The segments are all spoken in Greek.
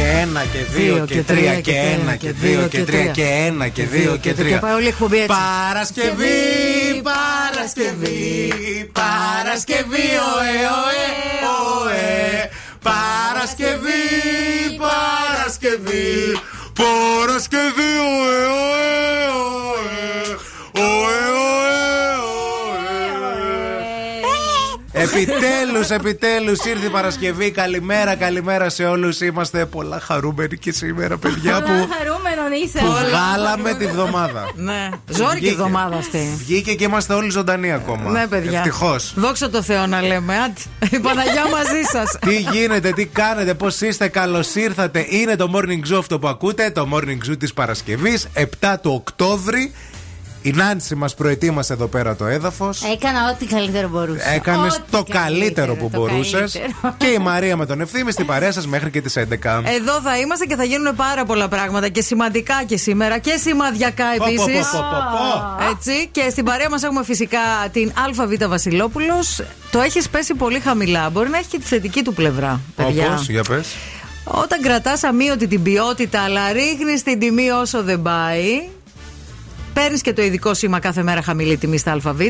Και ένα και δύο και τρία και ένα και δύο και τρία και ένα και δύο και τρία. πάει όλη η εκπομπή έτσι. Παρασκευή, Παρασκευή, Παρασκευή, ωε, ωε, ωε. Παρασκευή, Παρασκευή, Παρασκευή, ωε, ωε, ωε. Επιτέλους, επιτέλους ήρθε η Παρασκευή. Καλημέρα, καλημέρα σε όλους. Είμαστε πολλά χαρούμενοι και σήμερα, παιδιά, που, χαρούμενον είσαι. που βγάλαμε τη βδομάδα. Ναι, ζόρικη Βγήκε. εβδομάδα αυτή. Βγήκε και είμαστε όλοι ζωντανοί ακόμα. Ναι, παιδιά. Ευτυχώς. Δόξα τω Θεώ να λέμε. Άντε, η Παναγιά μαζί σας. Τι γίνεται, τι κάνετε, πώς είστε, καλώς ήρθατε. Είναι το morning zoo αυτό που ακούτε, το morning zoo της Παρασκευής, 7 του Οκτώβρη. Η Νάνση μας προετοίμασε εδώ πέρα το έδαφος. Έκανα ό,τι καλύτερο μπορούσα. Έκανες Ό,τι το καλύτερο που το μπορούσες. καλύτερο. Και η Μαρία με τον ευθύνη στην παρέα σας μέχρι και τις 11. Εδώ θα είμαστε και θα γίνουν πάρα πολλά πράγματα και σημαντικά και σήμερα και σημαδιακά Πω, πω, επίσης. πω, πω, πω. Έτσι. Και στην παρέα μας έχουμε φυσικά την ΑΒ Βασιλόπουλος. Το έχεις πέσει πολύ χαμηλά. Μπορεί να έχει και τη θετική του πλευρά, παιδιά. Όπως, για πες. Όταν κρατάς αμύωτη την ποιότητα, αλλά ρίχνεις την τιμή όσο δεν πάει. Παίρνεις και το ειδικό σήμα κάθε μέρα χαμηλή τιμή στα ΑΒ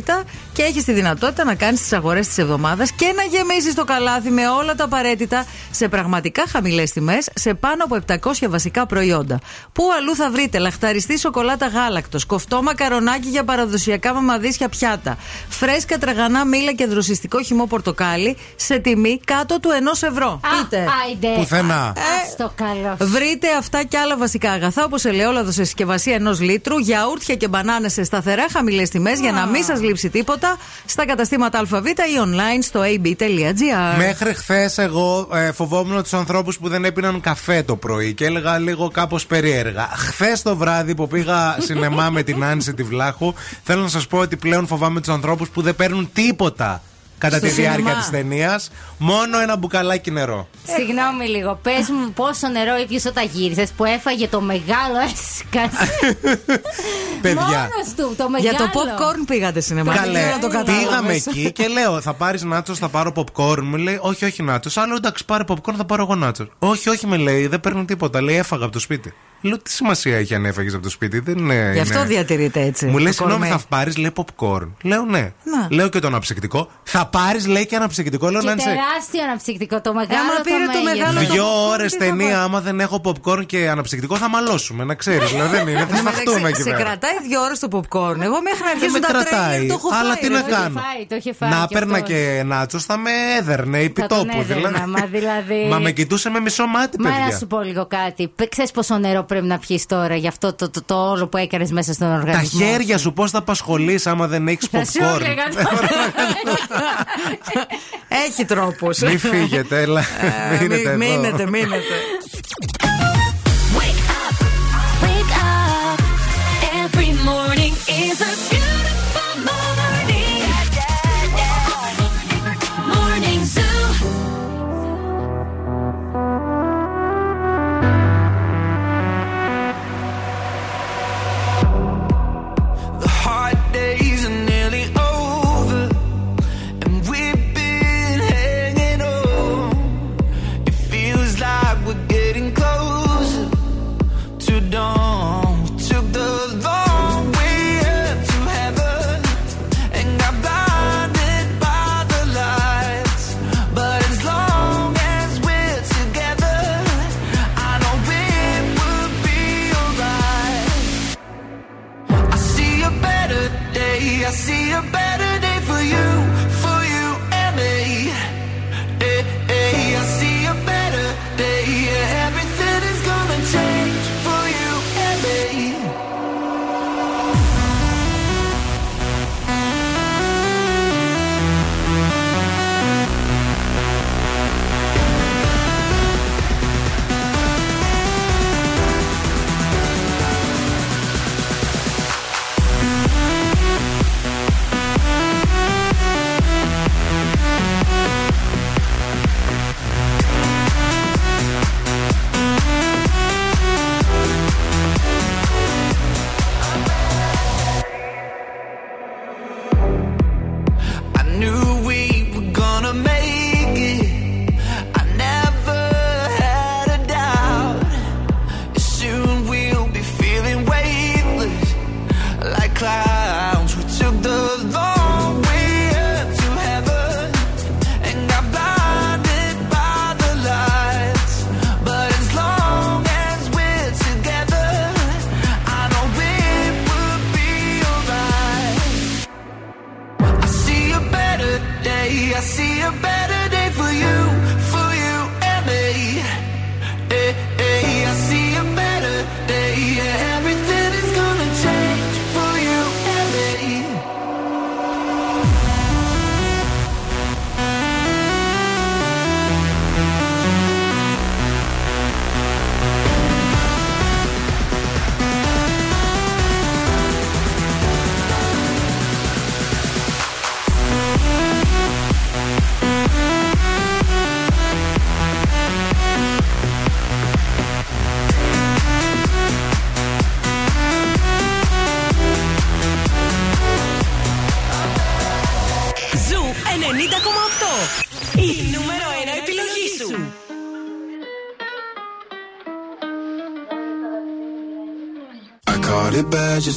και έχεις τη δυνατότητα να κάνεις τις αγορές της εβδομάδας και να γεμίσεις το καλάθι με όλα τα απαραίτητα σε πραγματικά χαμηλές τιμές σε πάνω από 700 βασικά προϊόντα. Πού αλλού θα βρείτε λαχταριστή σοκολάτα γάλακτος, κοφτό μακαρονάκι για παραδοσιακά μαμαδίσια πιάτα, φρέσκα τραγανά μήλα και δροσιστικό χυμό πορτοκάλι σε τιμή κάτω του 1 ευρώ. Πείτε. Άιντε. Πουθενά. Ας το καλό. Βρείτε αυτά και άλλα βασικά αγαθά όπως ελαιόλαδος σε συσκευασία ενός λίτρου, γιαούρτια και μπανάνες σε σταθερά χαμηλές τιμές για να μην σας λείψει τίποτα στα καταστήματα ΑΒ ή online στο ab.gr. Μέχρι χθες, εγώ ε, φοβόμουν τους ανθρώπους που δεν έπιναν καφέ το πρωί και έλεγα λίγο κάπως περίεργα. Χθες το βράδυ που πήγα σινεμά με την Άνση τη Βλάχου, θέλω να σας πω ότι πλέον φοβάμαι τους ανθρώπους που δεν παίρνουν τίποτα κατά Στο τη διάρκεια σινεμά. της ταινίας. Μόνο ένα μπουκαλάκι νερό. Συγγνώμη λίγο. Πες μου πόσο νερό ήπιες όταν γύρισες που έφαγε το μεγάλο έσκας. Παιδιά. Μόνος του, το μεγάλο. Για το popcorn πήγατε σινεμά. Δεν Καλέ, ξέρω να το κατάλαβες. πήγαμε εκεί και λέω: Θα πάρεις νάτσος, θα πάρω popcorn. Μου λέει: Όχι, όχι νάτσος. Άλλο εντάξει, πάρε popcorn, θα πάρω εγώ νάτσος. Όχι, όχι, με λέει: Δεν παίρνουν τίποτα. Λέει: Έφαγα από το σπίτι. Λέω: Τι σημασία έχει αν έφαγες από το σπίτι. Δεν είναι. Γι' αυτό είναι- διατηρείται έτσι. Μου λέει: το Συγγνώμη, κορμέ. θα πάρεις, λέει popcorn. Λέω: Ναι. Να. Λέω και το αναψυκτικό. Θα πάρεις, λέει και αναψυκτικό. Λέω: Και να είσαι. τεράστιο αναψυκτικό. Το μεγάλο Άμα πήρε το μέγεθος. μεγάλο το Δύο popcorn, ώρες τι θα ταινία, πάρει; άμα δεν έχω popcorn και αναψυκτικό, θα μαλώσουμε. Να ξέρεις. Δηλαδή δεν είναι. Θα Εν τω μεταξύ, σταχτούμε εκεί Σε πέρα. κρατάει δύο ώρες το popcorn. Εγώ μέχρι να Δεν με αρχίσουν τα κρατάει. τρέιλερ το έχω Αλλά φάει, τι ρε. να Το είχε κάνω; φάει, το είχε φάει Να κι παίρνα αυτός. και νάτσο, θα με έδερνε επί Θα τον τόπου. έδερνα, Δηλαδή. μα δηλαδή- Μα με κοιτούσε με μισό μάτι, Μα να παιδιά. σου πω λίγο κάτι. Ξέρεις πόσο νερό πρέπει να πιεις τώρα για αυτό το, το, το όλο που έκανες μέσα στον Τα οργανισμό. χέρια σου; πώς θα απασχολείς άμα δεν έχεις Θα σου popcorn; έλεγα τώρα. Έχει τρόπους. Μην φύγετε, έλα. Μείνετε εδώ. Μείνετε, μείνετε. Wake up, wake up. Every morning is a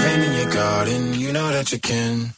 If in your garden, you know that you can.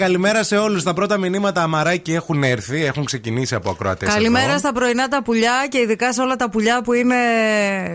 Καλημέρα, καλημέρα σε όλους. Τα πρώτα μηνύματα αμαράκι έχουν έρθει, έχουν ξεκινήσει από ακροατές. Καλημέρα στα πρωινά τα πουλιά και ειδικά σε όλα τα πουλιά που είναι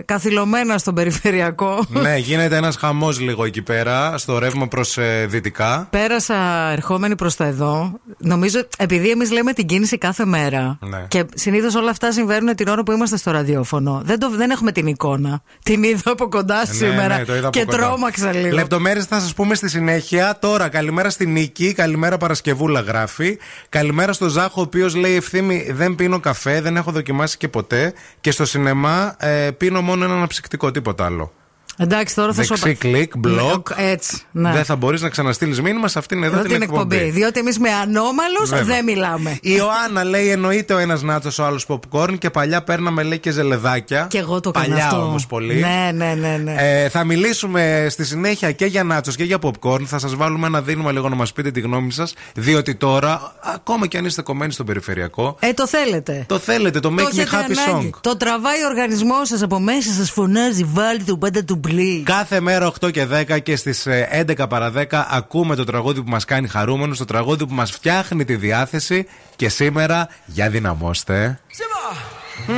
καθυλωμένα στον περιφερειακό. Ναι, γίνεται ένας χαμός λίγο εκεί πέρα, στο ρεύμα προς δυτικά. Πέρασα ερχόμενη προς τα εδώ. Νομίζω, επειδή εμείς λέμε την κίνηση κάθε μέρα. Ναι. Και συνήθως όλα αυτά συμβαίνουν την ώρα που είμαστε στο ραδιόφωνο. Δεν, το, δεν έχουμε την εικόνα. Την είδα από κοντά σήμερα. ναι, το είδα από και κοντά. τρόμαξα λίγο. Λεπτομέρειες θα σας πούμε στη συνέχεια. Τώρα, καλημέρα στη Νίκη, καλημέρα Παρασκευούλα γράφει. Καλημέρα στο Ζάχο, ο οποίος λέει ευθύμη δεν πίνω καφέ, δεν έχω δοκιμάσει και ποτέ. Και στο σινεμά ε, πίνω μόνο ένα αναψυκτικό, τίποτα άλλο. Εντάξει, τώρα θα σου Δεξί κλικ, μπλοκ. Έτσι. Ναι. Δεν θα μπορείς να ξαναστείλεις μήνυμα σε αυτήν εδώ Εδώ την εκπομπή. Διότι εμείς με ανώμαλους Βέβαια. δεν μιλάμε. Η Ιωάννα λέει: Εννοείται ο ένας νάτσος, ο άλλος popcorn και παλιά παίρναμε λέει και ζελεδάκια. Και εγώ το έκανα Παλιά αυτό. όμως πολύ. Ναι, ναι, ναι. ναι. Ε, θα μιλήσουμε στη συνέχεια και για νάτσος και για popcorn. Θα σας βάλουμε ένα δίνουμε λίγο να μας πείτε τη γνώμη σας. Διότι τώρα, ακόμα και αν είστε κομμένοι στο περιφερειακό, Ε, το θέλετε. το θέλετε, το Το make me έχετε happy ανάγκη. song. Το τραβάει ο οργανισμός σας από μέσα, σας φωνάζει, βάλτε το πάντα του μπλε. Κάθε μέρα 8 και 10 και στις 11 παρα 10 ακούμε το τραγούδι που μας κάνει χαρούμενο, το τραγούδι που μας φτιάχνει τη διάθεση. Και σήμερα, για δυναμώστε.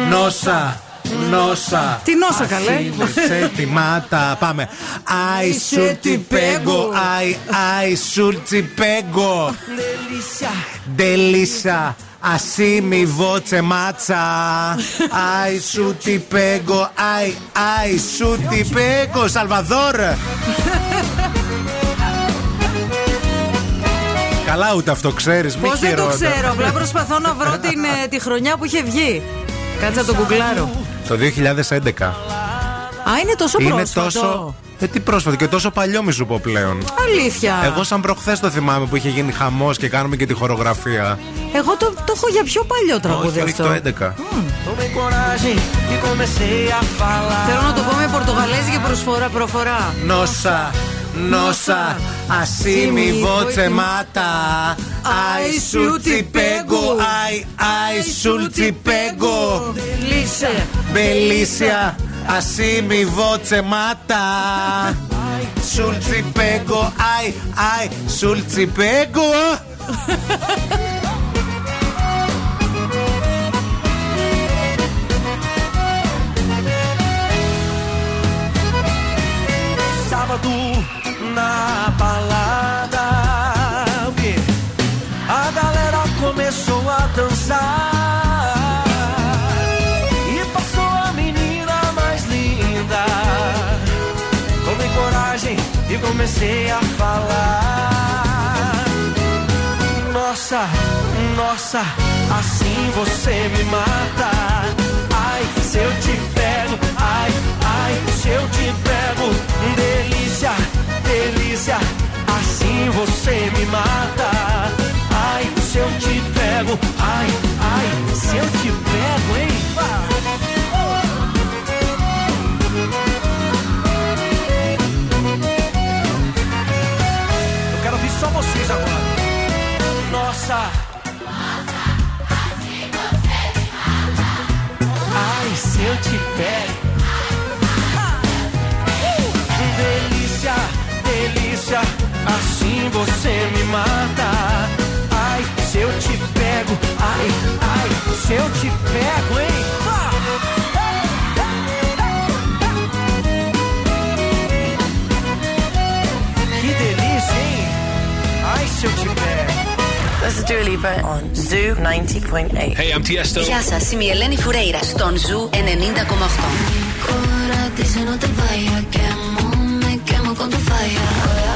Νόσα, νόσα. Τι νόσα, καλέ. Σε τιμάτα. Πάμε. Άι σου τι πέγκο. Άι, άι σου τι πέγκο. Delisa. Así mi voce mazza. Ay, su ti pego. Ay, ay, su ti pego. Salvador. Καλά, ούτε αυτό ξέρεις. Πώς δεν το ξέρω, απλά προσπαθώ να βρω την, ε, τη χρονιά που είχε βγει. Κάτσε να το γκουγκλάρω. Το 2011. Α, είναι τόσο Είναι πρόσφατο. τόσο. Ε, τι πρόσφατο και τόσο παλιό μη σου πω πλέον. Αλήθεια. Εγώ σαν προχθές το θυμάμαι που είχε γίνει χαμός και κάνουμε και τη χορογραφία. Εγώ το, το έχω για πιο παλιό τραγούδι Όχι, όχι αυτό. το 11. Tomei coragem e comecei a falar. Θέλω να το πω με πορτογαλέζικη προσφορά, προφορά. Νόσα, νόσα, ασίμι βότσε μάτα. Αι σου τσιπέγκο, αι, αι σου τσιπέγκο. Λύσε. Μπελίσια, Así mi voce mata. Sul pego, ay, ay, sul pego. Sabato na. Comecei a falar. Nossa, nossa, assim você me mata. Ai, se eu te pego, ai, ai, se eu te pego, delícia, delícia, assim você me mata. Ai, se eu te pego, ai, ai, se eu te pego, hein? Só vocês agora. Nossa. Ai, se eu te pego. Delícia, delícia, assim você me mata. Ai, se eu te pego, ai, ai, se eu te pego, hein? Que Ai, se eu te pego. This is Dua Lipa on Zoo 90.8. Hey, I'm Tiesto. Γεια σας, είμαι η Ελένη Φουρέιρα στον Ζου 90,8. Dice no te vayas, quemo, me quemo con tu falla.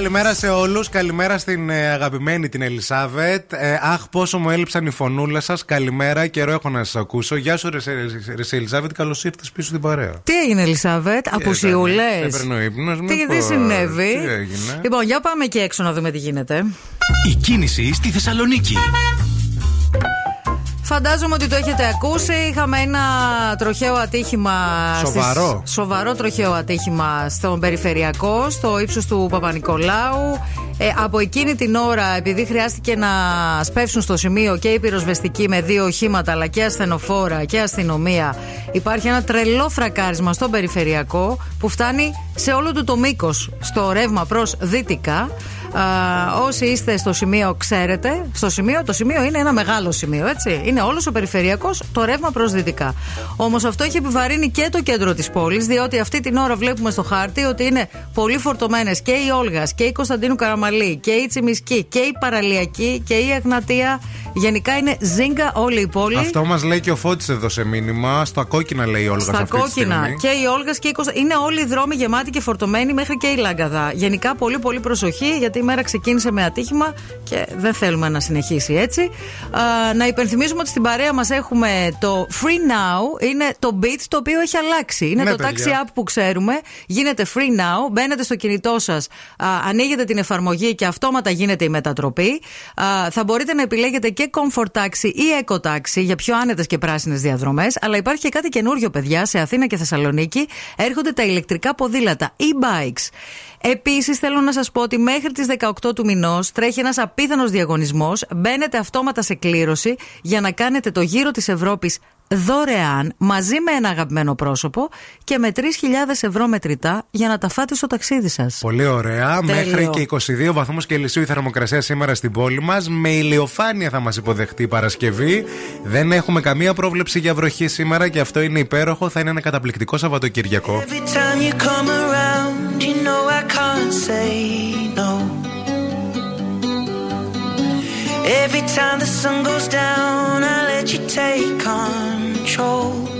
Καλημέρα, καλημέρα σε όλους. Καλημέρα στην ε, αγαπημένη την Ελισάβετ. Ε, αχ, πόσο μου έλειψαν οι φωνούλες σας. Καλημέρα, καιρό έχω να σας ακούσω. Γεια σου, ρε, ρε, ρε, σε Ελισάβετ, καλώς ήρθες πίσω στην παρέα. Τι έγινε, Ελισάβετ, απουσιούλες; Έπαιρνε ο ύπνος μου. Τι, τι πώς, συνέβη; Τι έγινε; Λοιπόν, για πάμε και έξω να δούμε τι γίνεται. Η κίνηση στη Θεσσαλονίκη. Φαντάζομαι ότι το έχετε ακούσει. Είχαμε ένα τροχαίο ατύχημα. Σοβαρό. στις- Σοβαρό τροχαίο ατύχημα στον περιφερειακό, στο ύψος του Παπα-Νικολάου. Ε, από εκείνη την ώρα, επειδή χρειάστηκε να σπεύσουν στο σημείο και οι πυροσβεστικοί με δύο οχήματα, αλλά και ασθενοφόρα και αστυνομία, υπάρχει ένα τρελό φρακάρισμα στον περιφερειακό που φτάνει σε όλο του το μήκος στο ρεύμα προς δυτικά. Α, όσοι είστε στο σημείο, ξέρετε. Στο σημείο, το σημείο είναι ένα μεγάλο σημείο, έτσι. Είναι όλος ο περιφερειακός, το ρεύμα προ δυτικά. Όμως αυτό έχει επιβαρύνει και το κέντρο της πόλης, διότι αυτή την ώρα βλέπουμε στο χάρτη ότι είναι πολύ φορτωμένες και η Όλγας και η Κωνσταντίνου Καραμαλή και η Τσιμισκή και η Παραλιακή και η Αγνατία. Γενικά είναι ζίγκα όλη η πόλη. Αυτό μας λέει και ο Φώτης εδώ σε μήνυμα. Στα κόκκινα λέει η Όλγας Στα αυτή τη κόκκινα στιγμή. και οι Όλγας και η Κωνστα... Είναι όλοι οι δρόμοι γεμάτοι και φορτωμένοι μέχρι και η Λαγκαδά. Γενικά πολύ πολύ προσοχή γιατί η μέρα ξεκίνησε με ατύχημα και δεν θέλουμε να συνεχίσει έτσι. Α, να υπενθυμίσουμε ότι στην παρέα μας έχουμε το Free Now. Είναι το beat το οποίο έχει αλλάξει. Είναι Ναι, το παιδιά. taxi app που ξέρουμε. Γίνεται Free Now. Μπαίνετε στο κινητό σας, ανοίγετε την εφαρμογή και αυτόματα γίνεται η μετατροπή. Α, θα μπορείτε να επιλέγετε και Comfort Taxi ή Eco Taxi για πιο άνετες και πράσινες διαδρομές. Αλλά υπάρχει και κάτι καινούριο, παιδιά, σε Αθήνα και Θεσσαλονίκη. Έρχονται τα ηλεκτρικά ποδήλατα, e-bikes. Επίσης, θέλω να σας πω ότι μέχρι τις 18 του μηνός τρέχει ένας απίθανος διαγωνισμός. Μπαίνετε αυτόματα σε κλήρωση για να κάνετε το γύρο της Ευρώπης δωρεάν μαζί με ένα αγαπημένο πρόσωπο και με 3.000 ευρώ μετρητά για να τα φάτε στο ταξίδι σας. Πολύ ωραία. Τέλειο. Μέχρι και 22 βαθμούς Κελσίου η θερμοκρασία σήμερα στην πόλη μας. Με ηλιοφάνεια θα μας υποδεχτεί η Παρασκευή. Δεν έχουμε καμία πρόβλεψη για βροχή σήμερα και αυτό είναι υπέροχο. Θα είναι ένα καταπληκτικό Σαββατοκύριακο. Every time you come around, you know I can't say no. Every time the sun goes down, I let you take control.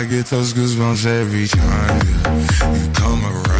I get those goosebumps every time. You come around,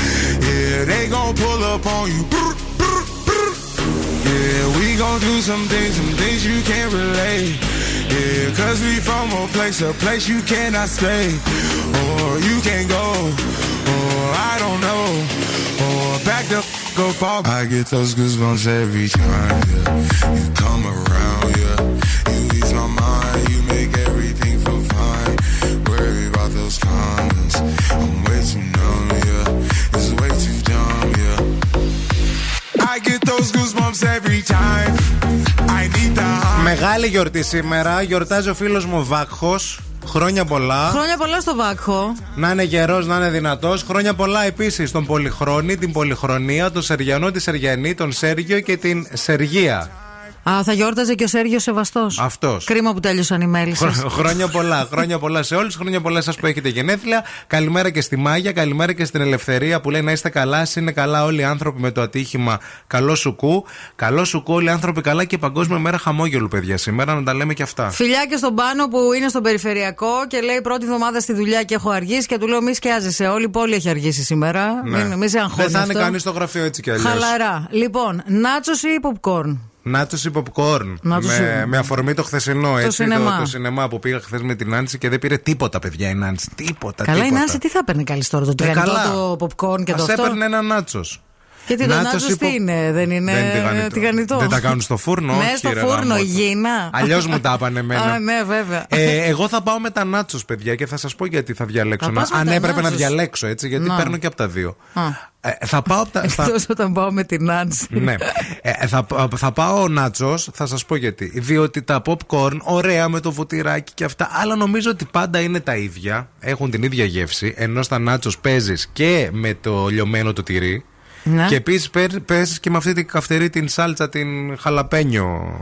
Yeah, they gon' pull up on you. Yeah, we gon' do some things, some things you can't relate. Yeah, cause we from a place, a place you cannot stay. Or you can't go. Or I don't know. Or back the go far. I get those goosebumps every time. Yeah. Μεγάλη γιορτή σήμερα. Γιορτάζει ο φίλος μου Βάκχος. Χρόνια πολλά. Χρόνια πολλά στο Βάκχο. Να είναι γερός, να είναι δυνατός. Χρόνια πολλά επίσης στον Πολυχρόνη, την Πολυχρονία, τον Σεριανό, τη Σεριανή, τον Σέργιο και την Σεργία. Α, θα γιόρταζε και ο Σέργιος Σεβαστός. Αυτός. Κρίμα που τέλειωσαν οι μέλη σας. χρόνια πολλά, χρόνια πολλά σε όλους. Χρόνια πολλά σας που έχετε γενέθλια. Καλημέρα και στη Μάγια, καλημέρα και στην Ελευθερία που λέει να είστε καλά. Είναι καλά όλοι οι άνθρωποι με το ατύχημα. Καλό σου κου. Καλό σου κου όλοι οι άνθρωποι καλά και Παγκόσμια Μέρα Χαμόγελου, παιδιά. Σήμερα να τα λέμε και αυτά. Φιλιά και στον πάνω που είναι στον περιφερειακό και λέει πρώτη εβδομάδα στη δουλειά και έχω αργήσει και του λέω μη σκιάζεσαι. Όλη η πόλη έχει αργήσει σήμερα. Ναι. Μην, μη σε αγχώνει. Δεν θα είναι αυτό. κανείς στο γραφείο έτσι κι αλλιώς. Χαλαρά. Λοιπόν, νάτσος ή popcorn; Νάτσο ή popcorn. Νάτσος με, ή- με αφορμή το χθεσινό έτσι. σινεμά. Το, το σινεμά που πήγα χθες με την Νάνση και δεν πήρε τίποτα, παιδιά, η Νάνση. Τίποτα. Καλά, η τίποτα. Νάνση τι θα παίρνει καλή τώρα, το Ε, τηγανιτό, καλά. το popcorn και το Ας αυτό; έπαιρνε ένα νάτσος. Γιατί το νάτσος τι είναι, δεν είναι τηγανιτό; Δεν τα κάνουν στο φούρνο, Ναι, όχι, στο ρε, φούρνο, γάμο το. υγιεινά. Αλλιώς μου τα έπανε εμένα. Α, ναι, βέβαια. Ε, εγώ θα πάω με τα νάτσος, παιδιά, και θα σας πω γιατί θα διαλέξω. Θα πας Να- με αν τα έπρεπε να nachos. διαλέξω έτσι, γιατί Να. παίρνω και από τα δύο. Α. Ε, θα πάω από τα. θα- Εκτός όταν πάω με την Νάνση. ναι. Ε, θα, θα πάω νάτσος, θα σας πω γιατί. Διότι τα popcorn, ωραία με το βουτυράκι και αυτά, αλλά νομίζω ότι πάντα είναι τα ίδια. Έχουν την ίδια γεύση. Ενώ στα νάτσος παίζεις και με το λιωμένο το τυρί. Ναι. Και επίσης παίζει και με αυτή την καυτερή την σάλτσα, την χαλαπένιο.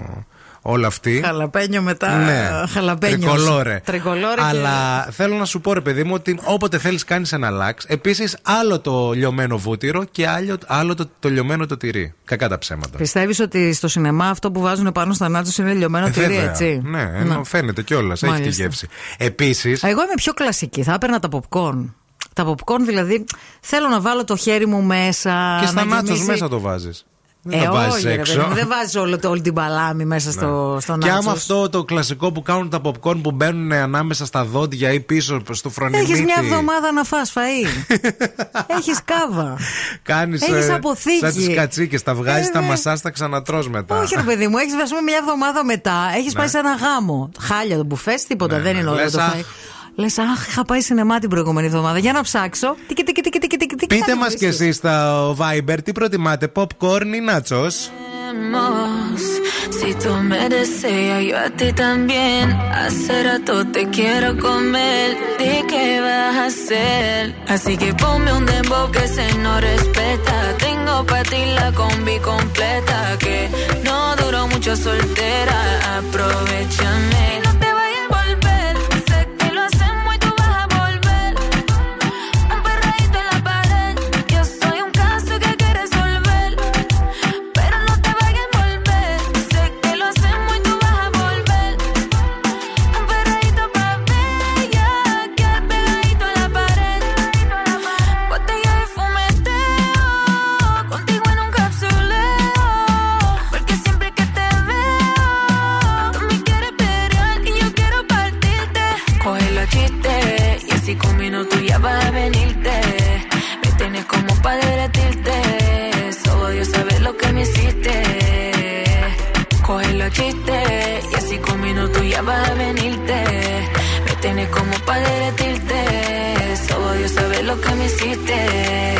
όλα αυτή. Χαλαπένιο μετά. Ναι, Χαλαπένιος. τρικολόρε. Τρικολόρε. Αλλά θέλω να σου πω, ρε παιδί μου, ότι όποτε θέλεις κάνεις ένα λάξ. Επίσης, άλλο το λιωμένο βούτυρο και άλλο, άλλο το, το λιωμένο το τυρί. Κακά τα ψέματα. Πιστεύεις ότι στο σινεμά αυτό που βάζουν πάνω στα νάτσο είναι λιωμένο Ε, τυρί, βέβαια. έτσι; Ναι, ενώ φαίνεται κιόλας. Έχει τη Μάλιστα. γεύση. Επίση. Εγώ είμαι πιο κλασική. Θα έπαιρνα τα popcorn. Τα popcorn δηλαδή θέλω να βάλω το χέρι μου μέσα. Και στα να νάτσο γεμίσει- μέσα το βάζεις. Δεν Ε, το βάζεις όχι, ρε έξω. παιδί μου, δεν βάζεις όλο, το- όλη την παλάμη μέσα στο, στο Και άμα νάτσος. αυτό το κλασικό που κάνουν τα popcorn που μπαίνουν ανάμεσα στα δόντια ή πίσω στο φρονιμίτι. Έχεις μια εβδομάδα να φας φαΐ. Έχεις κάβα. Κάνεις, Έχεις ε, αποθήκη. Σαν τις κατσίκες. Τα βγάζεις, Ε, τα ναι. μασάς, τα ξανατρώ μετά. Όχι, ρε παιδί μου, έχεις πούμε μια εβδομάδα μετά. Έχεις πάει σε ένα γάμο. Χάλια το μπουφές, τίποτα. Ναι, δεν ναι. είναι ωραίο Λες, το αχ. φαΐ. Λε, αχ, είχα πάει σινεμά την προηγούμενη εβδομάδα. Για να ψάξω. Τίκι, τίκι, τίκι, τίκι, τίκι, τίκι, Πείτε να μα βρεις κι εσύ. εσεί στα Viber τι προτιμάτε, popcorn ή νάτσο. Si tú me deseas, yo a ti también. Hace rato te quiero comer. ¿De qué vas a hacer? Así que ponme un dembow que se no respeta. Tengo para ti la combi completa. Que no duró mucho soltera. Aprovechame. Ya vas a venirte. Me tienes como para derretirte. Solo Dios sabe lo que me hiciste.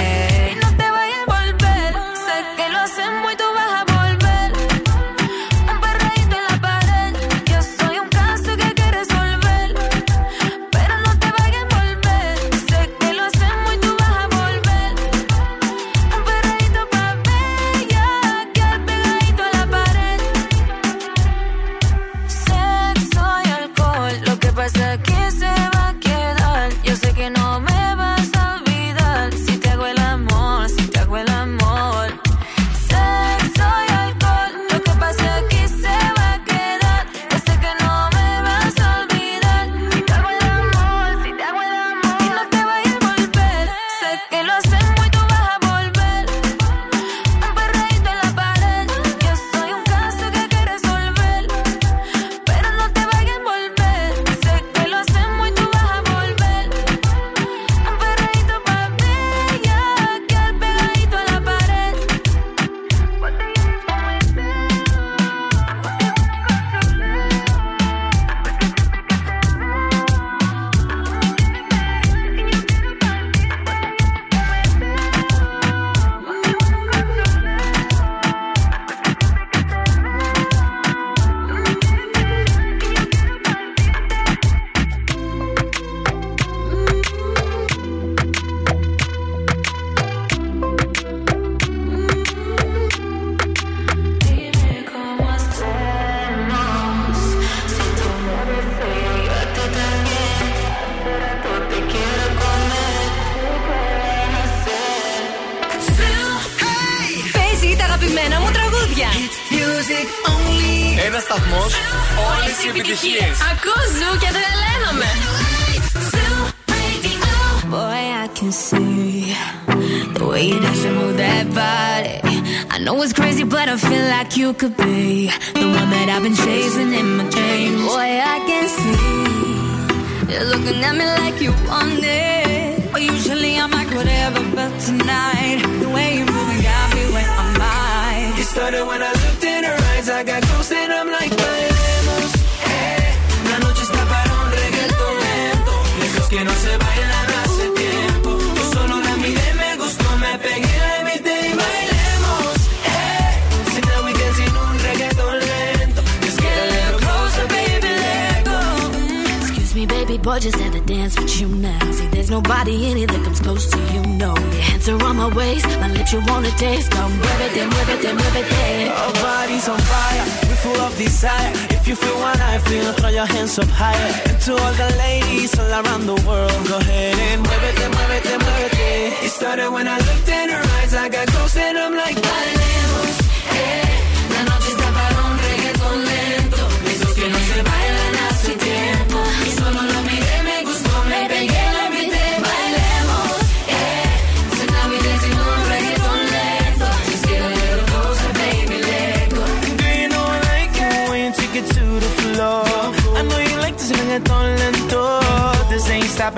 Just had to dance with you now. See, there's nobody in it that comes close to you, no. Your hands are on my waist, my lips you wanna taste. Come whip it, then whip it, then muévete, muévete, muévete. Our bodies on fire, we're full of desire. If you feel what I feel, throw your hands up higher. And to all the ladies all around the world, go ahead and muévete, muévete, muévete. It then whip it. It started when I looked in her eyes, I got close and I'm like, bailemos,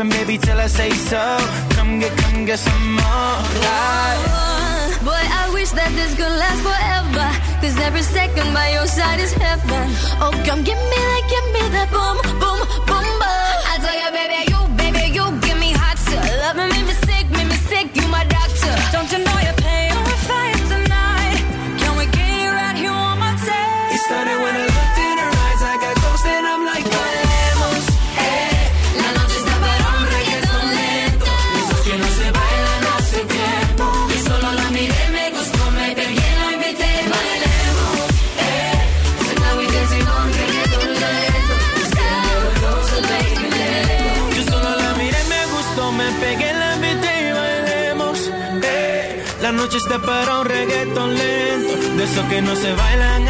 ain't stopping, baby, till I say so. Come get, come get some more. Like, Boy, I wish that this could last forever. Cause every second by your side is heaven. Oh, come give me that, give me that boom, boom, boom, boom. I tell you, baby, you, baby, you give me hot Love me, make me sick, make me sick, you my doctor. Don't you know de esos que no se bailan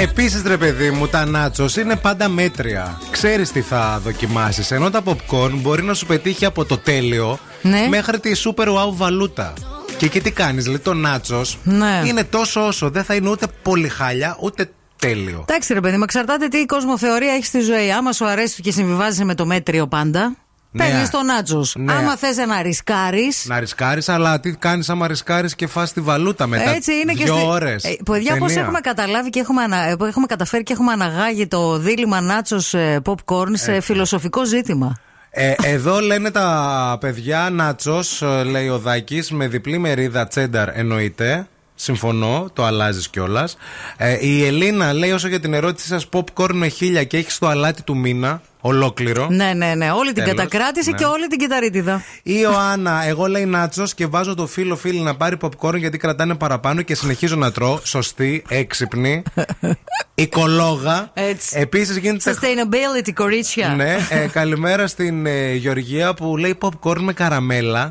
Επίσης, ρε παιδί μου, τα νάτσο είναι πάντα μέτρια. Ξέρεις τι θα δοκιμάσεις. Ενώ τα popcorn μπορεί να σου πετύχει από το τέλειο Ναι. μέχρι τη super wow βαλούτα. Και εκεί τι κάνεις, δηλαδή το νάτσο Ναι. είναι τόσο όσο. Δεν θα είναι ούτε πολύ χάλια, ούτε τέλειο. Εντάξει, ρε παιδί μου, εξαρτάται τι κοσμοθεωρία έχεις στη ζωή. Άμα σου αρέσει και συμβιβάζεσαι με το μέτριο πάντα, Ναι. παίρνεις το νάτσο. Ναι. Άμα θες να ρισκάρει. Να ρισκάρεις, αλλά τι κάνεις άμα ρισκάρεις και φας τη βαλούτα μετά. Έτσι είναι και δύο στη- ώρες. Ε, παιδιά, πώ Ταινία. έχουμε καταλάβει και έχουμε, ανα... ε, έχουμε καταφέρει και έχουμε αναγάγει το δίλημα νάτσος popcorn σε φιλοσοφικό ζήτημα. Ε, εδώ λένε τα παιδιά Νάτσος, λέει ο Δάκης, με διπλή μερίδα τσένταρ εννοείται. Συμφωνώ, το αλλάζεις κιόλας. Ε, η Ελίνα λέει όσο για την ερώτησή σας, popcorn με χίλια και έχεις το αλάτι του μήνα, ολόκληρο. Ναι, ναι, ναι. Όλη την Τέλος. κατακράτηση Ναι. και όλη την κυταρίτιδα. Η Ιωάννα, εγώ λέει Νάτσος και βάζω το φίλο φίλη να πάρει popcorn γιατί κρατάνε παραπάνω και συνεχίζω να τρώω. Σωστή, έξυπνη. Οικολόγα. Έτσι. Επίσης γίνεται. Sustainability, κορίτσια. Ναι, ε, καλημέρα στην ε, Γεωργία που λέει popcorn με καραμέλα.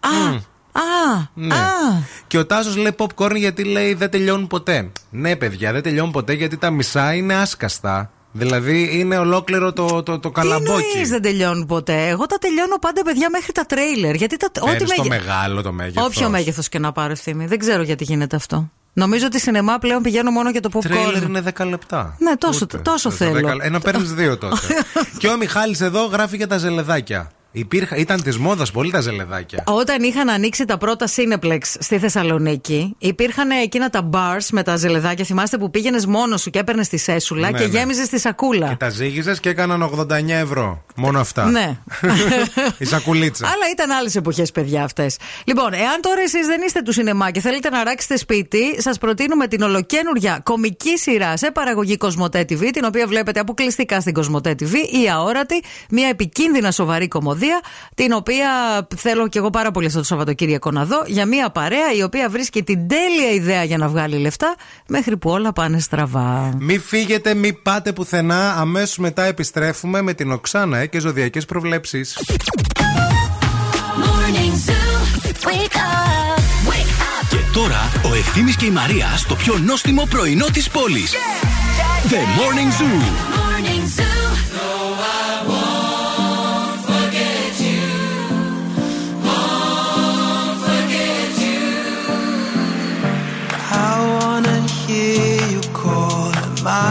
Α, α, Ναι. α. Και ο Τάσος λέει popcorn γιατί λέει δεν τελειώνουν ποτέ. Ναι, παιδιά, δεν τελειώνουν ποτέ γιατί τα μισά είναι άσκαστα. Δηλαδή είναι ολόκληρο το, το, το Τι καλαμπόκι. εννοεί δεν τελειώνουν ποτέ. Εγώ τα τελειώνω πάντα, παιδιά, μέχρι τα τρέιλερ. Γιατί τα, ό,τι Παίρνεις το μέγε- μεγάλο το μέγεθος. Όποιο μέγεθος και να πάρω ευθύνη. Δεν ξέρω γιατί γίνεται αυτό. Νομίζω ότι σινεμά πλέον πηγαίνω μόνο για το Τρέιλερ popcorn. είναι 10 λεπτά. Ναι, τόσο, Ούτε. τόσο Το θέλω. 10 Ένα παίρνεις δύο τότε. και ο Μιχάλης εδώ γράφει για τα ζελεδάκια. Υπήρχα, ήταν της μόδας πολύ τα ζελεδάκια. Όταν είχαν ανοίξει τα πρώτα Cineplex στη Θεσσαλονίκη, υπήρχαν εκείνα τα bars με τα ζελεδάκια. Θυμάστε που πήγαινες μόνος σου και έπαιρνες τη σέσουλα Ναι, και ναι. γέμιζες τη σακούλα. Και τα ζήγιζε και έκαναν 89 ευρώ. Μόνο αυτά. Ναι. Η σακουλίτσα. Αλλά ήταν άλλες εποχές, παιδιά, αυτές. Λοιπόν, εάν τώρα εσείς δεν είστε του σινεμά και θέλετε να ράξετε σπίτι, σας προτείνουμε την ολοκένουργια κομική σειρά σε παραγωγή Κοσμοτέ TV, την οποία βλέπετε αποκλειστικά στην Κοσμοτέ TV, η Αόρατη, μια επικίνδυνα σοβαρή κομμωδία, την οποία θέλω και εγώ πάρα πολύ αυτό το Σαββατοκύριακο να δω, για μια παρέα η οποία βρίσκει την τέλεια ιδέα για να βγάλει λεφτά, μέχρι που όλα πάνε στραβά. Μη φύγετε, μη πάτε πουθενά. Αμέσως μετά επιστρέφουμε με την Οξάνα ε, και ζωδιακές προβλέψεις. Morning Zoo. Wake up. Wake up. Και τώρα ο Ευθύμης και η Μαρία στο πιο νόστιμο πρωινό της πόλης. The Morning Zoo. Morning Zoo. My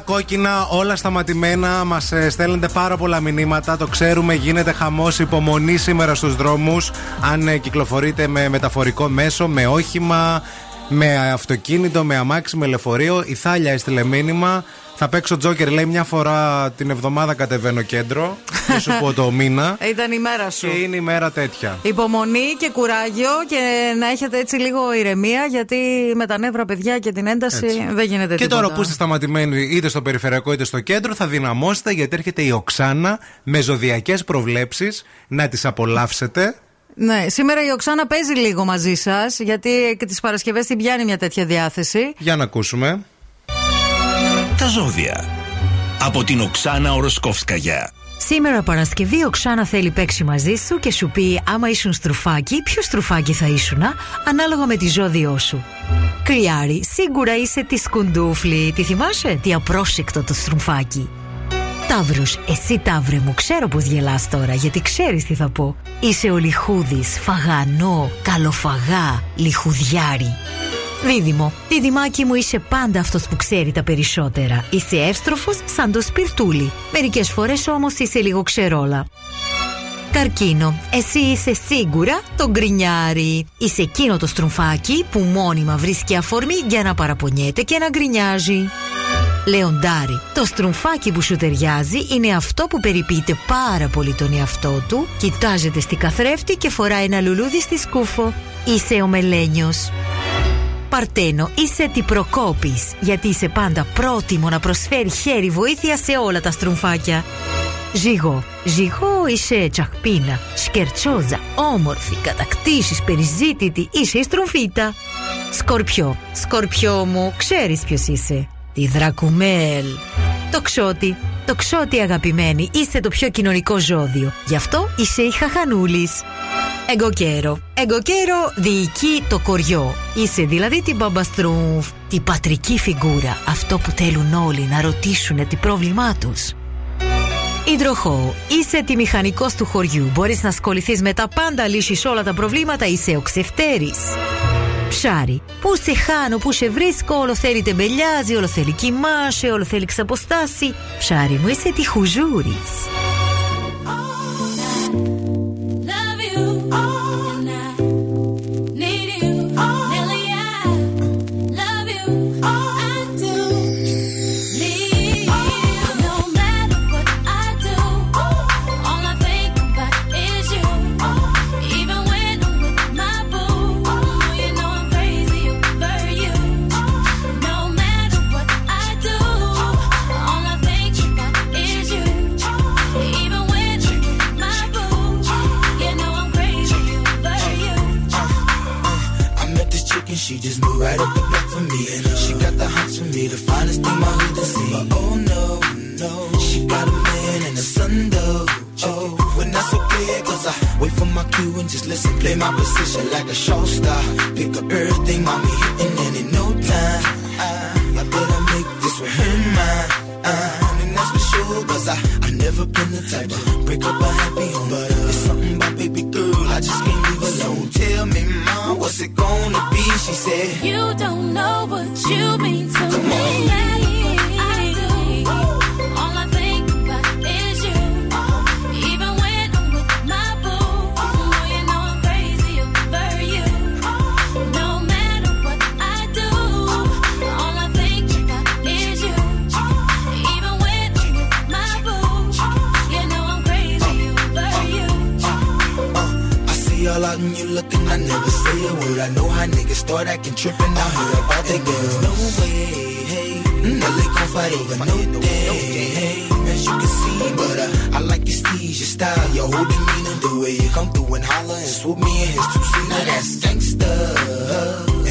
κόκκινα, όλα σταματημένα. Μας στέλνετε πάρα πολλά μηνύματα. Το ξέρουμε, γίνεται χαμός. Υπομονή σήμερα στους δρόμους. Αν ε, κυκλοφορείτε με μεταφορικό μέσο, με όχημα, με αυτοκίνητο, με αμάξι, με λεωφορείο. Η Θάλια έστειλε μήνυμα. Θα παίξω τζόκερ, λέει μια φορά την εβδομάδα κατεβαίνω κέντρο. Δεν σου πω το μήνα. Ήταν η μέρα σου. Και είναι η μέρα τέτοια. Υπομονή και κουράγιο και να έχετε έτσι λίγο ηρεμία γιατί με τα νεύρα παιδιά και την ένταση Έτσι. δεν γίνεται Και τίποτα. τώρα που είστε σταματημένοι είτε στο περιφερειακό είτε στο κέντρο, θα δυναμώσετε γιατί έρχεται η Οξάνα με ζωδιακές προβλέψεις. Να τις απολαύσετε. Ναι, σήμερα η Οξάνα παίζει λίγο μαζί σας γιατί και τις Παρασκευές την πιάνει μια τέτοια διάθεση. Για να ακούσουμε. Τα ζώδια. Από την Οξάνα Οροσκόφσκαγια. Σήμερα Παρασκευή ο Ξάνα θέλει παίξει μαζί σου και σου πει άμα ήσουν στρουφάκι, ποιο στρουφάκι θα ήσουνα, ανάλογα με τη ζώδιό σου. Κρυάρι, σίγουρα είσαι της σκουντούφλη. Τη θυμάσαι, τι απρόσεκτο το στρουφάκι. Ταύρος, εσύ ταύρε μου, ξέρω πως γελάς τώρα, γιατί ξέρεις τι θα πω. Είσαι ο λιχούδης, φαγανό, καλοφαγά, λιχουδιάρι. Δίδυμο, δίδυμάκι μου είσαι πάντα αυτός που ξέρει τα περισσότερα. Είσαι εύστροφος σαν το σπιρτούλι. Μερικές φορές όμως είσαι λίγο ξερόλα. Καρκίνο, εσύ είσαι σίγουρα το γκρινιάρι. Είσαι εκείνο το στρουμφάκι που μόνιμα βρίσκει αφορμή για να παραπονιέται και να γκρινιάζει. Λεοντάρι, το στρουμφάκι που σου ταιριάζει είναι αυτό που περιποιείται πάρα πολύ τον εαυτό του, κοιτάζεται στη καθρέφτη και φοράει ένα λουλούδι στη σκούφο. Είσαι ο μελένιος. Παρτένο, είσαι τι προκόπης, γιατί είσαι πάντα πρότιμο να προσφέρει χέρι βοήθεια σε όλα τα στρουμφάκια. Ζυγό, ζυγό είσαι τσαχπίνα, σκερτσόζα, όμορφη, κατακτήσεις, περιζήτητη, είσαι η στρομφίτα. Σκορπιό, σκορπιό μου, ξέρεις ποιος είσαι. Τη Δρακουμέλ. Το ξότι, το ξότι αγαπημένη, είσαι το πιο κοινωνικό ζώδιο. Γι' αυτό είσαι η χαχανούλης. Εγκοκέρο. Εγκοκέρο διοικεί το κοριό. Είσαι δηλαδή την μπαμπαστρούμφ, την πατρική φιγούρα. Αυτό που θέλουν όλοι να ρωτήσουν τι πρόβλημά τους. Υδροχό, είσαι τη μηχανικός του χωριού. Μπορείς να ασχοληθείς με τα πάντα, λύσεις όλα τα προβλήματα, είσαι ο ξεφτέρης. Ψάρι, πού σε χάνω, πού σε βρίσκω, όλο θέλει τεμπελιάζει, όλο θέλει κοιμάσαι, όλο θέλει ξαποστάσει. Ψάρι μου, είσαι τη χουζούρης. For my cue and just listen, play my position like a show star. Pick up everything, mommy hitting, and in no time, I, I better make this with her mine. Uh, and that's for sure, cause I, I never been the type to break up a happy home. But uh, it's something about baby girl, I just can't leave alone. So Tell me, mom, what's it gonna be? She said, You don't know what you mean to me. I sudden you looking, I never say a word. I know how niggas start acting tripping. I heard about that girl. No way, hey. Mm, they gon' fight over no day, hey. As you can see, but uh, I like your steez, your style, your whole demeanor, the way you come through and holler and swoop me in his two seat. Now that's gangsta,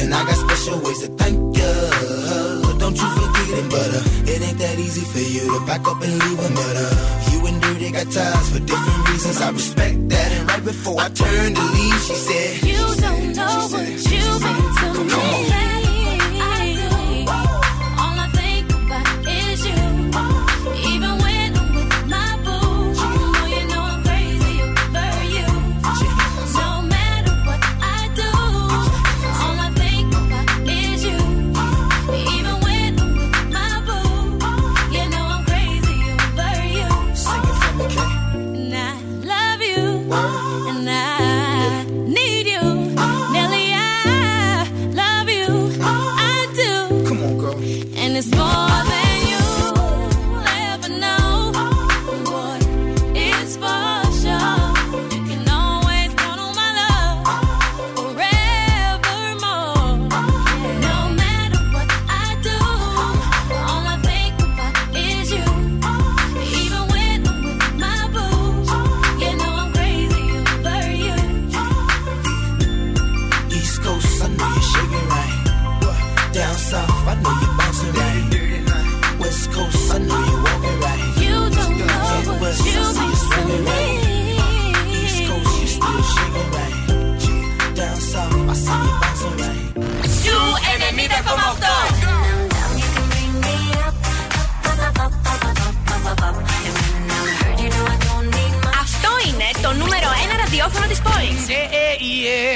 and I got special ways to thank ya. Don't you forget it, but uh, it ain't that easy for you to back up and leave him. But uh, you and Dirty got ties for different reasons. I respect that. And right before I turned to leave, she said, You don't know what you've been to me.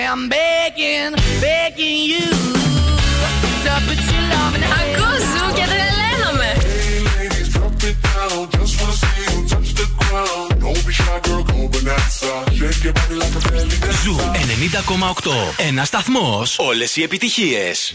I'm begging, begging you to put your love in the Ακούς Zoo και τρελαίνομαι. Zoo 90,8. Ένας σταθμός. Όλες οι επιτυχίες.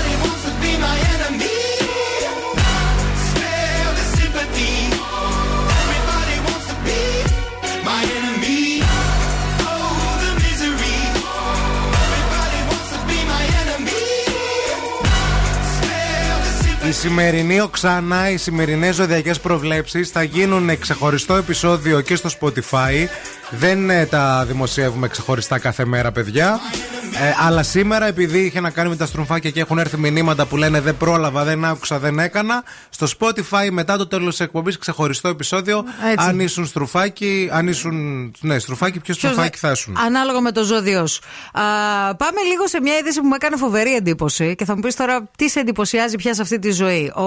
σημερινή Οξάνα, οι σημερινές ζωδιακές προβλέψεις θα γίνουν ξεχωριστό επεισόδιο και στο Spotify. Δεν ε, τα δημοσιεύουμε ξεχωριστά κάθε μέρα, παιδιά. Ε, αλλά σήμερα, επειδή είχε να κάνει με τα στροφάκια και έχουν έρθει μηνύματα που λένε Δεν πρόλαβα, δεν άκουσα, δεν έκανα. Στο Spotify μετά το τέλος της εκπομπής, ξεχωριστό επεισόδιο. Έτσι. Αν ήσουν στρουφάκι, αν ήσουν. Ναι, στρουφάκι, ποιο Ποιος στρουφάκι θα- θα ήσουν. Ανάλογα με το ζώδιό σου. Α, πάμε λίγο σε μια είδηση που μου έκανε φοβερή εντύπωση και θα μου πεις τώρα τι σε εντυπωσιάζει πια σε αυτή τη ζωή. Ο,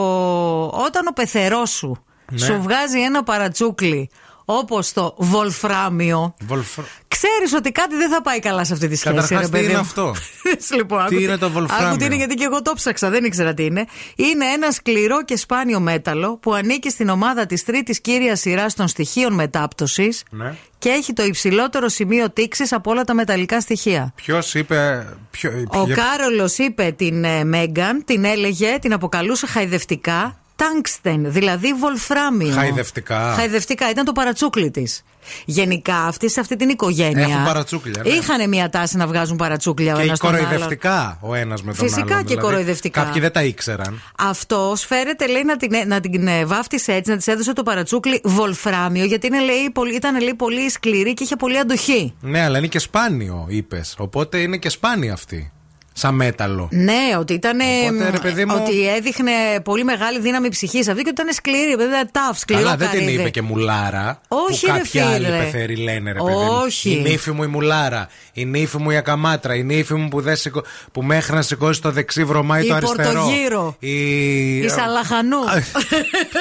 όταν ο πεθερός σου Ναι. σου βγάζει ένα παρατσούκλι όπως το βολφράμιο. Βολφρα- Ξέρεις ότι κάτι δεν θα πάει καλά σε αυτή τη σχέση. Καταρχάς, ρε τι παιδί είναι μου. αυτό; λοιπόν, Τι άκου είναι το βολφράμιο; Άκου τι είναι γιατί και εγώ το ψάξα, δεν ήξερα τι είναι. Είναι ένα σκληρό και σπάνιο μέταλλο που ανήκει στην ομάδα της τρίτης κύριας σειράς των στοιχείων μετάπτωσης Ναι. και έχει το υψηλότερο σημείο τήξης από όλα τα μεταλλικά στοιχεία. Ποιος είπε. Ποιο, Ο ποιο- Κάρολος είπε την ε, Μέγκαν, την έλεγε, την αποκαλούσε χαϊδευτικά τάγκστεν, δηλαδή βολφράμιο. Χαϊδευτικά. Χαϊδευτικά, ήταν το παρατσούκλι της. Γενικά, αυτοί σε αυτή την οικογένεια. Έχουν παρατσούκλια, ναι. Είχαν μια τάση να βγάζουν παρατσούκλια ο Και ένας τον άλλον. κοροϊδευτικά ο ένας με τον Φυσικά άλλον. και κοροϊδευτικά. Κάποιοι δεν τα ήξεραν. Αυτός φέρεται, λέει, να την, να την ε, βάφτισε έτσι, να της έδωσε το παρατσούκλι βολφράμιο, γιατί είναι, λέει, πολύ, ήταν λέει, πολύ σκληρή και είχε πολύ αντοχή. Ναι, αλλά είναι και σπάνιο, είπες. Οπότε είναι και σπάνιο αυτή. Σαν μέταλλο. Ναι, ότι ήταν. Οπότε, ρε παιδί μου- Ότι έδειχνε πολύ μεγάλη δύναμη ψυχής αυτή και ότι ήταν σκληρή. Ήταν tough, σκληρό Καλά, δεν την καρύδι. είπε και μουλάρα. Όχι, που ρε κάποιοι άλλοι φίλε. πεθεροί λένε, ρε παιδί μου. Όχι. Η νύφη μου η μουλάρα. Η νύφη μου η ακαμάτρα. Η νύφη μου που, δεν σηκω... που μέχρι να σηκώσει το δεξί βρωμάει Η το αριστερό. Πορτογύρο. Η, Η Σαλαχανού.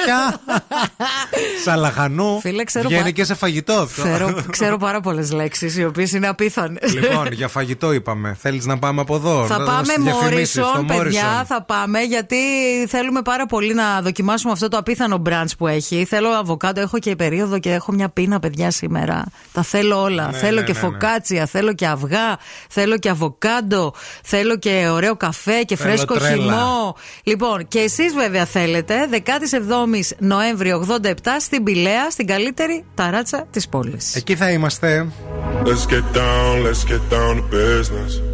Ποια; Σαλαχανού. Φίλε, ξέρω Βγαίνει πα- και σε φαγητό αυτό. Ξέρω, ξέρω πάρα πολλές λέξεις, οι οποίες είναι απίθανες. λοιπόν, για φαγητό είπαμε. Θέλεις να πάμε από εδώ; Θα να- πάμε στις διαφημίσεις, στο Μόρισον, παιδιά, Morrison. θα πάμε γιατί θέλουμε πάρα πολύ να δοκιμάσουμε αυτό το απίθανο μπραντς που έχει. Θέλω αβοκάντο, έχω και περίοδο και έχω μια πείνα, παιδιά, σήμερα. Τα θέλω όλα. Ναι, θέλω ναι, και ναι, ναι. φωκάτσια, θέλω και αυγά, θέλω και αβοκάντο, θέλω και ωραίο καφέ και Θέλω φρέσκο τρέλα. χυμό. Λοιπόν, και εσείς βέβαια θέλετε, 17η Νοέμβριο 87 στην Πηλαία, στην καλύτερη ταράτσα της πόλης. Εκεί θα είμαστε. Let's get down, let's get down to business.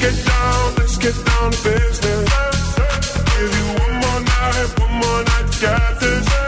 Get down, let's get down to business. Give you one more night, one more night get this.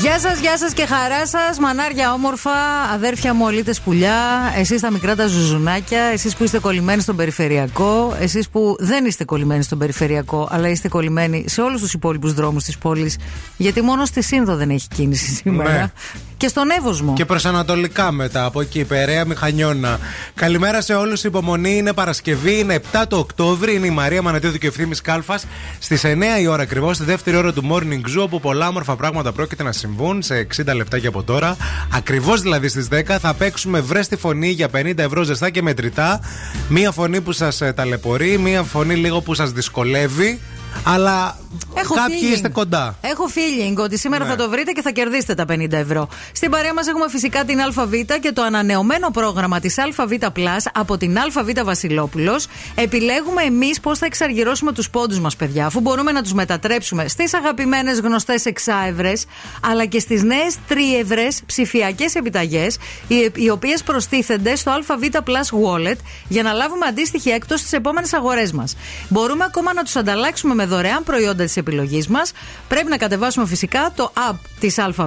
Γεια σας, γεια σας και χαρά σας. Μανάρια όμορφα, αδέρφια μου ολίτε πουλιά. Εσείς τα μικρά τα ζουζουνάκια. Εσείς που είστε κολλημένοι στον περιφερειακό. Εσείς που δεν είστε κολλημένοι στον περιφερειακό, αλλά είστε κολλημένοι σε όλους τους υπόλοιπους δρόμους της πόλης. Γιατί μόνο στη Σύνδο δεν έχει κίνηση σήμερα. Ναι. Και στον Εύωσμο. Και προσανατολικά μετά από εκεί, Περαία Μηχανιώνα. Καλημέρα σε όλους. Υπομονή είναι Παρασκευή, είναι 7 το Οκτώβρη. Είναι η Μαρία Μανατίδου και ευθύνη Κάλφας. Στις 9 η ώρα ακριβώς, στη δεύτερη ώρα του Morning Zoo, όπου πολλά όμορφα πράγματα πρόκειται να συμβούν σε 60 λεπτά και από τώρα. Ακριβώς δηλαδή στις 10 θα παίξουμε βρες τη φωνή για 50 ευρώ ζεστά και μετρητά. Μία φωνή που σας ταλαιπωρεί, μία φωνή λίγο που σας δυσκολεύει. Αλλά Έχω κάποιοι feeling. είστε κοντά. Έχω feeling ότι σήμερα Ναι. θα το βρείτε και θα κερδίσετε τα 50 ευρώ. Στην παρέα μας έχουμε φυσικά την ΑΒ και το ανανεωμένο πρόγραμμα της ΑΒ Plus από την ΑΒ Βασιλόπουλος. Επιλέγουμε εμείς πώς θα εξαργυρώσουμε τους πόντους μας, παιδιά, αφού μπορούμε να τους μετατρέψουμε στις αγαπημένες γνωστές εξάευρες, αλλά και στις νέες τρίευρες ψηφιακές επιταγές, οι, οι οποίες προστίθενται στο ΑΒ Plus Wallet για να λάβουμε αντίστοιχη έκπτωση στις επόμενες αγορές μας. Μπορούμε ακόμα να τους ανταλλάξουμε με δωρεάν προϊόντα της επιλογής μας. Πρέπει να κατεβάσουμε φυσικά το app της ΑΒ,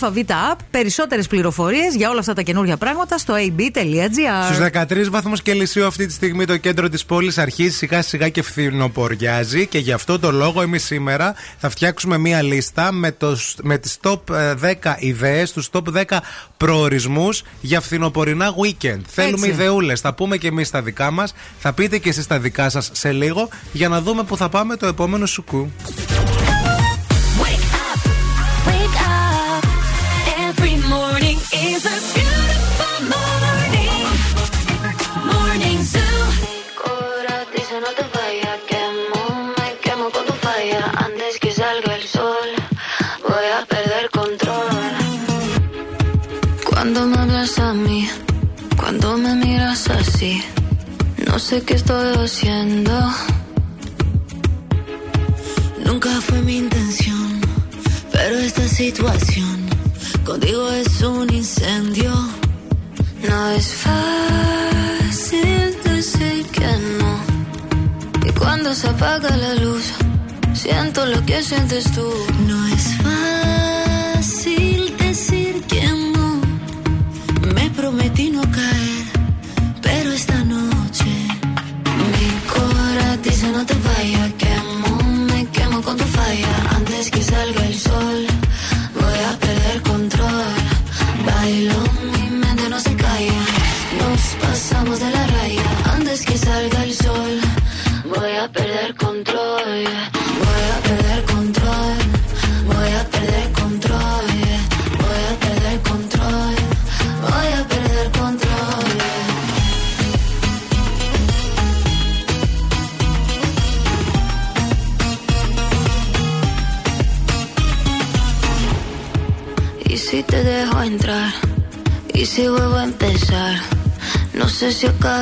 ΑΒ App. Περισσότερες πληροφορίες για όλα αυτά τα καινούργια πράγματα στο ab.gr. Στους 13 βαθμούς Κελσίου αυτή τη στιγμή το κέντρο της πόλης αρχίζει σιγά σιγά και φθινοποριάζει και γι' αυτό το λόγο εμείς σήμερα θα φτιάξουμε μία λίστα με, το, με τις top ε, 10 ιδέες, τους top 10 προορισμούς για φθινοπορεινά weekend. Θέλουμε ιδεούλες, θα πούμε και εμείς τα δικά μας, θα πείτε και εσείς τα δικά σας σε λίγο για να δούμε που θα πάμε το επόμενο σουκού. Wake up. Every morning is a beautiful morning. Morning Zoo. Ahora dice no te vayas, quemo, me quemo con tu falla. Antes que salga el sol, voy a perder control. Cuando me hablas a mí, cuando me miras así, no sé qué estoy haciendo. Situación contigo es un incendio. No es fácil decir que no. Y cuando se apaga la luz, siento lo que sientes tú. No es fácil is your girl.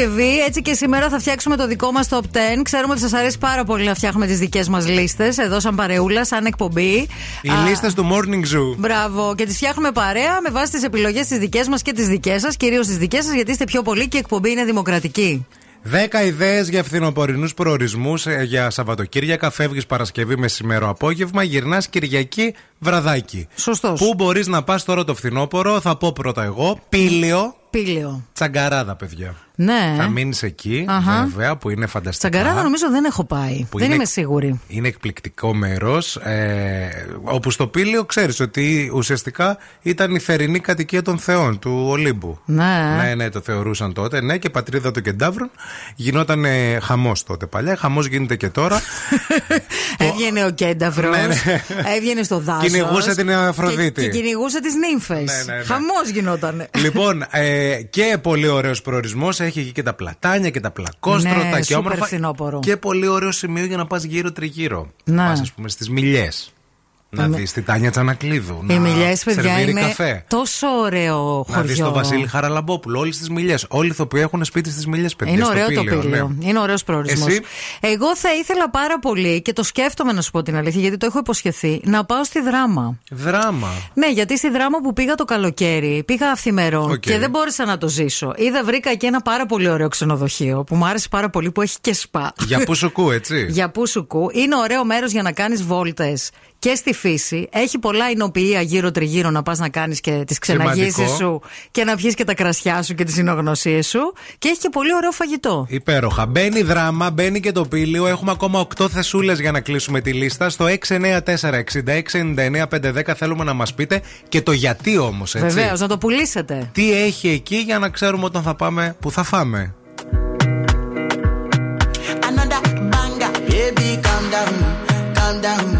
Παρασκευή, έτσι και σήμερα θα φτιάξουμε το δικό μας top 10. Ξέρουμε ότι σας αρέσει πάρα πολύ να φτιάχνουμε τις δικές μας λίστες εδώ, σαν παρεούλα, σαν εκπομπή. Οι λίστες του Morning Zoo. Μπράβο. Και τις φτιάχνουμε παρέα με βάση τις επιλογές τις δικές μας και τις δικές σας. Κυρίως τις δικές σας, γιατί είστε πιο πολλοί και η εκπομπή είναι δημοκρατική. 10 ιδέες για φθινοπορεινούς προορισμούς για Σαββατοκύριακα. Φεύγεις Παρασκευή μεσημέρο απόγευμα, γυρνάς Κυριακή βραδάκι. Σωστός. Πού μπορείς να πας τώρα το φθινόπωρο, θα πω πρώτα εγώ. Πήλιο. Πήλιο. Τσαγκαράδα, παιδιά. Ναι. Θα μείνεις εκεί, Αχα. βέβαια, που είναι φανταστικά. Τσαγκαράδα νομίζω δεν έχω πάει. Που δεν είναι- είμαι σίγουρη. Είναι εκπληκτικό μέρος. Ε, όπου στο Πήλιο ξέρεις ότι ουσιαστικά ήταν η θερινή κατοικία των θεών του Ολύμπου. Ναι. Ναι, ναι, το θεωρούσαν τότε. Ναι, και πατρίδα των κεντάβρων. Γινόταν χαμός τότε παλιά. Χαμός γίνεται και τώρα. Έβγαινε ο Κένταβρο. Ναι, ναι. Έβγαινε στο δάσος. Κυνηγούσε την Αφροδίτη. Και, και κυνηγούσες τις νύμφες. Ναι, ναι, ναι. Χαμός γινόταν. λοιπόν, ε, και πολύ ωραίος προορισμός. Έχει εκεί και τα πλατάνια και τα πλακόστρωτα Ναι, και σούπερ όμορφα. φθινόπωρο. Και πολύ ωραίο σημείο για να πας γύρω-τριγύρω. Ναι. Πας, ας πούμε, στις μιλιές. Να Με- δεις τη Τάνια Τσανακλείδου. Οι να μιλιέ, παιδιά, σερβίρει είναι καφέ. τόσο ωραίο Να δεις χωριό. τον Βασίλη Χαραλαμπόπουλο, όλες τις μιλιές. Όλοι οι ηθοποιοί έχουν σπίτι στις μιλιές, παιδιά. Είναι στο ωραίο το Πήλιο, πήλιο. ναι. Είναι ωραίος προορισμός. Εσύ; Εγώ θα ήθελα πάρα πολύ και το σκέφτομαι να σου πω την αλήθεια, γιατί το έχω υποσχεθεί, να πάω στη δράμα. Δράμα. Ναι, γιατί στη Δράμα που πήγα το καλοκαίρι, πήγα αυθημερόν Οκ. και δεν μπόρεσα να το ζήσω. Είδα, βρήκα εκεί ένα πάρα πολύ ωραίο ξενοδοχείο που μου άρεσε πάρα πολύ, που έχει και σπα. Για Που Σου Κου, έτσι; Για Που Σου Κου. Είναι ωραίο μέρος για να κάνεις βόλτες και στη φύση. Έχει πολλά οινοποιεία γύρω-τριγύρω να πας να κάνεις και τις ξεναγήσεις Σημαντικό. σου και να πιεις και τα κρασιά σου και τις οινογνωσίες σου. Και έχει και πολύ ωραίο φαγητό. Υπέροχα. Μπαίνει Δράμα, μπαίνει και το Πήλιο. Έχουμε ακόμα 8 θεσούλες για να κλείσουμε τη λίστα. Στο 694-6699-510 θέλουμε να μας πείτε και το γιατί όμως, έτσι. Βεβαίως, να το πουλήσετε. Τι έχει εκεί για να ξέρουμε όταν θα πάμε που θα φάμε. Another banger. Baby, calm down, calm down.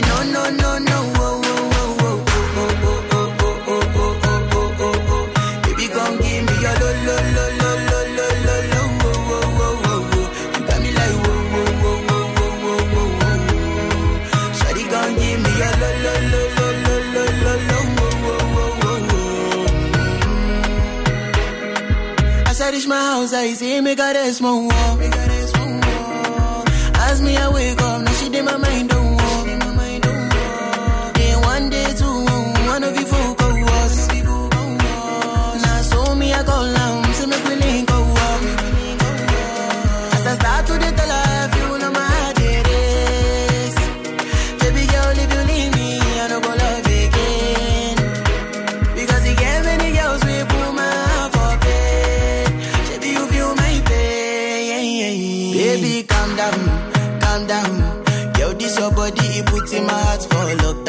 me no no no no oh oh oh oh oh oh oh oh oh oh oh oh oh oh baby come give me your lo lo lo lo lo lo lo lo oh oh oh oh you got me like oh oh oh oh oh oh oh oh shawty come give me your lo lo lo lo lo lo lo lo oh oh oh oh as I reach my house I see me got a small wall. As me I wake up now she in my mind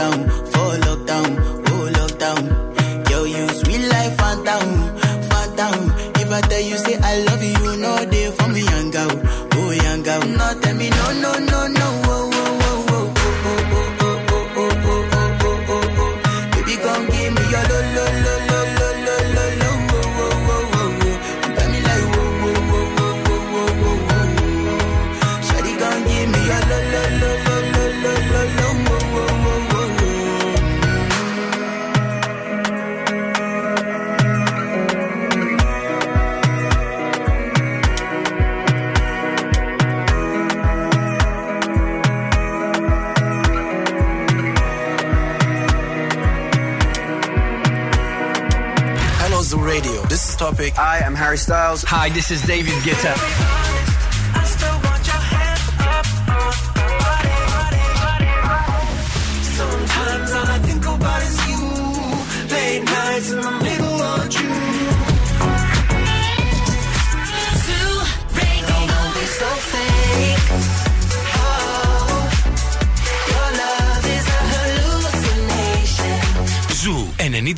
lockdown, for lockdown, oh lockdown. Yo, you sweet life, phantom, phantom. If I tell you, say topic. I am Harry Styles. Hi, this is David Guetta.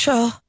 control.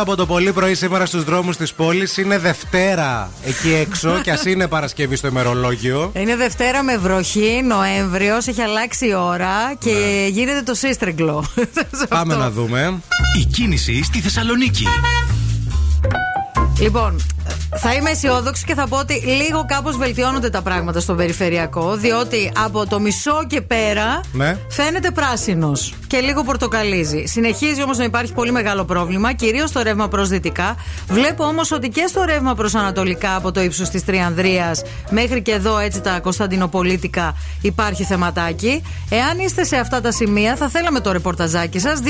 Από το πολύ πρωί σήμερα στους δρόμους της πόλης. Είναι Δευτέρα εκεί έξω και ας είναι Παρασκευή στο ημερολόγιο. Είναι Δευτέρα με βροχή, Νοέμβριος, έχει αλλάξει η ώρα και Ναι. γίνεται το σύστριγκλο. Πάμε να δούμε. Η κίνηση στη Θεσσαλονίκη. Λοιπόν, θα είμαι αισιόδοξη και θα πω ότι λίγο κάπως βελτιώνονται τα πράγματα στο περιφερειακό, διότι από το μισό και πέρα Ναι. φαίνεται πράσινος και λίγο πορτοκαλίζει. Συνεχίζει όμως να υπάρχει πολύ μεγάλο πρόβλημα, κυρίως στο ρεύμα προς δυτικά. Βλέπω όμως ότι και στο ρεύμα προς ανατολικά από το ύψος της Τριανδρίας μέχρι και εδώ έτσι τα Κωνσταντινοπολίτικα υπάρχει θεματάκι. Εάν είστε σε αυτά τα σημεία, θα θέλαμε το ρεπορταζάκι σας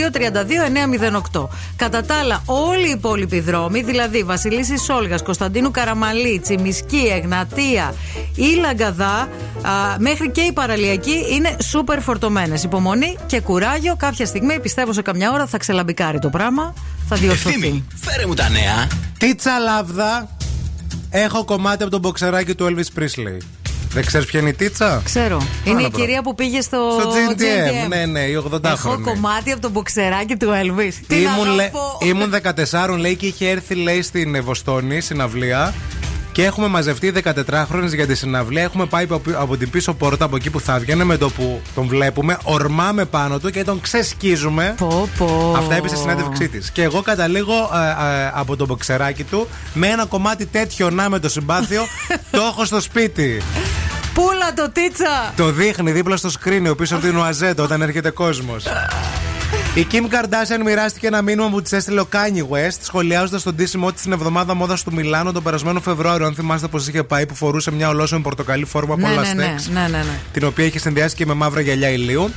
232-908. Κατά τα άλλα, όλοι οι υπόλοιποι δρόμοι, δηλαδή Βασιλίση Σόλγα, Κωνσταντίνου Καραμαλή, Τσιμισκή, Εγνατία ή Λαγκαδά, α, μέχρι και η παραλιακή είναι σούπερ φορτωμένε. Υπομονή και κουράγιο. Κάποια στιγμή, πιστεύω σε καμιά ώρα, θα ξελαμπικάρει το πράγμα. Θα διορθωθεί. Ευθύμη, φέρε μου τα νέα. Τίτσα λάβδα. Έχω κομμάτι από τον μποξεράκι του Elvis Presley. Δεν ξέρεις ποια είναι η Τίτσα; Ξέρω. Είναι η να βρω. κυρία που πήγε στο, Στο GNTM. Ναι, ναι, η 80 Έχω χρονη κομμάτι από το μποξεράκι του Elvis. Τι να Ήμουν, λέ- πω. ήμουν 14, λέει, και είχε έρθει, λέει, στην Βοστόνη, συναυλία. Και έχουμε μαζευτεί 14χρονε για τη συναυλία. Έχουμε πάει από, από την πίσω πόρτα, από εκεί που θα βγαίνει, με το που τον βλέπουμε. Ορμάμε πάνω του και τον ξεσκίζουμε. Πω, πω. Αυτά είπε στη συνέντευξή της. Και εγώ καταλήγω ε, ε, από το μποξεράκι του με ένα κομμάτι τέτοιο να με το συμπάθειο. το έχω στο σπίτι. Πούλα το τίτσα! Το δείχνει δίπλα στο σκρίνιο πίσω από την Ουαζέντο όταν έρχεται κόσμος. Η Kim Kardashian μοιράστηκε ένα μήνυμα που της έστειλε ο Kanye West, σχολιάζοντας τον τίσιμό της στην εβδομάδα μόδας του Μιλάνο τον περασμένο Φεβρουάριο. Αν θυμάστε πως είχε πάει που φορούσε μια ολόσωμη πορτοκαλί φόρμα από Ναι, όλα ναι, ναι, στέξ, ναι, ναι, ναι. την οποία είχε συνδυάσει και με μαύρα γυαλιά ηλίου.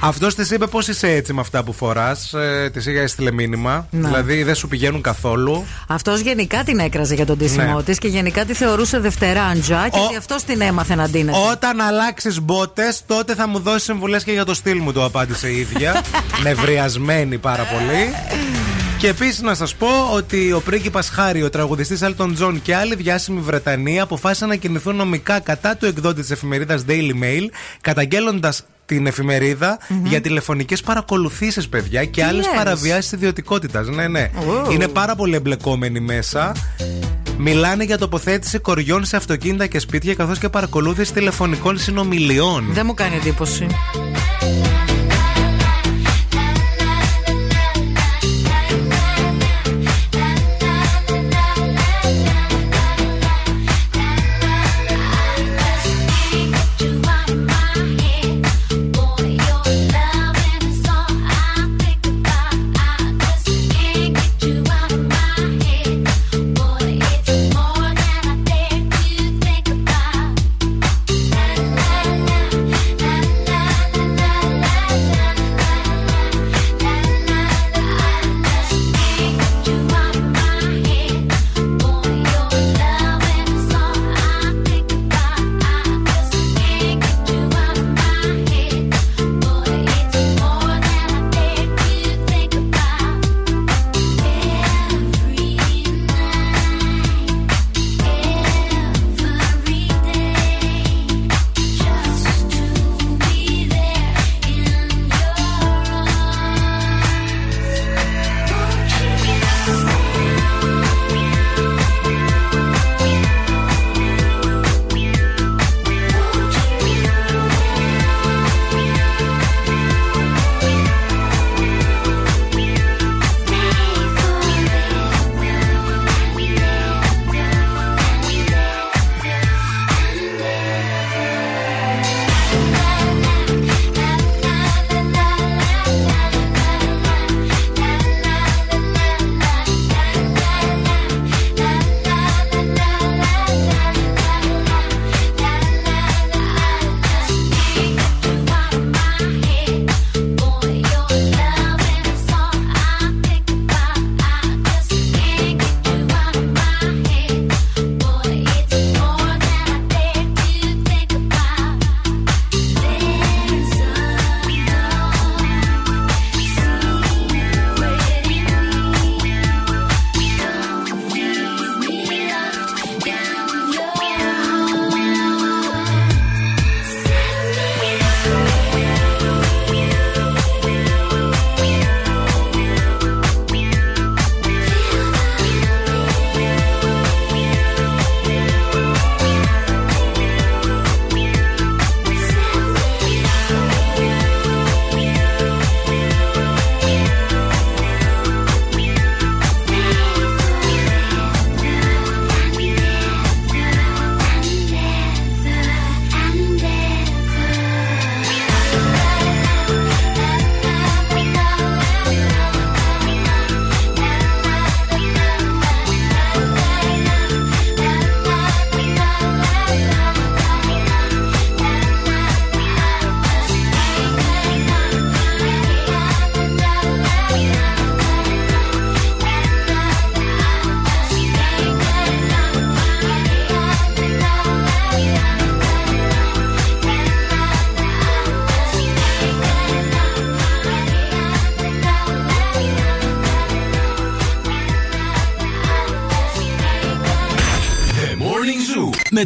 Αυτός της είπε πώς είσαι έτσι με αυτά που φοράς; Ε, της είχε έστειλε μήνυμα. Ναι. Δηλαδή δεν σου πηγαίνουν καθόλου. Αυτός γενικά την έκραζε για τον τίσιμό Ναι. της και γενικά τη θεωρούσε δευτεράντζα και Ο- ότι αυτός την έμαθε να ντύνεται. Όταν αλλάξεις μπότες, τότε θα μου δώσεις συμβουλέ και για το στυλ μου, το απάντησε η ίδια. Νευριασμένη πάρα πολύ. Και επίσης να σας πω ότι ο πρίγκιπας Χάρη, ο τραγουδιστής Elton John και άλλοι διάσημοι Βρετανοί αποφάσισαν να κινηθούν νομικά κατά του εκδότη της εφημερίδας Daily Mail, καταγγέλλοντας την εφημεριδα για τηλεφωνικές παρακολουθήσεις, παιδιά, και άλλες λες; παραβιάσεις ιδιωτικότητας. Ναι, ναι. Ου. Είναι πάρα πολύ εμπλεκόμενοι μέσα. Μιλάνε για τοποθέτηση κοριών σε αυτοκίνητα και σπίτια καθώς και παρακολούθηση τηλεφωνικών συνομιλιών. Δεν μου κάνει εντύπωση.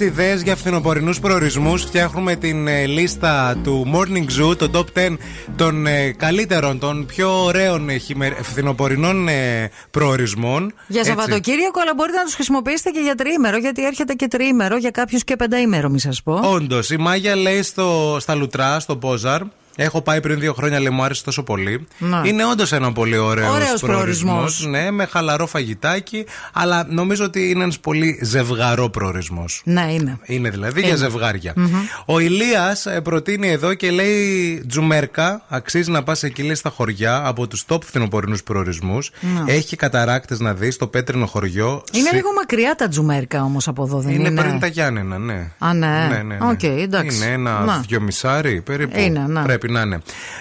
Ιδέες για φθινοπορεινούς προορισμούς. Φτιάχνουμε την ε, λίστα του Morning Zoo, το top 10 των ε, καλύτερων, των πιο ωραίων ε, χειμε- φθινοπορεινών ε, προορισμών. Για Έτσι. Σαββατοκύριακο, αλλά μπορείτε να τους χρησιμοποιήσετε και για τριήμερο, γιατί έρχεται και τριήμερο για κάποιους και πενταήμερο, μη σας πω. Όντως, η Μάγια λέει στο, στα Λουτρά, στο Πόζαρ. Έχω πάει πριν δύο χρόνια, λέει μου άρεσε τόσο πολύ. Να. Είναι όντως ένα πολύ ωραίος Ωραίος προορισμός. Ναι, με χαλαρό φαγητάκι, αλλά νομίζω ότι είναι ένας πολύ ζευγαροπροορισμός. Ναι, είναι. Είναι δηλαδή Είναι. για ζευγάρια. Μμμ. Ο Ηλίας προτείνει εδώ και λέει Τζουμέρκα, αξίζει να πας εκεί λέει στα χωριά από τους top φθινοπωρινούς προορισμούς. Ναι. Έχει καταράκτες να δεις στο πέτρινο χωριό. Είναι Συ- λίγο μακριά τα Τζουμέρκα όμως από εδώ, δεν είναι. είναι; πριν τα Γιάννενα, ναι. Α, ναι. ναι, ναι, ναι. Οκ, εντάξει. Είναι ένα Να. δυομισάρι περίπου. Είναι, ναι. Πρέπει να είναι.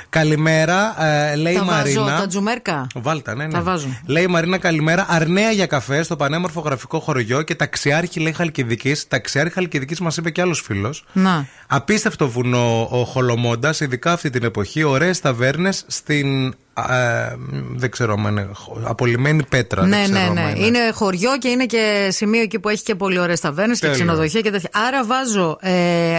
Καλημέρα, ε, λέει τα η Μαρίνα. βάζω, τα τζουμέρκα. Βάλτα, ναι, ναι. Τα βάζω. Λέει η Μαρίνα, καλημέρα. Αρνέα για καφέ στο πανέμορφο γραφικό χωριό και ταξιάρχη λέει Χαλκιδικής. Ταξιάρχη Χαλκιδικής μας είπε κι άλλος φίλος. Να. Απίστευτο βουνό ο Χολομόντα, ειδικά αυτή την εποχή. Ωραίες ταβέρνες στην. ε, δεν ξέρω αν είναι. Απολυμμένη πέτρα. Ναι, δεν ξέρω ναι, άμα ναι. Είναι χωριό και είναι και σημείο εκεί που έχει και πολύ ωραίες ταβέρνες και Τέλειο. ξενοδοχεία και τέτοια. Άρα βάζω ε,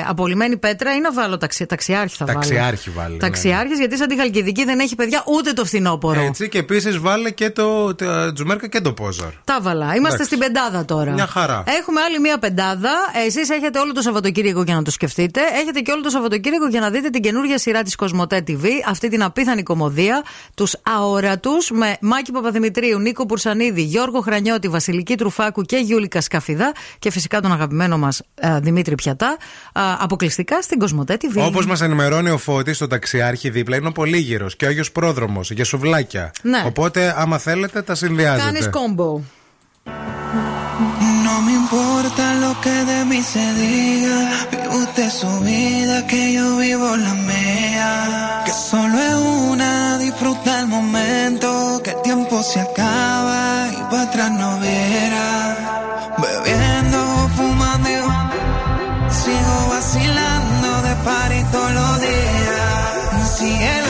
απολυμμένη πέτρα ή να βάλω ταξι, ταξιάρχη θα βάλω. Ταξιάρχη βάλει, ναι. Ταξιάρχης, γιατί σαν τη Χαλκιδική δεν έχει παιδιά ούτε το φθινόπωρο. Έτσι και επίσης βάλε και το, το Τζουμέρκα και το Πόζαρ. Τα βάλα. Είμαστε Εντάξει. στην πεντάδα τώρα. Μια χαρά. Έχουμε άλλη μία πεντάδα. Εσείς έχετε όλο το Σαββατοκύριακο για να το σκεφτείτε. Έχετε και όλο το Σαββατοκύριακο για να δείτε την καινούργια σειρά της Κοσμοτέ TV. Αυτή την απίθανη κομμωδία. Τους αόρατους με Μάκη Παπαδημητρίου, Νίκο Πουρσανίδη, Γιώργο Χρανιώτη, Βασιλική Τρουφάκου και Γιούλη Κασκαφιδά. Και φυσικά τον αγαπημένο μας Δημήτρη Πιατά. α, αποκλειστικά στην Κοσμοτέ TV. Όπως μας ενημερώνει ο Φώτης, το ταξιάρχη δίπλα είναι ο Πολύγυρος και ο Άγιος Πρόδρομος για σουβλάκια. Ναι. Οπότε, άμα θέλετε, τα συνδυάζετε. Κάνεις κόμπο. No me importa lo que de mí se diga. Usted su vida, que yo vivo la mía. Que solo es una, disfruta el momento. Que el tiempo se acaba y para atrás no viera. Bebiendo, fumando, y sigo vacilando de party todos los días. Cielo.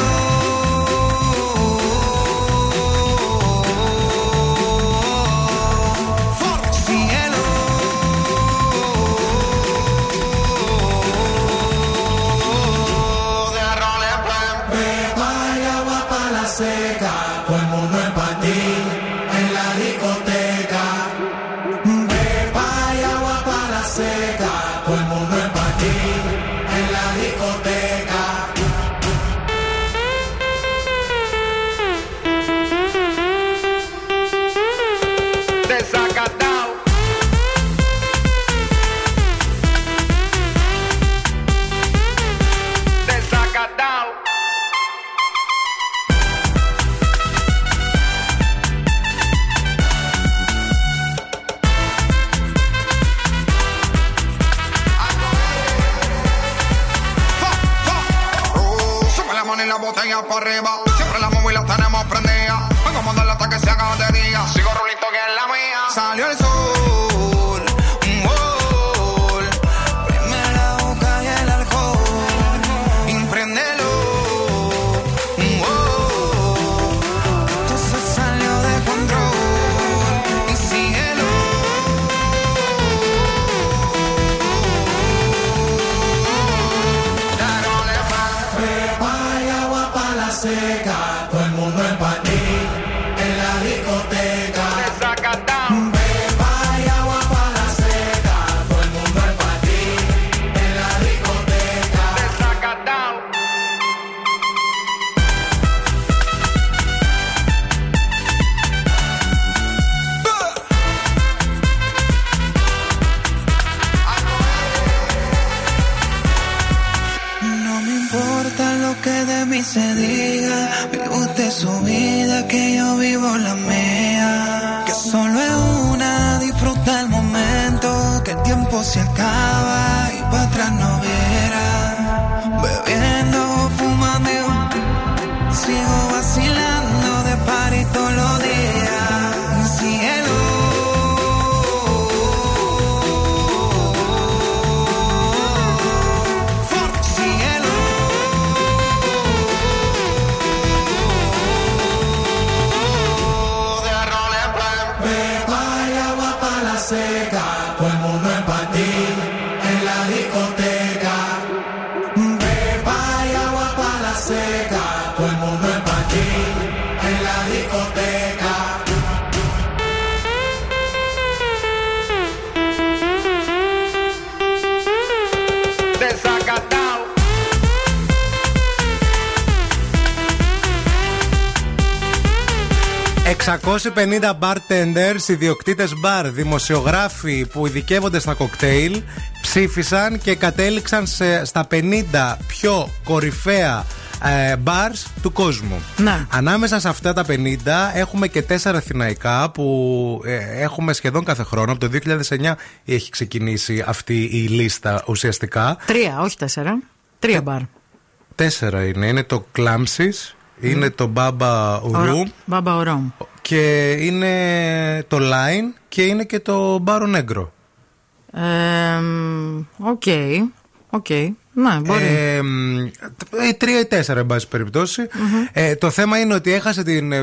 ...650 bartenders, ιδιοκτήτες μπαρ, δημοσιογράφοι που ειδικεύονται στα κοκτέιλ ψήφισαν και κατέληξαν σε, στα 50 πιο κορυφαία ε, bars του κόσμου. Ναι. Ανάμεσα σε αυτά τα 50 έχουμε και τέσσερα αθηναϊκά που ε, έχουμε σχεδόν κάθε χρόνο. Από το 2009 έχει ξεκινήσει αυτή η λίστα ουσιαστικά. Τρία, όχι τέσσερα. Τρία μπαρ. Τέσσερα είναι. Είναι το Κλάμψης, είναι το Baba Room Baba au Rum. Και είναι το Line και είναι και το Barro Negro. Ε, OK. OK. Ναι, μπορεί. Ε, μ, ε, τρία ή τέσσερα, εν πάση περιπτώσει. Ε, το θέμα είναι ότι έχασε την, ε,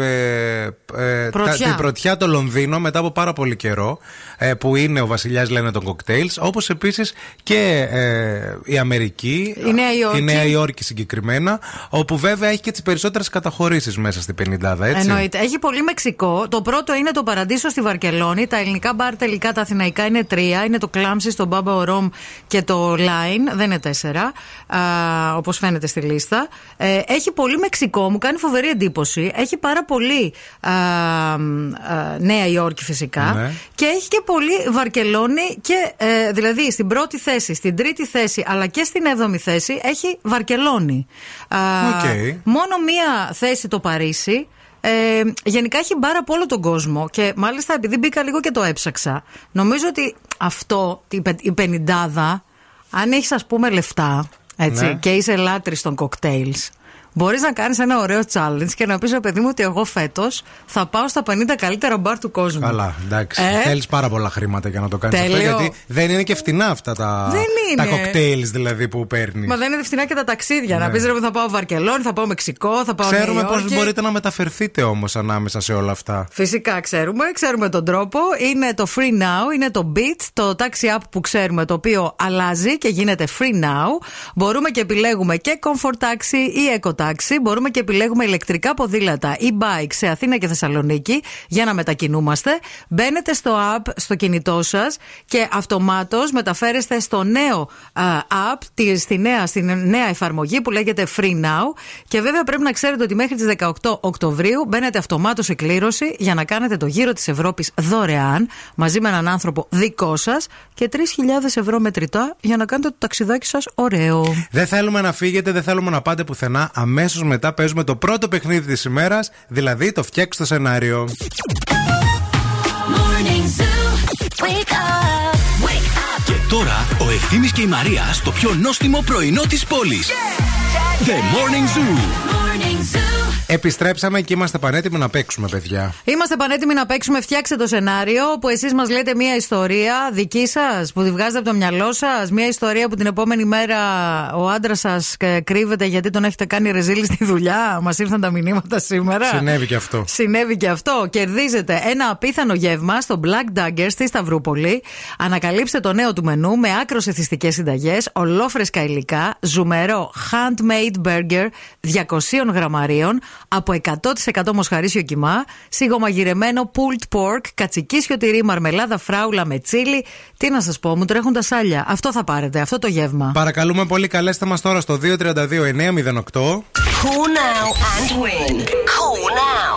ε, Πρωτιά. τα- την πρωτιά το Λονδίνο μετά από πάρα πολύ καιρό, ε, που είναι ο βασιλιάς, λένε, των κοκτέιλς. Όπως επίσης και ε, η Αμερική. Η Νέα Υόρκη. Η Νέα Υόρκη συγκεκριμένα. Όπου βέβαια έχει και τις περισσότερες καταχωρήσεις μέσα στην 50, έτσι. Εννοείται. Έχει πολύ Μεξικό. Το πρώτο είναι το Παραντήσο στη Βαρκελόνη. Τα ελληνικά μπαρ τελικά τα αθηναϊκά είναι τρία. Είναι το Κλάμψη, το Μπάμπα Ορόμ και το Line. Δεν είναι τέσσερα. Όπως φαίνεται στη λίστα. Ε, έχει πολύ Μεξικό. Μου κάνει φοβερή εντύπωση. Έχει πάρα πολύ α, α, Νέα Υόρκη φυσικά. Ναι. Και έχει και πολύ Βαρκελόνη. Και, ε, δηλαδή στην πρώτη θέση, στην τρίτη θέση αλλά και στην έβδομη θέση έχει Βαρκελόνη. Α, Οκ. Μόνο μία θέση το Παρίσι. Ε, γενικά έχει μπάρα από όλο τον κόσμο και μάλιστα επειδή μπήκα λίγο και το έψαξα, νομίζω ότι αυτό, η πε- η πενηντάδα, αν έχεις ας πούμε λεφτά έτσι, Ναι. και είσαι λάτρης των κοκτέιλς, Μπορείς να κάνεις ένα ωραίο challenge και να πεις ρε παιδί μου ότι εγώ φέτος θα πάω στα 50 καλύτερα μπαρ του κόσμου. Καλά, εντάξει. Ε; Θέλεις πάρα πολλά χρήματα για να το κάνεις αυτό. Τέλειο. Γιατί δεν είναι και φτηνά αυτά τα, Δεν είναι. τα κοκτέιλ δηλαδή που παίρνεις. Μα δεν είναι φθηνά και τα ταξίδια. Να Ναι. πεις ρε, θα πάω Βαρκελόνη, θα πάω Μεξικό, θα πάω Ξέρουμε Νέα πώς Υόρκη. μπορείτε να μεταφερθείτε όμως ανάμεσα σε όλα αυτά. Φυσικά ξέρουμε, ξέρουμε τον τρόπο. Είναι το Free Now, είναι το Beat, το taxi app που ξέρουμε το οποίο αλλάζει και γίνεται Free Now. Μπορούμε και επιλέγουμε και Comfort Taxi ή Eco Taxi. Μπορούμε και επιλέγουμε ηλεκτρικά ποδήλατα ή bike σε Αθήνα και Θεσσαλονίκη για να μετακινούμαστε. Μπαίνετε στο app στο κινητό σας και αυτομάτως μεταφέρεστε στο νέο α, app, τη- στη νέα, στη νέα εφαρμογή που λέγεται Free Now. Και βέβαια πρέπει να ξέρετε ότι μέχρι τις 18 Οκτωβρίου μπαίνετε αυτομάτως σε κλήρωση για να κάνετε το γύρο της Ευρώπης δωρεάν μαζί με έναν άνθρωπο δικό σας και 3.000 ευρώ μετρητά για να κάνετε το ταξιδάκι σας ωραίο. Δεν θέλουμε να φύγετε, δεν θέλουμε να πάτε πουθενά. Αμέσως μετά παίζουμε το πρώτο παιχνίδι της ημέρας, δηλαδή το φτιάξτε το σενάριο. Morning Zoo. Wake up. Wake up. Και τώρα ο Ευθύμης και η Μαρία στο πιο νόστιμο πρωινό της πόλης. The Morning Zoo. Morning Zoo. Επιστρέψαμε και είμαστε πανέτοιμοι να παίξουμε, παιδιά. Είμαστε πανέτοιμοι να παίξουμε. Φτιάξτε το σενάριο που εσείς μας λέτε μια ιστορία δική σας που τη βγάζετε από το μυαλό σας. Μια ιστορία που την επόμενη μέρα ο άντρας σας κρύβεται γιατί τον έχετε κάνει ρεζίλη στη δουλειά. Μας ήρθαν τα μηνύματα σήμερα. Συνέβη και αυτό. Συνέβη και αυτό. Κερδίζετε ένα απίθανο γεύμα στο Black Dagger στη Σταυρούπολη. Ανακαλύψτε το νέο του μενού με άκρος εθιστικές συνταγές, ολόφρεσκα υλικά, ζουμερό handmade burger 200 γραμμαρίων από 100% μοσχαρίσιο κιμά, σιγομαγειρεμένο pulled pork, κατσικίσιο τυρί, μαρμελάδα φράουλα με τσίλι. Τι να σας πω, μου τρέχουν τα σάλια. Αυτό θα πάρετε, αυτό το γεύμα. Παρακαλούμε πολύ, καλέστε μας τώρα στο 232-908. Call now and win. Call now.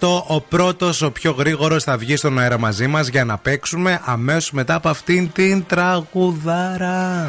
232-908. Ο πρώτος, ο πιο γρήγορος θα βγει στον αέρα μαζί μας για να παίξουμε αμέσως μετά από αυτήν την τραγουδάρα.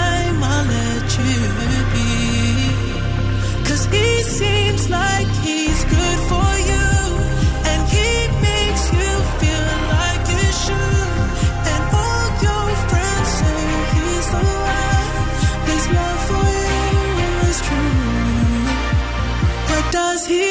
seems like he's good for you. And he makes you feel like you should. And all your friends say he's the one. His love for you is true. But does he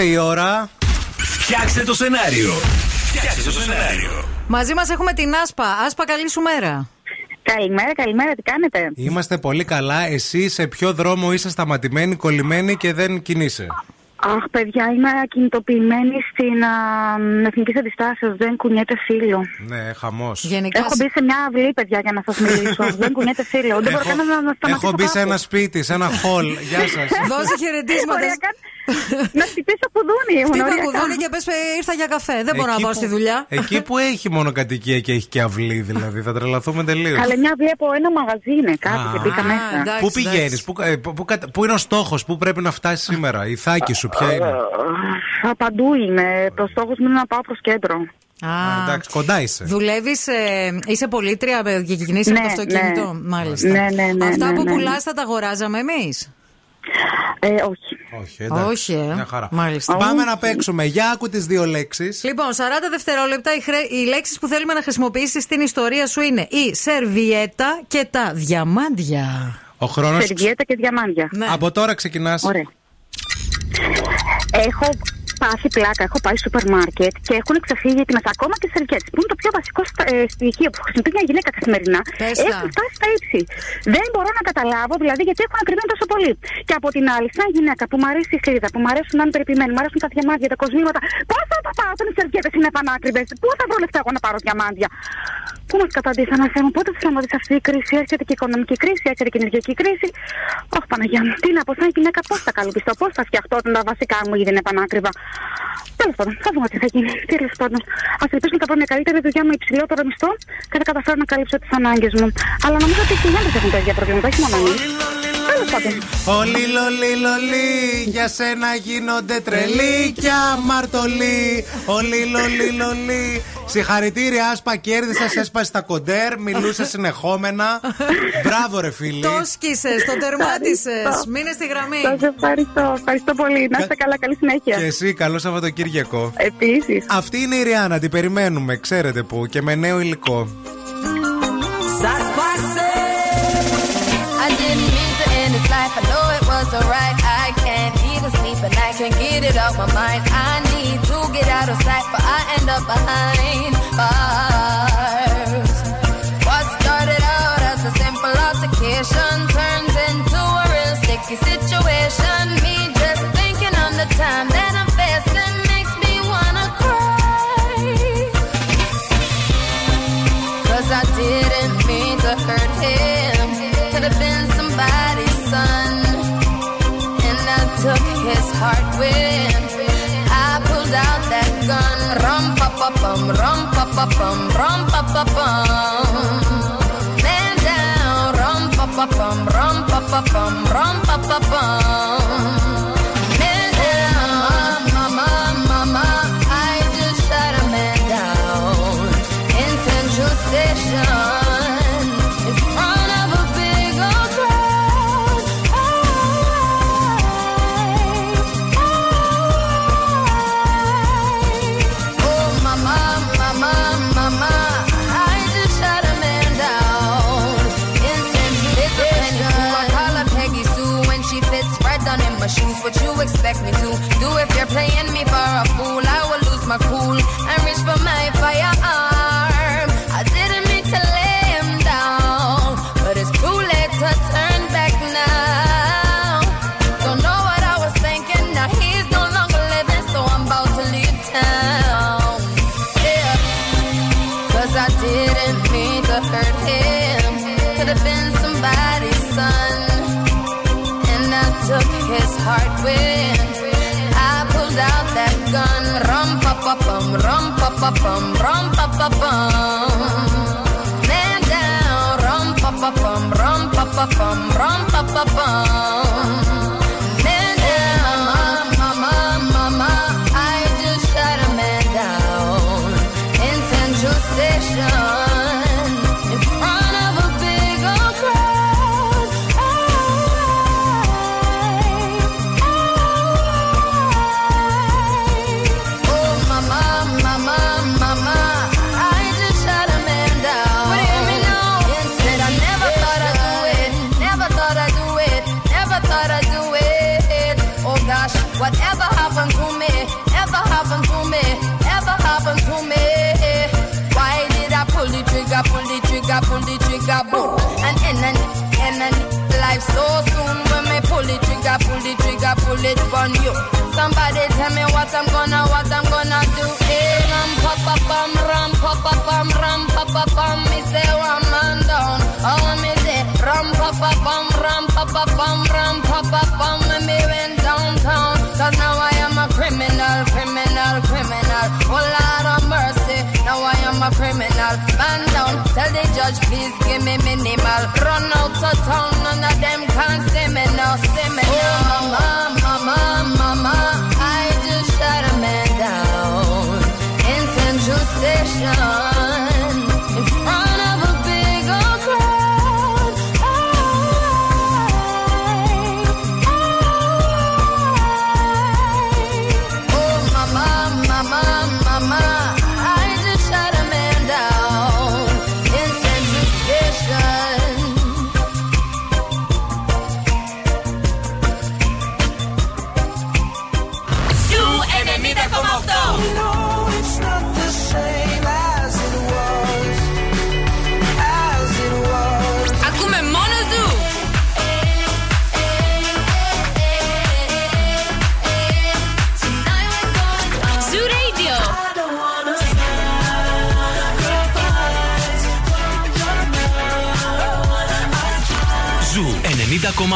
Ήρθε η ώρα. Φτιάξτε το σενάριο. Φτιάξτε το σενάριο. Μαζί μας έχουμε την Άσπα. Άσπα, καλή σου μέρα. Καλημέρα, καλημέρα, τι κάνετε; Είμαστε πολύ καλά. Εσύ σε ποιο δρόμο είσαι σταματημένη, κολλημένη και δεν κινείσαι; Αχ, παιδιά, είμαι ακινητοποιημένη στην α, Εθνικής Αντιστάσεως. Δεν κουνιέται φίλο. Ναι, χαμός. Γενικά. Έχω μπει σε μια αυλή, παιδιά, για να σας μιλήσω. Δεν κουνιέται φίλο. Δεν μπορώ καν να, να σταματήσω. Έχω μπει σε πάθος. ένα σπίτι, σε ένα χολ. Γεια σας. Δώσε χαιρετίσματα. Οριακά, να χτυπήσω κουδούνι. ήμουν, Χτύπα οριακά. κουδούνι και πες ήρθα για καφέ. Δεν μπορώ να πάω στη δουλειά. Εκεί που έχει μόνο κατοικία και έχει και αυλή, δηλαδή. Θα τρελαθούμε τελείως. Καλά, μια αυλή από ένα μαγαζί είναι κάτι και μπήκα μέσα. Πού πηγαίνεις, πού, ε, πού, πού κατα- πού είναι ο στόχος, πού πρέπει να φτάσεις σήμερα, η θάκη σου, ποια είναι; Α, Παντού είμαι. Το στόχος μου είναι να πάω προς κέντρο. Α, Εντάξει, κοντά είσαι. Δουλεύεις, είσαι πολίτρια ε, και κινείσαι με το Ναι, αυτοκίνητο; ναι. Μάλιστα. Ναι, ναι, ναι, Αυτά ναι, που ναι. πουλάς θα τα αγοράζαμε εμείς; Ε, όχι. Όχι, εντάξει. Όχι, ε. Μια χαρά. Μάλιστα. Πάμε να παίξουμε. Για άκου τις δύο λέξεις. Λοιπόν, 40 δευτερόλεπτα. Οι, χρέ... οι λέξεις που θέλουμε να χρησιμοποιήσεις στην ιστορία σου είναι η σερβιέτα και τα διαμάντια. Ο χρόνος. Σερβιέτα και διαμάντια. Ναι. Από τώρα ξεκινάς. Ωραία. Έχω πάθει πλάκα, έχω πάει στο σούπερ μάρκετ και έχουν ξεφύγει έτοιμε ακόμα και σερβιέτε, που είναι το πιο βασικό στα- ε, στοιχείο που χρησιμοποιεί μια γυναίκα καθημερινά. Πες τα. Έχουν φτάσει στα ύψη. Δεν μπορώ να καταλάβω δηλαδή γιατί έχουν ακριβεί τόσο πολύ. Και από την άλλη, σαν γυναίκα που μου αρέσει η χρήδα, που μου αρέσουν να είναι περιποιημένη, μου αρέσουν τα διαμάντια, τα κοσμήματα, πώς θα τα πάω όταν οι σερβιέτε είναι επανάκριβε, πού θα βρω λεφτά εγώ να πάρω διαμάντια; Πού μα καταντήσανε, Θεέ μου, πότε θα σταματήσει αυτή η κρίση, έρχεται και η οικονομική κρίση, έρχεται και η ενεργειακή κρίση. Όχι, Παναγία μου, τι να πω, σαν γυναίκα, πώς θα καλουπιστώ, πώς θα φτιαχτώ όταν τα βασικά μου ήδη είναι πανάκριβα; Τέλος πάντων, θα δούμε τι θα γίνει. Τέλος πάντων, ας ελπίσουμε να θα βρω μια καλύτερη δουλειά με υψηλότερο μισθό και θα καταφέρω να καλύψω τις ανάγκες μου. Αλλά νομίζω ότι οι χιλιάδε έχουν τα ίδια προβλήματα, όχι μόνο εμείς. Τέλο πάντων. Όλοι λολί λολί, για σένα γίνονται τρελοί και αμαρτωλοί. Όλοι λολί λολί. Συγχαρητήρια, άσπα κέρδισε, έσπασε τα κοντέρ, μιλούσε συνεχόμενα. Μπράβο, ρε φίλοι. Το σκίσες, το τερμάτισες. Μείνε στη γραμμή. Σας ευχαριστώ, ευχαριστώ πολύ. Να είστε καλά, καλή συνέχεια. Και εσύ, καλό Σαββατοκύριακο. Επίσης. Αυτή είναι η Ριάννα, την περιμένουμε, ξέρετε που, και με νέο υλικό. I it right. I can't even sleep and I can't get it out my mind. I need to get out of sight, but I end up behind bars. Pa bum, rum pa pa bum. Man down, rum pa pa bum, rum pa pa bum, rum pa pa bum. Expect me to do if you're playing pa pa rum pa pa bum. Man down, rum pa pa bum, rum pa pa bum, rum pa pa bum. What I'm gonna, what I'm gonna do. Hey, ram pa pa pam, ram pa pa pam, ram pa pa pam. Me say one man down. Oh, me say ram pa pa pam, ram pa pa pam, ram pa pa pam. And me went downtown. Cause now I am a criminal, criminal, criminal. Oh Lord of mercy, now I am a criminal. Man down, tell the judge please give me minimal. Run out of town, none of them can see me now, see me now. Oh mama, mama, mama, Station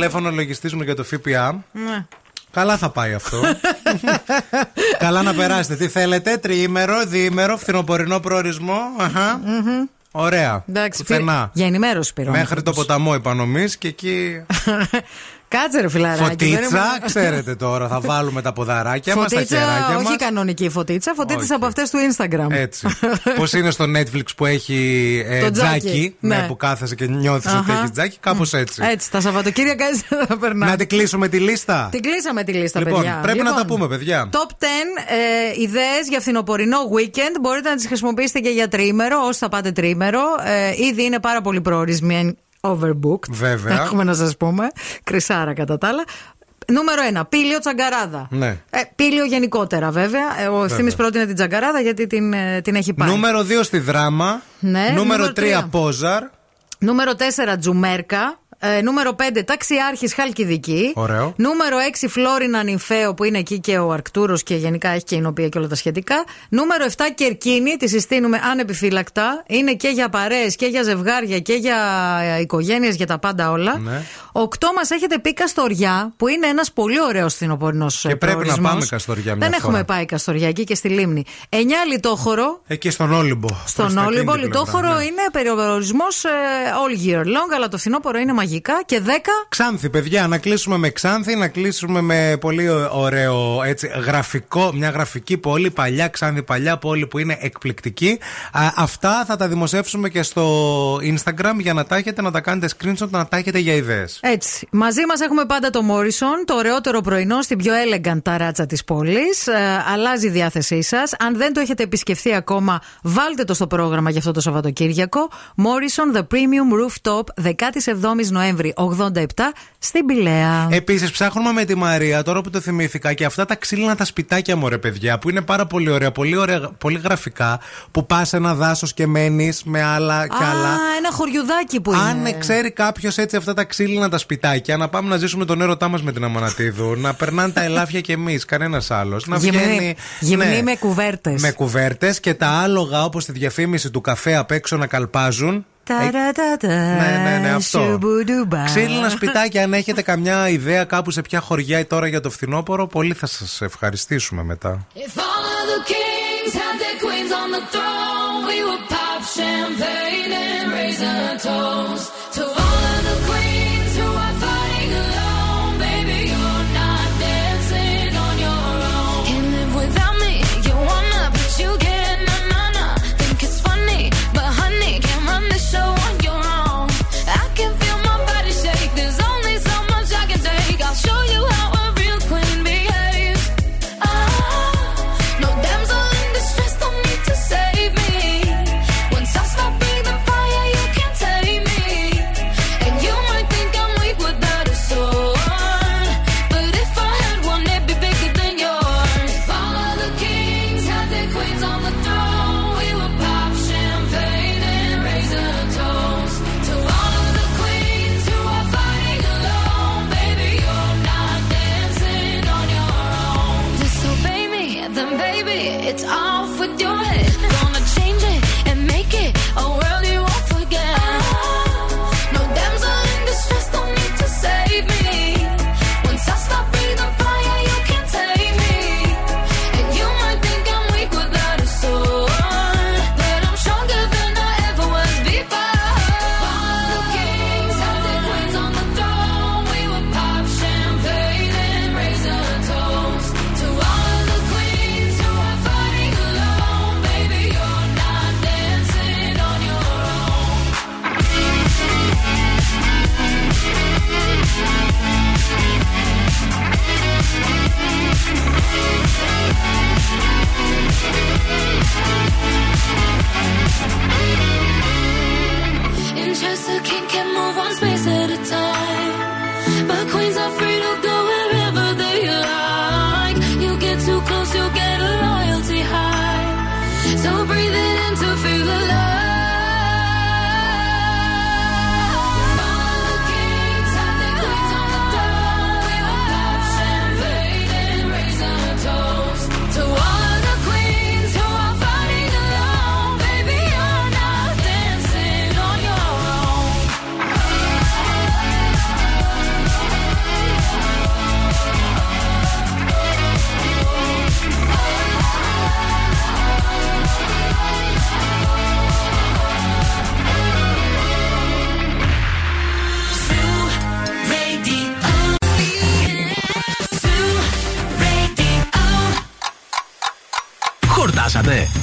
Τηλέφωνο ο λογιστή μου για το ΦΠΑ. Ναι. Καλά θα πάει αυτό. Καλά να περάσετε. Τι θέλετε, τριήμερο, διήμερο, φθινοπορεινό προορισμό. Αχα. Ωραία. Εντάξει, Πουθενά. πήρε- για ενημέρωση πήρε. ο Μέχρι άνθρωπος. το ποταμό επανομής και εκεί. Κάτσε ρε φιλαράκι. Φωτίτσα, δεν- ξέρετε τώρα. Θα βάλουμε τα ποδαράκια μας, τα Φωτίτσα, χεράκια όχι μας. κανονική φωτίτσα, φωτίτσα Όχι. από αυτές του Instagram. Έτσι. Πώς είναι στο Netflix που έχει ε, Το τζάκι, τζάκι, ναι, ναι. που κάθεσαι και νιώθεις ότι Αχα. έχεις τζάκι, κάπως έτσι. Έτσι, τα Σαββατοκύριακα έτσι θα περνάμε. Να την κλείσουμε τη λίστα. Την κλείσαμε τη λίστα, Λοιπόν, παιδιά. πρέπει να τα πούμε, παιδιά. Top 10 ε, ιδέες για φθινοπορεινό weekend. Μπορείτε να τις χρησιμοποιήσετε και για τρίμερο, όσοι θα πάτε τρίμερο. Ε, ήδη είναι πάρα πολύ προορισμένοι. Overbooked. Βέβαια. Έχουμε να σας πούμε. Κρυσάρα κατά τα άλλα. Νούμερο 1. Πήλιο Τσαγκαράδα. Ναι. Ε, πήλιο γενικότερα βέβαια. Ε, Ο ευθύνη Βέβαια. πρότεινε την Τσαγκαράδα γιατί την, ε, την έχει πάει. Νούμερο 2 στη δράμα. Ναι, νούμερο νούμερο 3 τρία. Πόζαρ. Νούμερο 4 Τζουμέρκα. Ε, νούμερο 5, Ταξιάρχης Χαλκιδική. Ωραίο. Νούμερο 6, Φλόρινα Νυμφαίο που είναι εκεί και ο Αρκτούρος και γενικά έχει και η νοπία και όλα τα σχετικά. Νούμερο 7, Κερκίνη, τη συστήνουμε ανεπιφύλακτα. Είναι και για παρέες και για ζευγάρια και για οικογένειες, για τα πάντα όλα. Ναι. 8 μας έχετε πει Καστοριά, που είναι ένας πολύ ωραίος φθινοπορεινός Και πρέπει να πάμε Καστοριά μια Δεν φορά. έχουμε πάει Καστοριά εκεί και στη Λίμνη. 9 Λιτόχωρο. Εκεί στον Όλυμπο. Στον Προς τα Όλυμπο, εκείνη την λιτόχωρο πλευρά, ναι. είναι περιορισμό all year long, αλλά το φθινόπωρο είναι μαγικά. Και 10. Ξάνθη, παιδιά, να κλείσουμε με Ξάνθη, να κλείσουμε με πολύ ωραίο έτσι, γραφικό, μια γραφική πόλη, παλιά Ξάνθη, παλιά πόλη που είναι εκπληκτική. Α, αυτά θα τα δημοσιεύσουμε και στο Instagram για να τα έχετε, να τα κάνετε screenshot, να τα έχετε για ιδέες. Έτσι. Μαζί μας έχουμε πάντα το Morrison, το ωραιότερο πρωινό στην πιο elegant ταράτσα της πόλης. Ε, αλλάζει η διάθεσή σας. Αν δεν το έχετε επισκεφθεί ακόμα, βάλτε το στο πρόγραμμα για αυτό το Σαββατοκύριακο. Morrison The Premium Rooftop, 17 Νοέμβρη 87 στην Πηλαία. Επίσης, ψάχνουμε με τη Μαρία, τώρα που το θυμήθηκα, και αυτά τα ξύλινα τα σπιτάκια μου, ρε παιδιά, που είναι πάρα πολύ ωραία, πολύ, ωραία, πολύ γραφικά, που πας σε ένα δάσος και μένεις με άλλα και Α, άλλα. ένα χωριουδάκι που Αν είναι. ξέρει κάποιος έτσι αυτά τα ξύλινα τα σπιτάκια, να πάμε να ζήσουμε τον έρωτά μας με την Αμανατίδου, να περνάνε τα ελάφια κι εμείς, κανένας άλλος. Να Γυμνή- βγαίνει. γυμνή ναι, με κουβέρτες. με κουβέρτες και τα άλογα όπως τη διαφήμιση του καφέ απ' έξω να καλπάζουν. Ναι, ναι, ναι, αυτό. Ξύλινα σπιτάκια, αν έχετε καμιά ιδέα κάπου σε ποια χωριά τώρα για το φθινόπωρο, πολύ θα σας ευχαριστήσουμε μετά. If all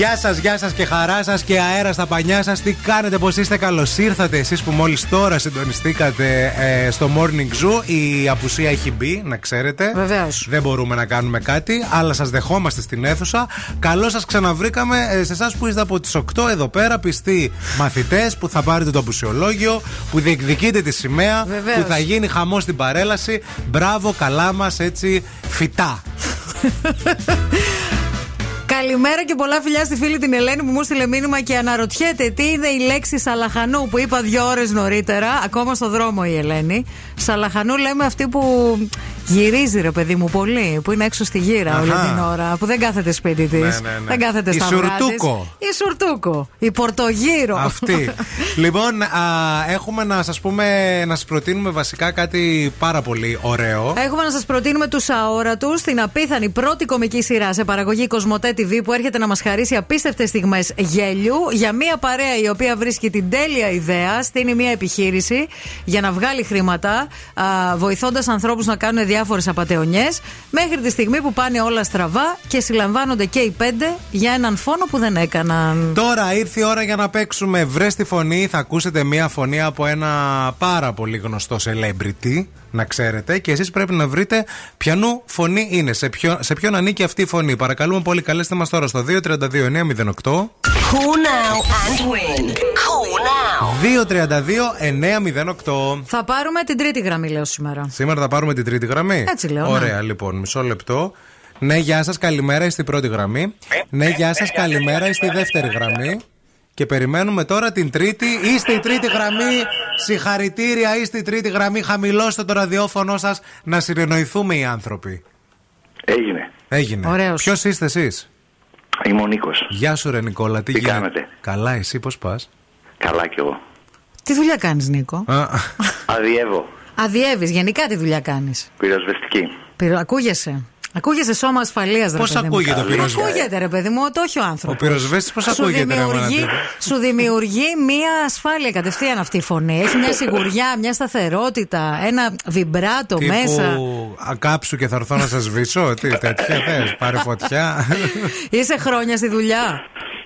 Γεια σας, γεια σας και χαρά σας και αέρα στα πανιά σας. Τι κάνετε, πώς είστε, καλώς ήρθατε. Εσείς που μόλις τώρα συντονιστήκατε ε, στο Morning Zoo. Η απουσία έχει μπει, να ξέρετε. Βεβαίως. Δεν μπορούμε να κάνουμε κάτι, αλλά σας δεχόμαστε στην αίθουσα. Καλώς σας ξαναβρήκαμε ε, σε εσάς που είστε από τις 8 εδώ πέρα, πιστοί μαθητές που θα πάρετε το απουσιολόγιο, που διεκδικείτε τη σημαία, Βεβαίως. που θα γίνει χαμός στην παρέλαση. Μπράβο, καλά μας έτσι φυτά. Καλημέρα και πολλά φιλιά στη φίλη την Ελένη που μου στείλε μήνυμα και αναρωτιέται τι είναι η λέξη Σαλαχανού που είπα δύο ώρες νωρίτερα. Ακόμα στο δρόμο η Ελένη. Σαλαχανού λέμε αυτή που γυρίζει, ρε παιδί μου, πολύ. Που είναι έξω στη γύρα Αχα. όλη την ώρα. Που δεν κάθεται σπίτι της. Ναι, ναι, ναι. Δεν κάθεται Η στα αυγά της. Σουρτούκο. Η Σουρτούκο. Η Πορτογύρο. Αυτή. λοιπόν, α, έχουμε να σας πούμε, να σας προτείνουμε βασικά κάτι πάρα πολύ ωραίο. Έχουμε να σας προτείνουμε τους αόρατους, την απίθανη πρώτη κομική σειρά σε παραγωγή Κοσμοτέ TV που έρχεται να μας χαρίσει απίστευτες στιγμές γέλιου για μια παρέα η οποία βρίσκει την τέλεια ιδέα, στείνει μια επιχείρηση για να βγάλει χρήματα, βοηθώντας ανθρώπους να κάνουν διάφορες απαταιωνιές, μέχρι τη στιγμή που πάνε όλα στραβά και συλλαμβάνονται και οι πέντε για έναν φόνο που δεν έκαναν. Τώρα ήρθε η ώρα για να παίξουμε βρες τη φωνή. Θα ακούσετε μία φωνή από ένα πάρα πολύ γνωστό celebrity, να ξέρετε, και εσεί πρέπει να βρείτε ποιανού φωνή είναι, σε, ποιο, σε ποιον ανήκει αυτή η φωνή. Παρακαλούμε πολύ, καλέστε μα τώρα στο 232-908. Cool now and win. Cool now. 232-908. Θα πάρουμε την τρίτη γραμμή, λέω σήμερα. Σήμερα θα πάρουμε την τρίτη γραμμή. Έτσι λέω, ναι. Ωραία, λοιπόν, μισό λεπτό. Ναι, γεια σα, καλημέρα, είστε στη πρώτη γραμμή. Ναι, γεια σα, καλημέρα, είστε στη δεύτερη γραμμή. Και περιμένουμε τώρα την τρίτη. Είστε η τρίτη γραμμή. Συγχαρητήρια, είστε η τρίτη γραμμή. Χαμηλώστε το ραδιόφωνο σας να συνεννοηθούμε οι άνθρωποι. Έγινε. Έγινε. Ωραίος. Ποιος είστε εσείς, Είμαι ο Νίκος. Γεια σου, Ρε Νικόλα, τι, Τι γίνεται; κάνετε; Καλά, εσύ πώς πας; Καλά κι εγώ. Τι δουλειά κάνεις, Νίκο; Αδιεύω. Αδιεύεις, γενικά τι δουλειά κάνεις; Πυροσβεστική. Ακούγεσαι; Ακούγεσαι σώμα ασφαλείας, Πώς ακούγεται ο πυροσβέστης; Ακούγεται, ρε παιδί μου, το όχι ο άνθρωπος. Ο πυροσβέστη πώς ακούγεται, ρε δημιουργεί, Μανατίδου; σου δημιουργεί μία ασφάλεια κατευθείαν αυτή η φωνή. Έχει μια σιγουριά, μια σταθερότητα, ένα βιμπράτο μέσα. Τύπου ακάψου και θα έρθω να σας σβήσω. Τι τέτοια θες, πάρε φωτιά. Είσαι χρόνια στη δουλειά.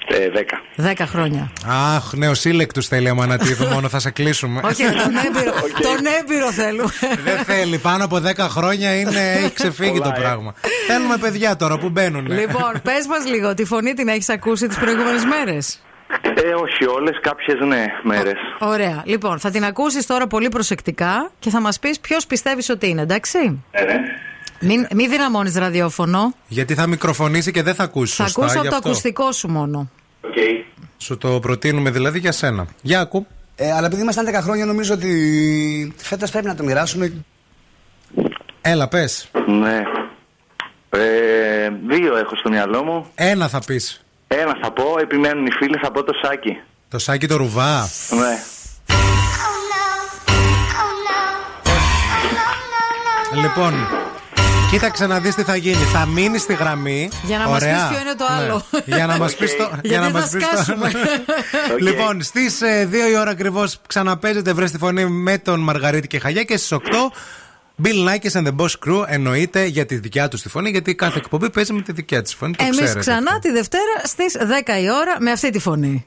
Ε, δέκα. Δέκα χρόνια. Αχ, νεοσύλλεκτου θέλει Αμανατίδου, μόνο θα σε κλείσουμε. Όχι, τον έμπειρο, τον έμπειρο θέλουμε. Δεν θέλει, πάνω από 10 χρόνια είναι, έχει ξεφύγει το πράγμα. Θέλουμε παιδιά τώρα που μπαίνουν. λοιπόν, πες μας λίγο, τη φωνή την έχεις ακούσει τις προηγούμενες μέρες; Ε, όχι όλες, κάποιες ναι, μέρες. Ωραία. Λοιπόν, θα την ακούσεις τώρα πολύ προσεκτικά και θα μας πεις ποιος πιστεύεις ότι είναι, εντάξει; Ε, ναι. Μην, μην δυναμώνεις ραδιόφωνο. Γιατί θα μικροφωνήσει και δεν θα ακούσει Θα σωστά. ακούσω γι' από το αυτό. ακουστικό σου μόνο. Σου το προτείνουμε δηλαδή για σένα. Για ακού. Ε, αλλά επειδή ήμασταν 10 χρόνια, νομίζω ότι φέτος πρέπει να το μοιράσουμε. Έλα, πες. Ναι. Ε, δύο έχω στο μυαλό μου. Ένα θα πεις. Ένα θα πω, επιμένουν οι φίλοι, θα πω το σάκι. Το σάκι το ρουβά. Ναι. Λοιπόν, κοίταξε να δεις τι θα γίνει. Θα μείνεις στη γραμμή. Για να μας Ωραία. πεις ποιο είναι το Ναι. άλλο. Για να μας πεις το. Γιατί να θα μας πεις το- σκάσουμε. Λοιπόν, στις 2 η ώρα ακριβώς ξαναπέζετε βρες τη φωνή με τον Μαργαρίτη και Χαγιά και στις 8. Bill Nackis and the Boss Crew εννοείται για τη δικιά τους τη φωνή, γιατί κάθε εκπομπή παίζει με τη δικιά της φωνή. Το Εμείς ξέρετε. ξανά τη Δευτέρα στις 10 η ώρα με αυτή τη φωνή.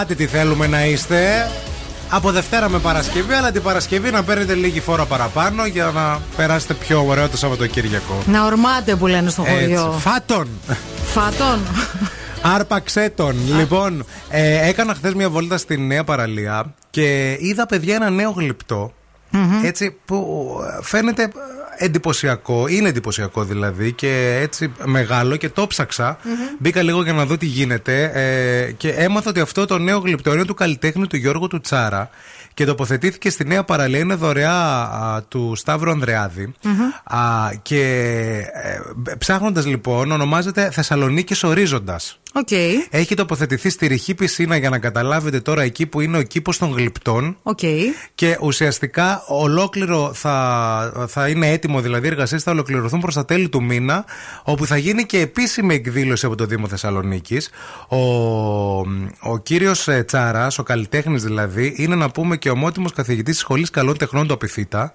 Μάτι τι θέλουμε να είστε. Από Δευτέρα με Παρασκευή, αλλά την Παρασκευή να παίρνετε λίγη φορά παραπάνω για να περάσετε πιο ωραίο το Σαββατοκύριακο. Να ορμάτε που λένε στο χωριό. Φάτον. Φάτον. Άρπαξέ τον. Λοιπόν, ε, έκανα χθες μια βόλτα στη Νέα Παραλία και είδα παιδιά ένα νέο γλυπτό. Έτσι που ε, φαίνεται εντυπωσιακό, είναι εντυπωσιακό δηλαδή και έτσι μεγάλο και το ψαξα Μπήκα λίγο για να δω τι γίνεται ε, και έμαθα ότι αυτό το νέο γλυπτόριο του καλλιτέχνη του Γιώργου του Τσάρα και τοποθετήθηκε στη νέα παραλία. Είναι δωρεά α, του Σταύρου Ανδρεάδη. Α, και ε, ψάχνοντας λοιπόν, ονομάζεται Θεσσαλονίκης Ορίζοντας. Οκ. Έχει τοποθετηθεί στη ρηχή πισίνα για να καταλάβετε τώρα εκεί που είναι ο κήπος των γλυπτών. Οκ. Και ουσιαστικά ολόκληρο θα, θα είναι έτοιμο, δηλαδή οι εργασίες θα ολοκληρωθούν προς τα τέλη του μήνα, όπου θα γίνει και επίσημη εκδήλωση από το Δήμο Θεσσαλονίκης. Ο, ο κύριος Τσάρας, ο καλλιτέχνης δηλαδή, είναι να πούμε και ομότιμος καθηγητής της Σχολής Καλών Τεχνών του ΑΠΘ.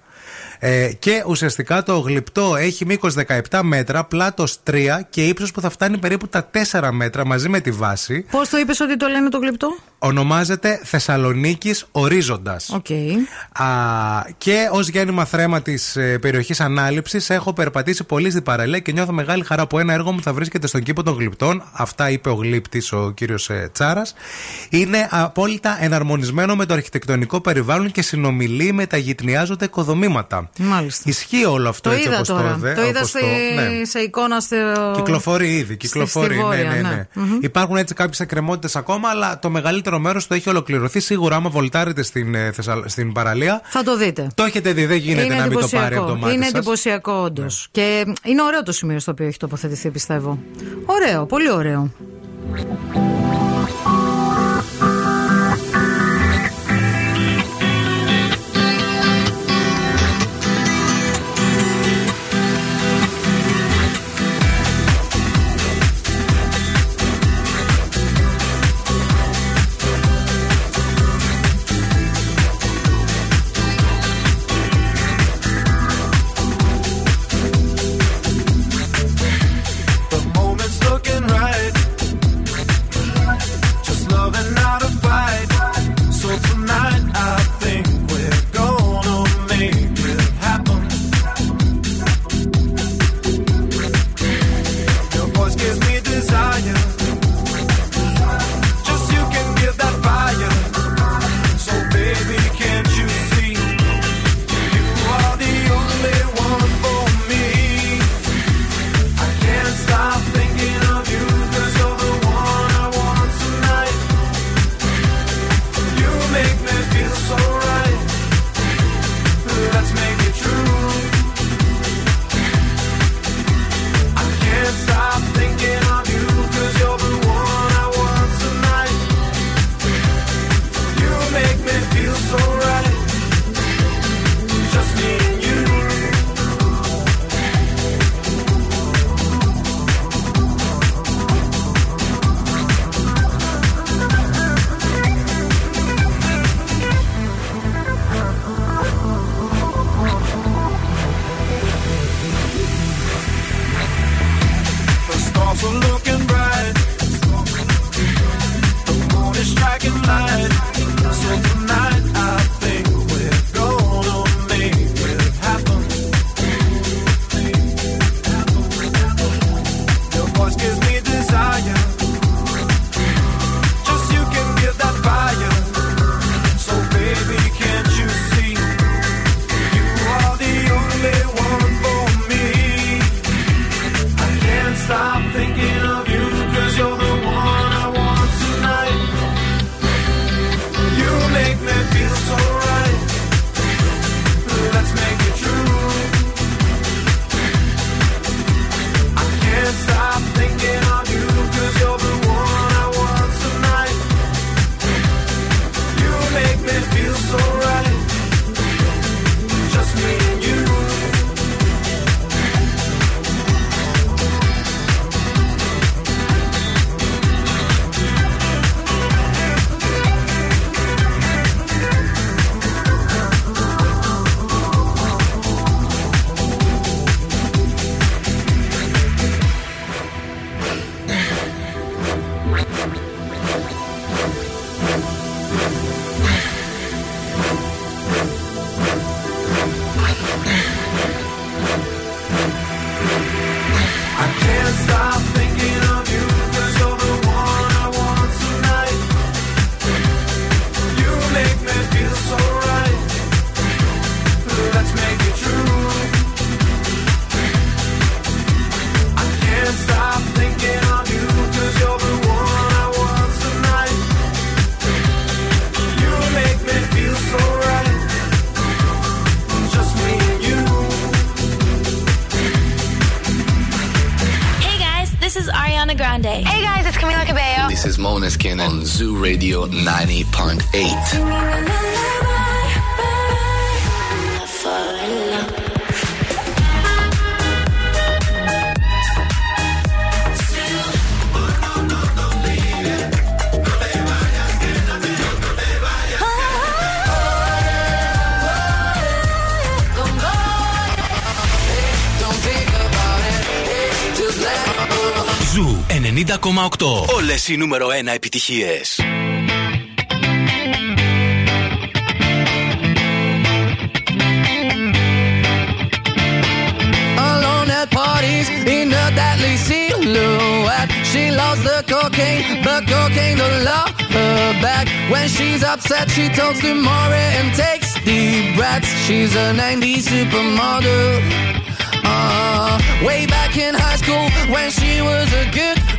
Ε, και ουσιαστικά το γλυπτό έχει μήκος 17 μέτρα, πλάτος 3 και ύψος που θα φτάνει περίπου τα 4 μέτρα μαζί με τη βάση. Πώς το είπες ότι το λένε το γλυπτό; Ονομάζεται Θεσσαλονίκης Ορίζοντας. Οκ. Και ως γέννημα θρέμμα της περιοχής ανάληψης έχω περπατήσει πολύ στην παραλία και νιώθω μεγάλη χαρά που ένα έργο μου θα βρίσκεται στον κήπο των γλυπτών. Αυτά είπε ο γλύπτης, ο κύριος Τσάρας. Είναι απόλυτα εναρμονισμένο με το αρχιτεκτονικό περιβάλλον και συνομιλεί με τα γυτνιάζοντα οικοδομήματα. Μάλιστα. Ισχύει όλο αυτό Το έτσι είδα όπως τώρα. το, δε- Το είδα όπως στη- ναι. σε εικόνα στο. Κυκλοφορεί ήδη. Κυκλοφορεί. στη Βόρεια, ναι, ναι, ναι. ναι. Μμμ. Υπάρχουν έτσι κάποιες εκκρεμότητες ακόμα, αλλά το μεγαλύτερο μέρος το έχει ολοκληρωθεί. Σίγουρα, άμα βολτάρετε στην, ε, Θεσσαλ- στην παραλία. Θα το δείτε. Το έχετε δει, δεν γίνεται να μην το πάρει από το μάτι Είναι σας. Ναι. εντυπωσιακό, όντως. Και είναι ωραίο το σημείο στο οποίο έχει τοποθετηθεί, πιστεύω. Ωραίο, πολύ ωραίο. Måneskin on Zoo Radio 90.8. Όλες οι νούμερο 1 επιτυχίες. alone at parties in a deadly silhouette. She loves the cocaine, but cocaine don't love her back. When she's upset, she talks to Maury and takes deep breaths. She's a 90s supermodel. Uh, way back in high school when she was a good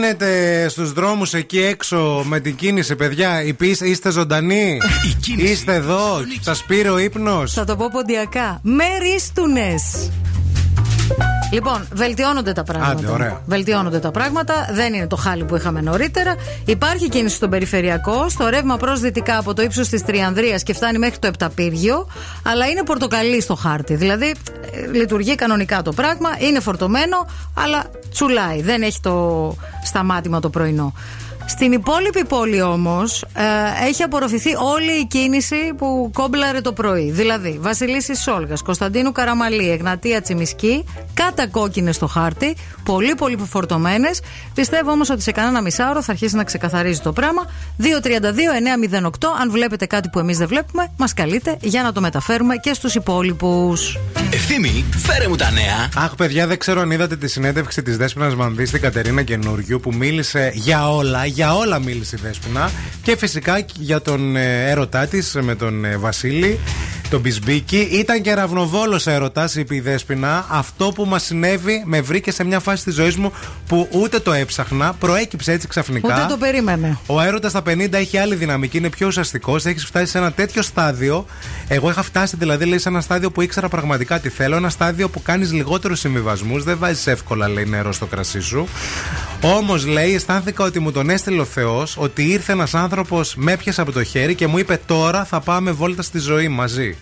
γίνεται στους δρόμους εκεί έξω με την κίνηση, παιδιά. Υπείς- Είστε ζωντανοί. Είστε εδώ. Σας πήρε ο ύπνος. Θα το πω ποντιακά. Μερίστουνε. Λοιπόν, βελτιώνονται τα πράγματα. Άντε, ωραία. Βελτιώνονται τα πράγματα. Δεν είναι το χάλι που είχαμε νωρίτερα. Υπάρχει κίνηση στον περιφερειακό, στο ρεύμα προς δυτικά από το ύψος της Τριανδρίας και φτάνει μέχρι το Επταπύργιο. Αλλά είναι πορτοκαλί στο χάρτη. Δηλαδή, ε, λειτουργεί κανονικά το πράγμα. Είναι φορτωμένο, αλλά τσουλάει. Δεν έχει το σταμάτημα το πρωινό. Στην υπόλοιπη πόλη όμως έχει απορροφηθεί όλη η κίνηση που κόμπλαρε το πρωί. Δηλαδή Βασιλίση Σόλγας, Κωνσταντίνου Καραμαλή, Εγνατία Τσιμισκή, κατακόκκινες στο χάρτη, πολύ πολύ φορτωμένες. Πιστεύω όμως ότι σε κανένα μισάωρο θα αρχίσει να ξεκαθαρίζει το πράγμα. 232-908, αν βλέπετε κάτι που εμείς δεν βλέπουμε, μας καλείτε για να το μεταφέρουμε και στους υπόλοιπους. Ευθύμη, φέρε μου τα νέα. Αχ, παιδιά, δεν ξέρω αν είδατε τη συνέντευξη της Δέσποινα Μανδύς στην Κατερίνα Καινούριου που μίλησε για όλα, για όλα μίλησε η Δέσποινα και φυσικά για τον ε, έρωτά της με τον ε, Βασίλη, τον Μπισμπίκη. Ήταν και ραυνοβόλος έρωτας, είπε η Δέσποινα. Αυτό που μας συνέβη με βρήκε σε μια φάση της ζωής μου που ούτε το έψαχνα, προέκυψε έτσι ξαφνικά. Ούτε το περίμενε. Ο έρωτας στα 50 έχει άλλη δυναμική, είναι πιο ουσιαστικός. Έχεις φτάσει σε ένα τέτοιο στάδιο. Εγώ είχα φτάσει δηλαδή λέει, σε ένα στάδιο που ήξερα πραγματικά τι θέλω. Ένα στάδιο που κάνεις λιγότερους συμβιβασμούς. Δεν βάζεις εύκολα λέει, νερό στο κρασί σου. Όμως λέει, αισθάνθηκα ότι μου τον έστειλε ο Θεός, ότι ήρθε ένας άνθρωπος, με έπιασε από το χέρι και μου είπε τώρα θα πάμε βόλτα στη ζωή μαζί.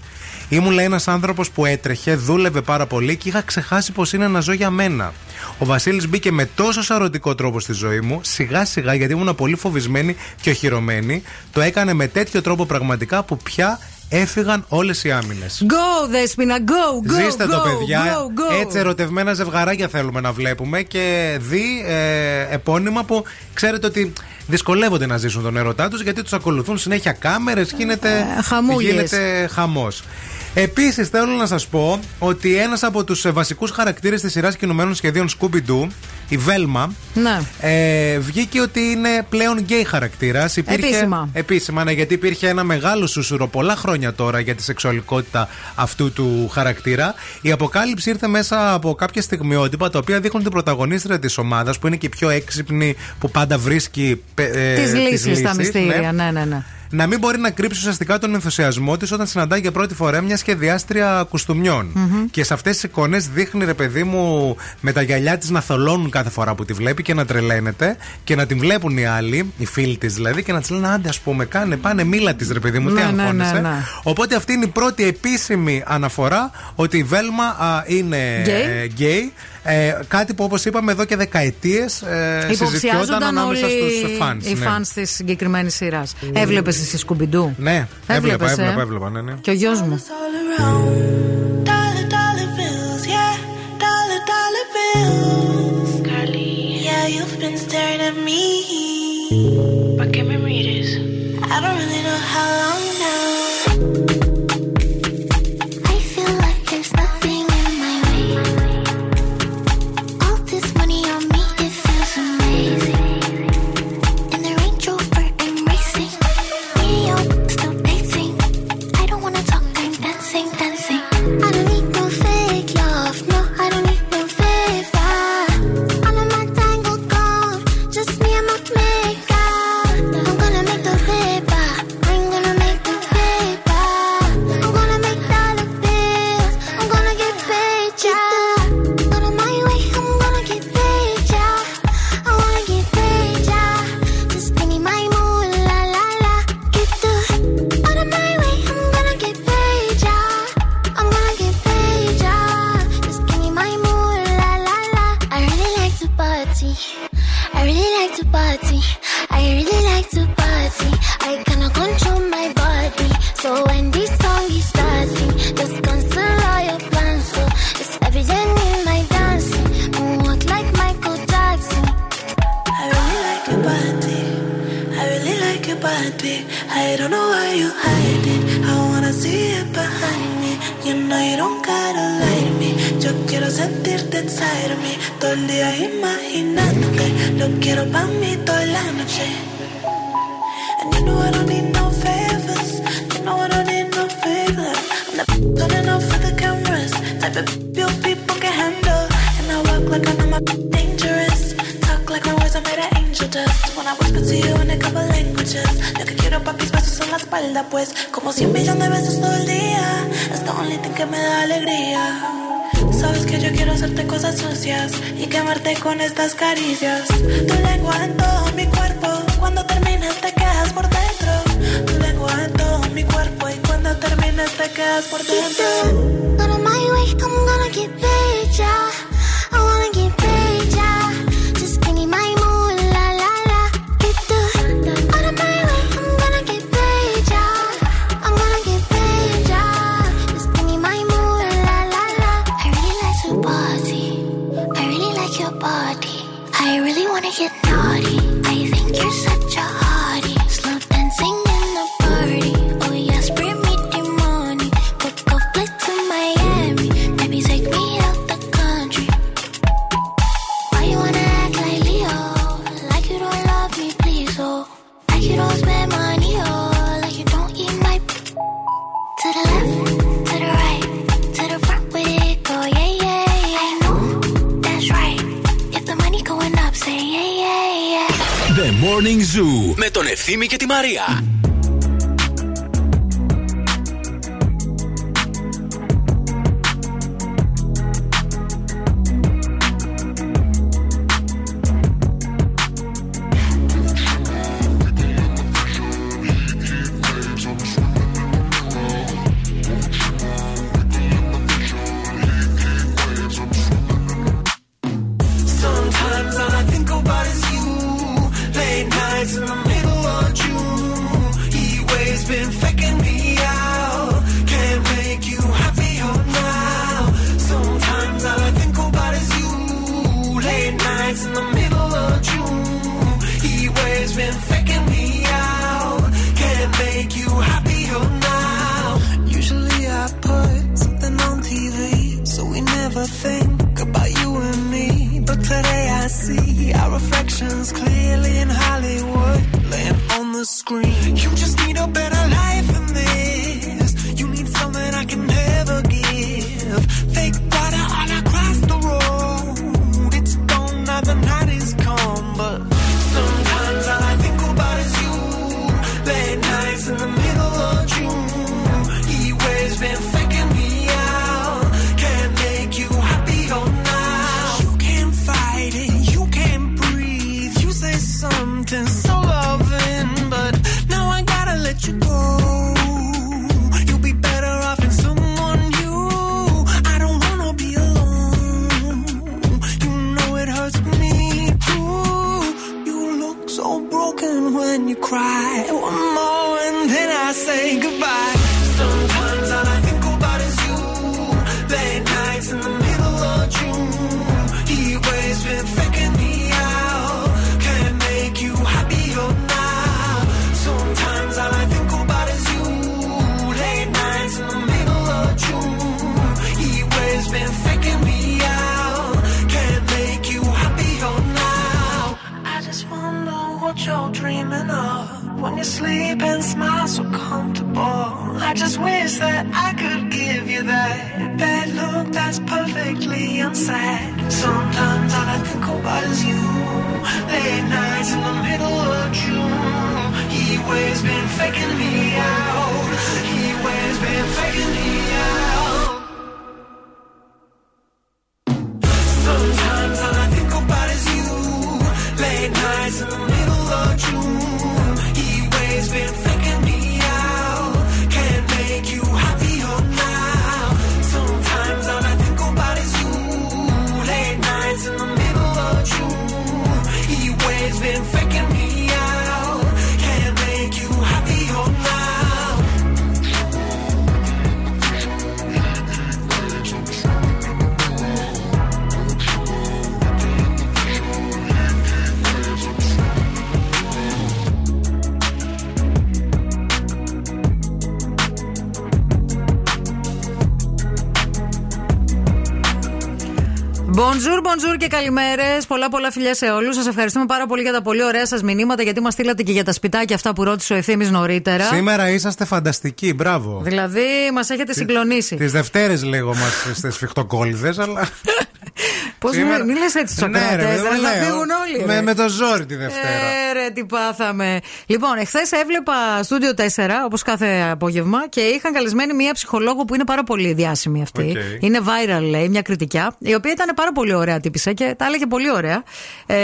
Ήμουν λέει ένας άνθρωπος που έτρεχε, δούλευε πάρα πολύ και είχα ξεχάσει πως είναι να ζω για μένα. Ο Βασίλης μπήκε με τόσο σαρωτικό τρόπο στη ζωή μου, σιγά σιγά γιατί ήμουν πολύ φοβισμένη και οχυρωμένη, το έκανε με τέτοιο τρόπο πραγματικά που πια έφυγαν όλες οι άμυνες. Go, Δέσποινα, go, go. Ζήστε go, το, παιδιά. Go, go. Έτσι, ερωτευμένα ζευγαράκια θέλουμε να βλέπουμε και δει ε, επώνυμα που ξέρετε ότι δυσκολεύονται να ζήσουν τον ερωτά τους γιατί τους ακολουθούν συνέχεια κάμερες, γίνεται, Ε, χαμούλιες. γίνεται χαμός. Επίσης, θέλω να σας πω ότι ένας από τους βασικούς χαρακτήρες της σειράς κινουμένων σχεδίων Scooby-Doo, η Βέλμα, Ναι. ε, βγήκε ότι είναι πλέον γκέι χαρακτήρας. Επίσημα. Επίσημα, ναι, γιατί υπήρχε ένα μεγάλο σουσουρο πολλά χρόνια τώρα για τη σεξουαλικότητα αυτού του χαρακτήρα. Η αποκάλυψη ήρθε μέσα από κάποια στιγμιότυπα τα οποία δείχνουν την πρωταγωνίστρια της ομάδας που είναι και η πιο έξυπνη που πάντα βρίσκει ε, Τις τις λύσεις στα λύσεις, μυστήρια, ναι. ναι, ναι, ναι. Να μην μπορεί να κρύψει ουσιαστικά τον ενθουσιασμό της όταν συναντάει για πρώτη φορά μια σχεδιάστρια κουστούμιων. Μμμ. Και σε αυτές τις εικόνες δείχνει ρε παιδί μου με τα γυαλιά της να θολώνουν κάθε φορά που τη βλέπει και να τρελαίνεται και να την βλέπουν οι άλλοι, οι φίλοι της δηλαδή, και να της λένε άντε, ας πούμε, κάνε, πάνε, μίλα της ρε παιδί μου, τι Ναι, ναι, αγχώνεσαι. ναι, ναι. Οπότε αυτή είναι η πρώτη επίσημη αναφορά ότι η Βέλμα α, είναι Γκέι. Ε, γκέι. Ε, κάτι που όπως είπαμε εδώ και δεκαετίες ε, συζητιόταν Υποψιάζονταν ανάμεσα όλοι στους φαν. οι φαν της συγκεκριμένης σειράς. Έβλεπες εσύ Σκουμπιντού; Ναι, έβλεπα, Έβλεπες, ε; έβλεπα, έβλεπα, ναι, ναι. Και ο γιος μου; Dollar, dollar bills, yeah. Dollar, dollar bills. Carly, yeah, you've been staring at me. ¿Pa' qué me mires? I don't really pues. Como cien millones de besos todo el día. The only thing que me da alegría. Sabes que yo quiero hacerte cosas sucias y quemarte con estas caricias. Tu lengua en todo mi cuerpo. Cuando termines te quedas por dentro. Tu lengua en todo mi cuerpo y cuando termines te quedas por dentro. Μαρία. Και καλημέρες. Πολλά πολλά φιλιά σε όλους. Σας ευχαριστούμε πάρα πολύ για τα πολύ ωραία σας μηνύματα, γιατί μας στείλατε και για τα σπιτάκια αυτά που ρώτησε ο ευθύνη νωρίτερα. Σήμερα είσαστε φανταστικοί, μπράβο. Δηλαδή, μας έχετε συγκλονίσει. Τις Δευτέρες λίγο μας στι σφιχτοκόλληδε, αλλά. Πώς Σήμερα- μην λες έτσι του Ναι, ρε, ακροατές, δεν δεν θα λέω. φύγουν όλοι. Με, ρε. με το ζόρι τη Δευτέρα. Ε, ρε, τι πάθαμε. Λοιπόν, εχθές έβλεπα στούντιο 4, όπως κάθε απόγευμα, και είχαν καλεσμένη μία ψυχολόγο που είναι πάρα πολύ διάσημη αυτή. Οκ. Είναι viral, λέει, μια κριτικιά, η οποία ήταν πάρα πολύ ωραία τύπησα και τα έλεγε πολύ ωραία. Ε,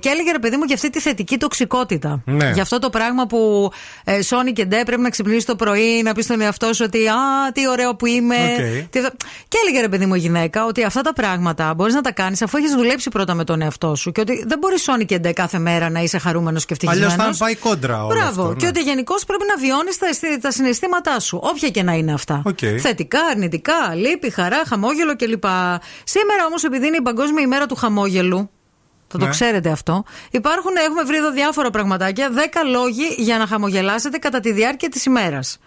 και έλεγε ρε παιδί μου για αυτή τη θετική τοξικότητα. Ναι. Για αυτό το πράγμα που ε, σώνει και ντε πρέπει να ξυπνήσεις το πρωί, να πεις στον εαυτό σου ότι Α, τι ωραίο που είμαι. Οκ. Τι- Και έλεγε ρε παιδί μου η γυναίκα ότι αυτά τα πράγματα μπορείς να τα κάνει αφού έχεις δουλέψει πρώτα με τον εαυτό σου. Και ότι δεν μπορεί σώνει και ντε κάθε μέρα να είσαι χαρούμενος και Αλλιώς ευτυχισμένος. θα πάει κόντρα όλο Μπράβο. αυτό, Και ναι. ότι γενικώς πρέπει να βιώνεις τα, αισθη- τα συναισθήματά σου. Όποια και να είναι αυτά. Οκ. Θετικά, αρνητικά, λύπη, χαρά, χαμόγελο κλπ. Σήμερα όμως, επειδή είναι η Παγκόσμια ημέρα του χαμόγελου. Θα το Ναι. ξέρετε αυτό. Υπάρχουν, έχουμε βρει εδώ διάφορα πραγματάκια. 10 λόγοι για να χαμογελάσετε κατά τη διάρκεια της ημέρας.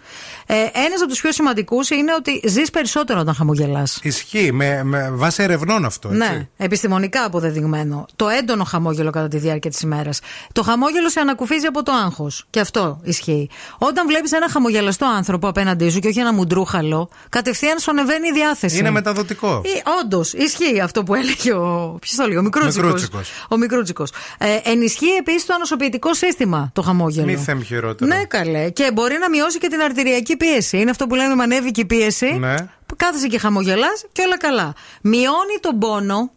Ε, Ένας από τους πιο σημαντικούς είναι ότι ζεις περισσότερο όταν χαμογελάς. Ισχύει, με, με βάση ερευνών αυτό. Έτσι. Ναι, επιστημονικά αποδεδειγμένο. Το έντονο χαμόγελο κατά τη διάρκεια της ημέρας. Το χαμόγελο σε ανακουφίζει από το άγχος. Και αυτό ισχύει. Όταν βλέπεις ένα χαμογελαστό άνθρωπο απέναντί σου και όχι ένα μουντρούχαλο, κατευθείαν σου ανεβαίνει η διάθεση. Είναι μεταδοτικό. Όντως, ισχύει αυτό που έλεγε ο. Ποιος το λέει, ο Μικρούτσικος. Μικρούτσικος. Ο Μικρούτσικος. Ε, ενισχύει επίσης το ανοσοποιητικό σύστημα το χαμόγελο. Μη θέμ χειρότερο. Ναι, καλέ. Και μπορεί να μειώσει και την αρτηριακή πίεση. Είναι αυτό που λέμε μανέβικη πίεση. Ναι. Που κάθεσαι και χαμογελάς και όλα καλά. Μειώνει τον πόνο.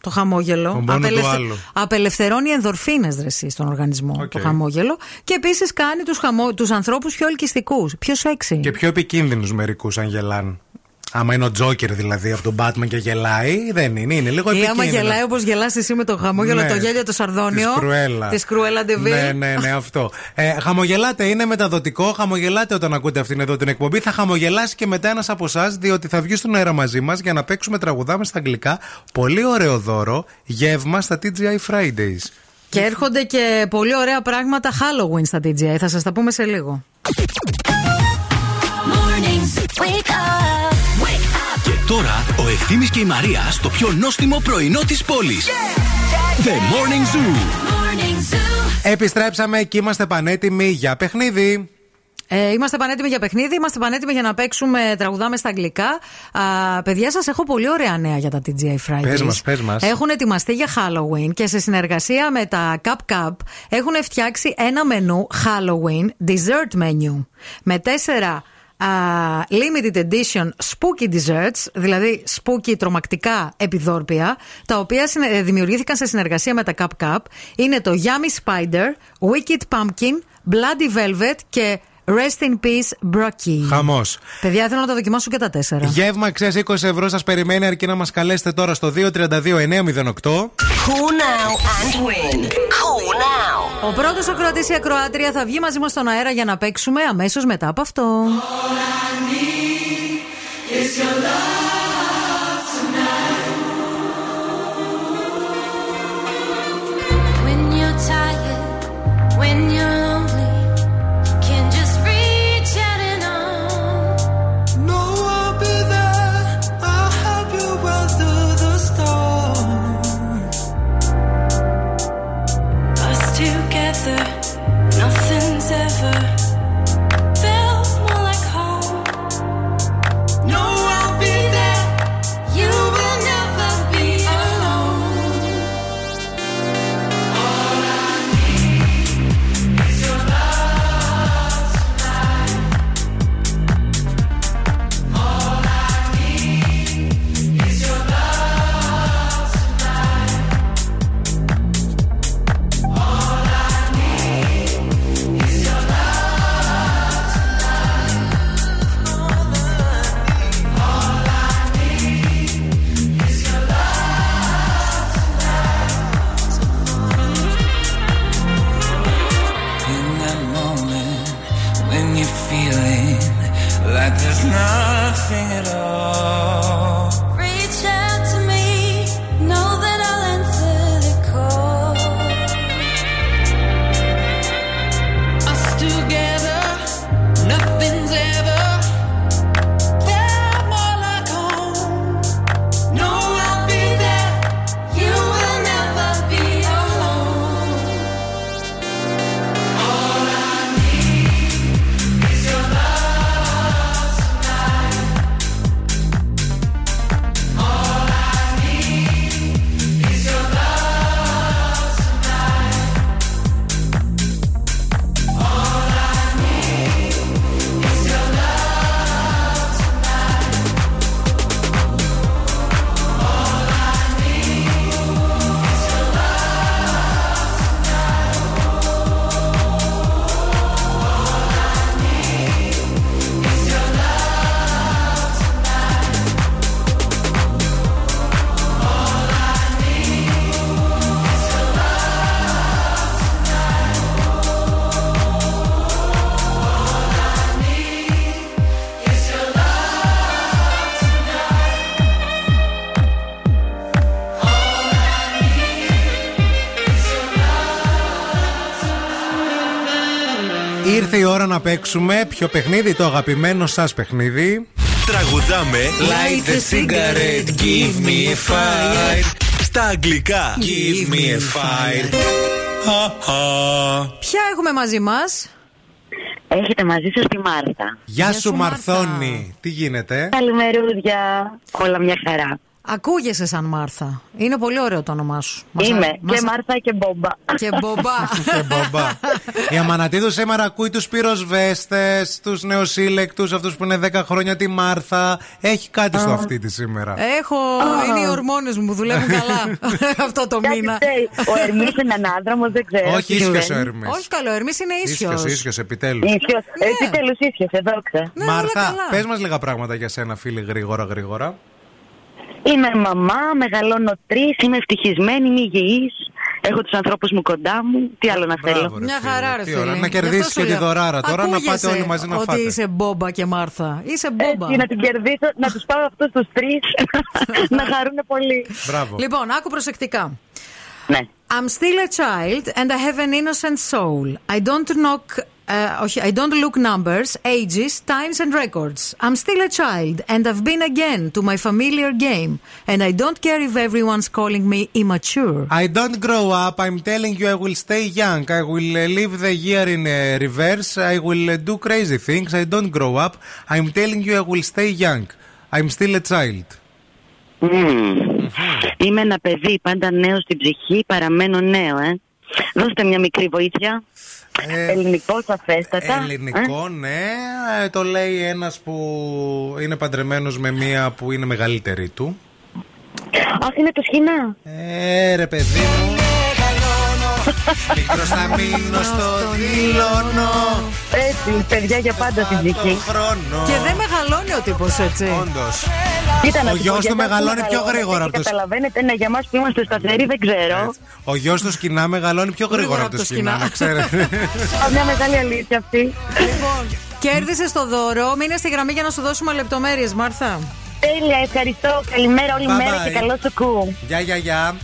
Το χαμόγελο. Τον πόνο του άλλου. Απελευθερώνει ενδορφίνες δρεσί στον οργανισμό. Το χαμόγελο. Και επίσης κάνει τους χαμο... τους ανθρώπους πιο ελκυστικούς, πιο σεξy. Και πιο επικίνδυνους μερικούς αν γελάνε. Άμα είναι ο Τζόκερ δηλαδή από τον Batman και γελάει, δεν είναι. Είναι λίγο Ή επικίνδυνο. άμα γελάει όπως γελάς εσύ με το χαμόγελο, Ναι. το γέλιο, το σαρδόνιο. Της Κρουέλα. Της Κρουέλα Ντεβί. Ναι, ναι, ναι, αυτό. Ε, χαμογελάτε, είναι μεταδοτικό. Χαμογελάτε όταν ακούτε αυτήν εδώ την εκπομπή. Θα χαμογελάσει και μετά ένας από εσάς, διότι θα βγει στον αέρα μαζί μας για να παίξουμε τραγουδάμε στα αγγλικά. Πολύ ωραίο δώρο. Γεύμα στα TGI Fridays. Και έρχονται και πολύ ωραία πράγματα Halloween στα DJI. Θα σας τα πούμε σε λίγο. Mornings, wake up. Wake up. Και τώρα ο Ευθύμης και η Μαρία στο πιο νόστιμο πρωινό της πόλης. The Morning Zoo. Morning Zoo. Επιστρέψαμε και είμαστε πανέτοιμοι για παιχνίδι. Ε, είμαστε πανέτοιμοι για παιχνίδι, είμαστε πανέτοιμοι για να παίξουμε τραγουδάμε στα αγγλικά. Α, παιδιά, σας έχω πολύ ωραία νέα για τα TGI Fridays. Πες μας, πες μας. Έχουν ετοιμαστεί για Halloween και σε συνεργασία με τα Cup Cup έχουν φτιάξει ένα μενού Halloween dessert menu με τέσσερα α, limited edition spooky desserts, δηλαδή spooky τρομακτικά επιδόρπια, τα οποία συνε- ε, δημιουργήθηκαν σε συνεργασία με τα Cup Cup. Είναι το Yummy Spider, Wicked Pumpkin, Bloody Velvet και Rest in Peace Brocky. Χαμός. Παιδιά, θέλω να τα δοκιμάσω και τα τέσσερα. Γεύμα αξία 20 ευρώ σας περιμένει αρκεί να μας καλέσετε τώρα στο 232-908. Call now and win. Call now. Ο πρώτος ακροατής ή ακροάτρια θα βγει μαζί μας στον αέρα για να παίξουμε αμέσως μετά από αυτό. Is your love tonight? When you're tired, when you're να παίξουμε ποιο παιχνίδι, το αγαπημένο σας παιχνίδι. Τραγουδάμε Light the cigarette, give me a fire. Στα αγγλικά Give me a fire Ποια έχουμε μαζί μας; Έχετε μαζί σας τη Μάρθα. Γεια σου, σου Μάρθα. Μαρθώνη, τι γίνεται; Καλημερούδια. Όλα μια χαρά. Ακούγεσαι σαν Μάρθα. Είναι πολύ ωραίο το όνομά σου. Μας Είμαι α- και μας α- Μάρθα και Μπόμπα. Και μπομπά. Και μπομπά. Η Αμανατίδους σήμερα ακούει τους πυροσβέστες, τους νεοσύλλεκτους, αυτούς που είναι 10 χρόνια, τη Μάρθα. Έχει κάτι στο αυτή τη σήμερα. Έχω. Είναι οι ορμόνες μου που δουλεύουν καλά αυτό το Κάτι μήνα. ξέρει. Ο Ερμής είναι ανάδραμος, δεν ξέρω. Όχι τι ίσιος ο συμβαίνει. Ερμής. Όχι καλό, Ερμής είναι ίσιος. Ίσιος, ίσιος, επιτέλους. Ίσιος. Ναι. Επιτέλους ίσιος, δόξα. Μάρθα, πες μας λίγα πράγματα για σένα, φίλη, γρήγορα, γρήγορα. Είμαι μαμά, μεγαλώνω τρεις, είμαι ευτυχισμένη, είμαι υγιής. Έχω τους ανθρώπους μου κοντά μου. Τι άλλο να θέλω. Μπράβο, ρε Μια φίλε. χαρά, ρε Τι φίλε. ωραία, να Γι' κερδίσεις αυτό σου και τη λέω. δωράρα. Τώρα να πάτε Ακούγεσαι όλοι μαζί να ότι φάτε. είσαι μπόμπα και Μάρθα. Είσαι μπόμπα. Έτσι, να την κερδίσω, να τους πάω αυτούς τους τρεις, να χαρούν πολύ. Μπράβο. Λοιπόν, άκου προσεκτικά. Ναι. I'm still a child and I have an innocent soul. I don't knock Ε, όχι, I don't look numbers, ages, times and records. I'm still a child and I've been again to my familiar game. And I don't care if everyone's calling me immature. I don't grow up. I'm telling you, I will stay young. I will uh, live the year in uh, reverse. I will uh, do crazy things. I don't grow up. I'm telling you, I will stay young. I'm still a child. Μμμ. Είμαι ένα παιδί, πάντα νέο στην ψυχή, παραμένω νέο, ε. Δώστε μια μικρή βοήθεια. Ελληνικό, σαφέστατα. Ε, Ελληνικό, ναι. Ε, Το λέει ένας που είναι παντρεμένος με μία που είναι μεγαλύτερη του. Ε. Αχ, είναι το σχοινά. Ε, ρε παιδί μου. Μικρός θα μείνω στο δίλωνο. Έτσι, παιδιά για πάντα στην ψυχή. Και δεν μεγαλώνει ο τύπος έτσι. Όντως. Κοίτα, να Ο σου γιος πω, για του σας μεγαλώνει πιο μεγαλώνετε γρήγορα και από το- Καταλαβαίνετε, ναι, για μας που είμαστε σταθεροί δεν ξέρω. Ο γιος του σκηνά μεγαλώνει πιο γρήγορα από το σκηνά, να ξέρετε. Α, Μια μεγάλη αλήθεια αυτή. Λοιπόν, κέρδισε το δώρο. Μείνε στη γραμμή για να σου δώσουμε λεπτομέρειες, Μάρθα. Τέλεια, ευχαριστώ. Καλημέρα όλη Bye μέρα bye. και καλό Σου Κου. Γεια, γεια, γεια.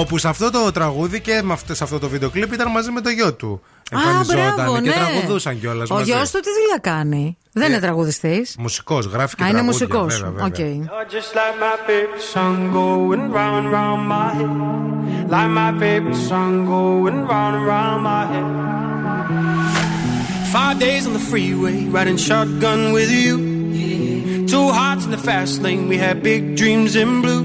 Όπου σε αυτό το τραγούδι και με αυτό- σε αυτό το βίντεο κλιπ ήταν μαζί με το γιο του. Α, Εμφανιζόταν μπράβο, και ναι. τραγουδούσαν κιόλας Ο μαζί. γιος του τι δουλειά κάνει; Δεν είναι τραγουδιστής; Μουσικός, γράφει και Α, είναι τραγούδια, μουσικός. βέβαια, βέβαια. OK. You're just like my favorite song going round and round my head. Like my favorite song going round and round my head. Five days on the freeway, riding shotgun with you. Two hearts in the fast lane, we had big dreams in blue.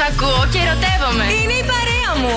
Ακούω και ερωτεύομαι. Είναι η παρέα μου.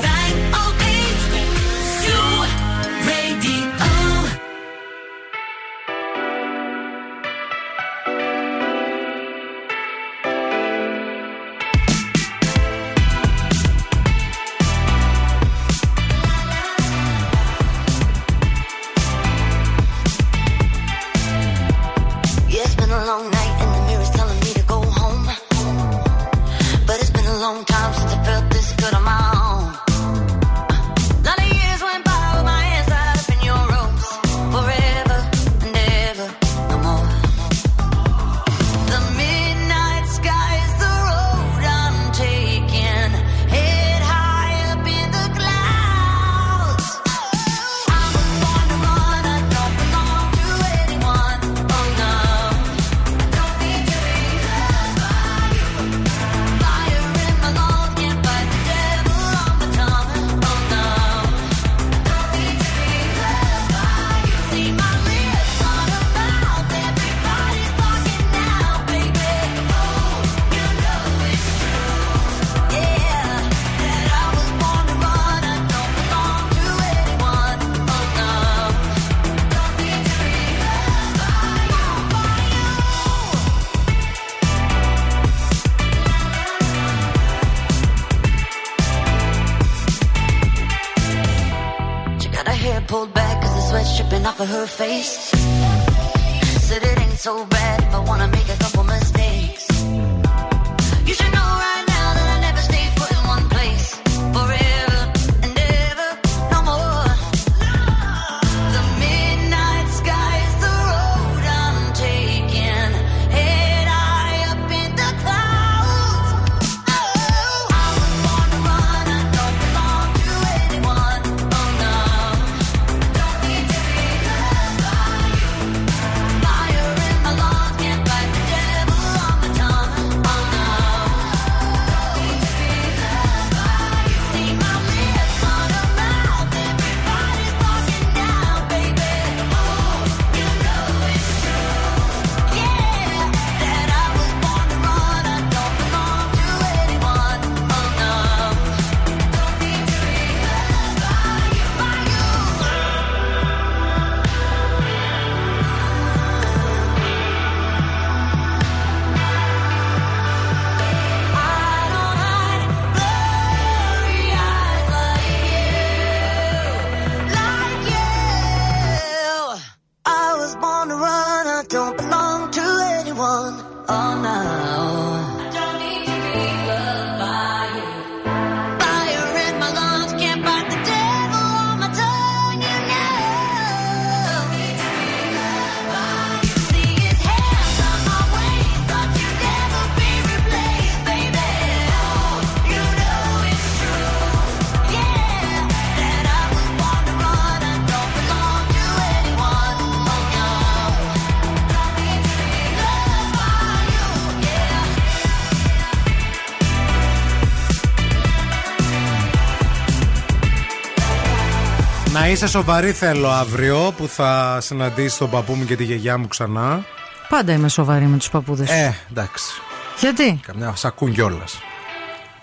Είσαι σοβαρή θέλω αύριο που θα συναντήσεις τον παππού μου και τη γιαγιά μου ξανά. Πάντα είμαι σοβαρή με τους παππούδες. Ε, εντάξει. Γιατί; Καμιά σ' ακούν κιόλας.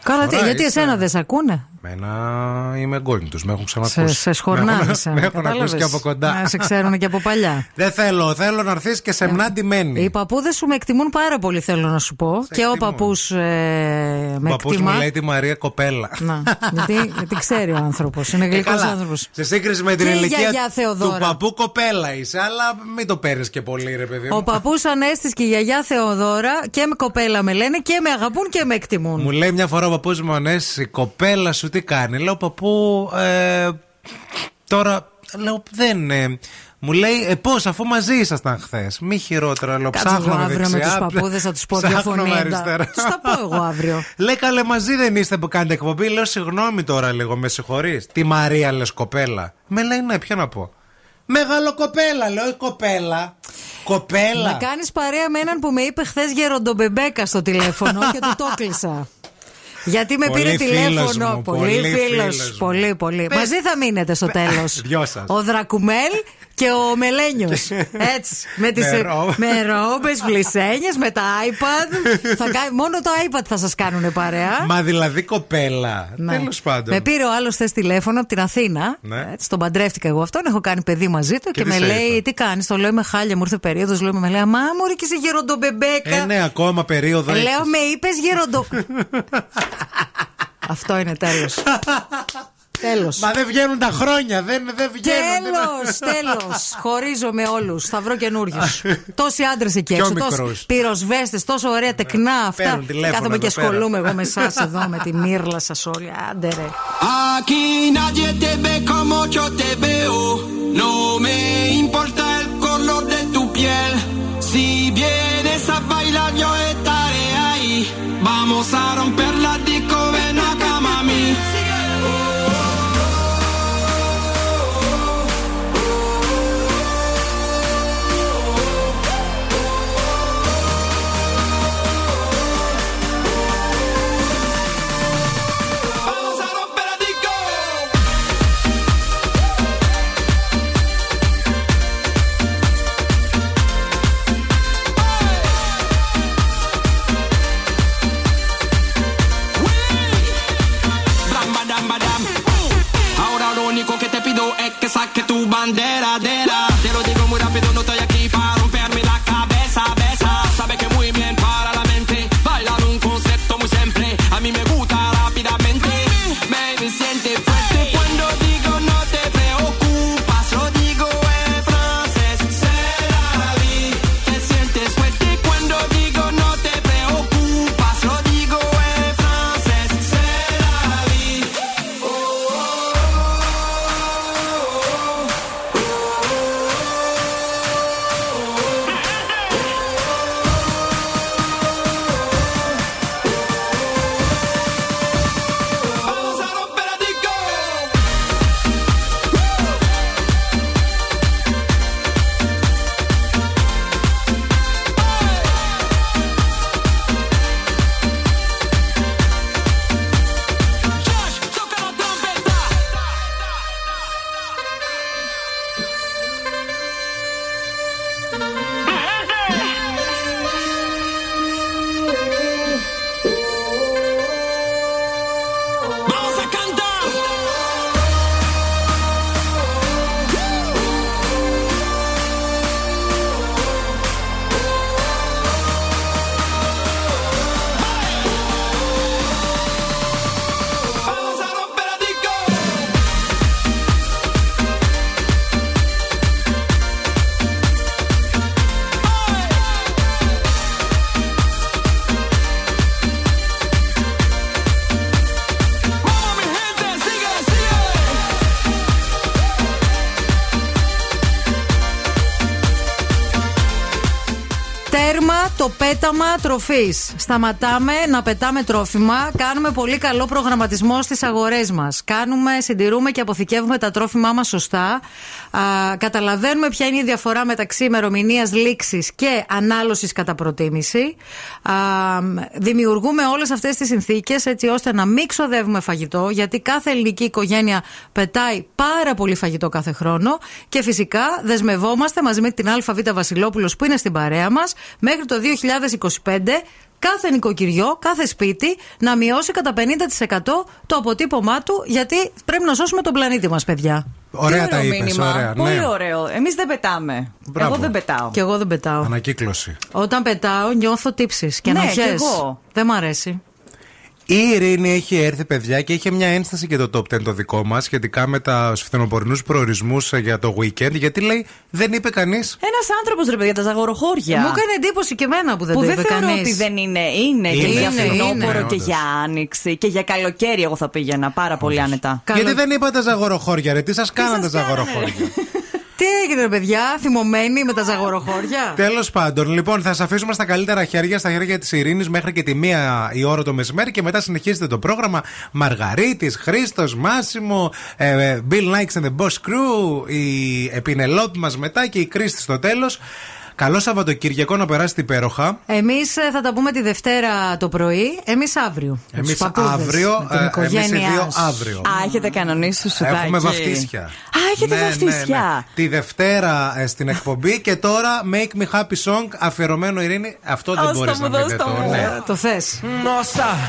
Καλά, τι, φορά γιατί είσαι- εσένα δεν σε ακούνε; Μένα είμαι γκόνι τους, με έχουν Σε, ξανακούσει. σε σχορνάνε. Με έχουν, με έχουν ακούσει και από κοντά. Να σε ξέρουν και από παλιά. Δεν θέλω, θέλω να έρθεις και σε μνά ντυμένη. Οι παππούδες σου με εκτιμούν πάρα πολύ, θέλω να σου πω. και ο παππούς ε, Ο με παππούς μου εκτιμά. λέει τη Μαρία Κοπέλα. Να, γιατί, γιατί ξέρει ο άνθρωπος. Είναι γλυκός Ε, καλά. άνθρωπος. Σε σύγκριση με την Και η ηλικία γιαγιά του Θεοδώρα. παππού κοπέλα είσαι, αλλά μην το παίρνεις και πολύ, ρε παιδί μου. Ο παππούς Ανέστη και η γιαγιά Θεοδώρα και με κοπέλα με λένε και με αγαπούν και με εκτιμούν. Μου λέει μια φορά ο παππούς μου Ανέσης, η κοπέλα σου τι κάνει. Λέω παππού, ε, τώρα λέω δεν. Ε, μου λέει, ε, πώς, αφού μαζί ήσασταν χθες. Μη χειρότερα, λέω. Κάτσε Ψάχνω εγώ αύριο με δεξιά, τους παππούδες, θα τους πω δύο ψάχνω με φωνήεντα. αριστερά. Του τα πω εγώ αύριο. Λέει καλέ μαζί δεν είστε που κάνετε εκπομπή. Λέω συγγνώμη τώρα λίγο, με συγχωρείς. Τι Μαρία λες κοπέλα. Με λέει ναι, ποιο να πω. Μεγάλο κοπέλα, λέω η κοπέλα. Κοπέλα. Να κάνεις παρέα με έναν που με είπε χθες γεροντομπεμπέκα στο τηλέφωνο και του το κλείσα. Γιατί με Πολύ πήρε φίλος τηλέφωνο. μου, πολύ πολύ φίλος. φίλος μου. Πολύ, πολύ. Πες- Μαζί θα μείνετε στο τέλος. Δυο σας. Ο Δρακουμέλ και ο Μελένιος. Έτσι. Με, τις, Με ρο- με ρόμπες, βλισένιε, με τα iPad. θα, κα- μόνο το iPad θα σας κάνουν παρέα. Μα δηλαδή κοπέλα. Ναι. Τέλος πάντων. Με πήρε ο άλλος χθε τηλέφωνο από την Αθήνα. Ναι. Έτσι, τον παντρεύτηκα εγώ αυτόν. Έχω κάνει παιδί μαζί του Και και, τι με σε λέει: είπε; Τι κάνεις, το λέω με χάλια, μου ήρθε περίοδος. Λέω με λέει: Μα μου και είσαι γεροντομπεμπέκα. Ε, ναι, ακόμα περίοδο. Ε, έχεις. Λέω με είπες γεροντο. Αυτό είναι τέλος. Τέλος. Μα δεν βγαίνουν τα χρόνια, δεν, δεν βγαίνουν. Τέλος, τέλος. Χωρίζω με όλους. Θα βρω καινούριους. Τόσοι άντρες εκεί Πιο έξω. Τόσοι μικρούς. πυροσβέστες, τόσο ωραία τεκνά αυτά. παίρνουν τηλέφωνο Κάθομαι και εδώ πέρα. ασχολούμαι εγώ με εσάς εδώ, με τη μύρλα σας όλοι. Άντε ρε. Aquí nadie te ve como yo te veo. No me importa τροφής. Σταματάμε να πετάμε τρόφιμα. Κάνουμε πολύ καλό προγραμματισμό στις αγορές μας. Κάνουμε, συντηρούμε και αποθηκεύουμε τα τρόφιμά μας σωστά. Α, καταλαβαίνουμε ποια είναι η διαφορά μεταξύ ημερομηνίας λήξης και ανάλωσης κατά προτίμηση. Α, δημιουργούμε όλες αυτές τις συνθήκες έτσι ώστε να μην ξοδεύουμε φαγητό, γιατί κάθε ελληνική οικογένεια πετάει πάρα πολύ φαγητό κάθε χρόνο. Και φυσικά δεσμευόμαστε μαζί με την ΑΒ Βασιλόπουλος που είναι στην παρέα μας μέχρι το 2025 κάθε νοικοκυριό, κάθε σπίτι να μειώσει κατά 50% το αποτύπωμά του, γιατί πρέπει να σώσουμε τον πλανήτη μας, παιδιά. Ωραία Τι τα ωραίο είπες, μήνυμα. ωραία, Πολύ ναι. ωραίο. Εμείς δεν πετάμε. Μπράβο. Εγώ δεν πετάω. Και εγώ δεν πετάω. Ανακύκλωση. Όταν πετάω, νιώθω τύψεις και Ναι, ανοχές. κι εγώ. Δεν μ' αρέσει. Η Ειρήνη έχει έρθει, παιδιά, και είχε μια ένσταση για το top 10 το δικό μας σχετικά με τα φθινοπορεινού προορισμούς για το weekend. Γιατί λέει, δεν είπε κανείς. Ένας άνθρωπος ρε παιδιά, τα ζαγοροχώρια. Μου έκανε εντύπωση και εμένα που δεν που το δεν είπε θεωρώ κανείς. ότι δεν είναι. Είναι, και Είναι, για είναι, φθινόπωρο είναι, και όντως. για άνοιξη και για καλοκαίρι. Εγώ θα πήγαινα πάρα πολύ άνετα. Γιατί δεν είπατε ζαγοροχώρια, ρε. Τι σας κάνατε σας ζαγοροχώρια; Τι έγινε, ρε παιδιά, θυμωμένοι με τα ζαγοροχώρια; Τέλος πάντων, λοιπόν, θα σα αφήσουμε στα καλύτερα χέρια, στα χέρια της Ειρήνης μέχρι και τη μία η ώρα το μεσημέρι και μετά συνεχίζετε το πρόγραμμα. Μαργαρίτης, Χρήστος, Μάσιμο, ε, Bill Nikes and the Boss Crew, η Επινελόπη μας μετά και η Κρίστη στο τέλος. Καλό Σαββατοκύριακο να περάσετε υπέροχα. Εμείς θα τα πούμε τη Δευτέρα το πρωί, εμείς αύριο. Με Εμείς τους παππούδες, αύριο, με την ε, εμείς οι οικογένειά δύο σου. αύριο. Α, έχετε κανονίσει σου Έχουμε βαφτίσια. Α, έχετε Ναι, βαφτίσια. ναι, ναι. Τη Δευτέρα ε, στην εκπομπή και τώρα Make Me Happy Song αφιερωμένο Ειρήνη. Αυτό δεν Δώσ' μπορείς το να μου, μην δώσ' το. το μου. ναι. Το θες. Nossa,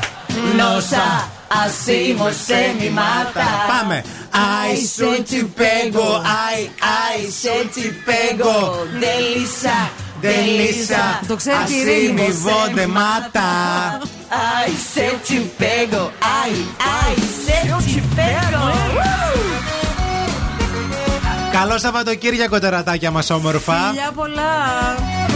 νόσα Ασί μου σε μη μάτα. Πάμε. Αι σου τι πέγω Αι αι σου τι πέγω. Δελίσα Δελίσα Ασί μη βόντε μάτα. Αι σε τι πέγω Αι αι σε τι πέγω. Καλό Σαββατοκύριακο τερατάκια μας όμορφα. Φιλιά πολλά.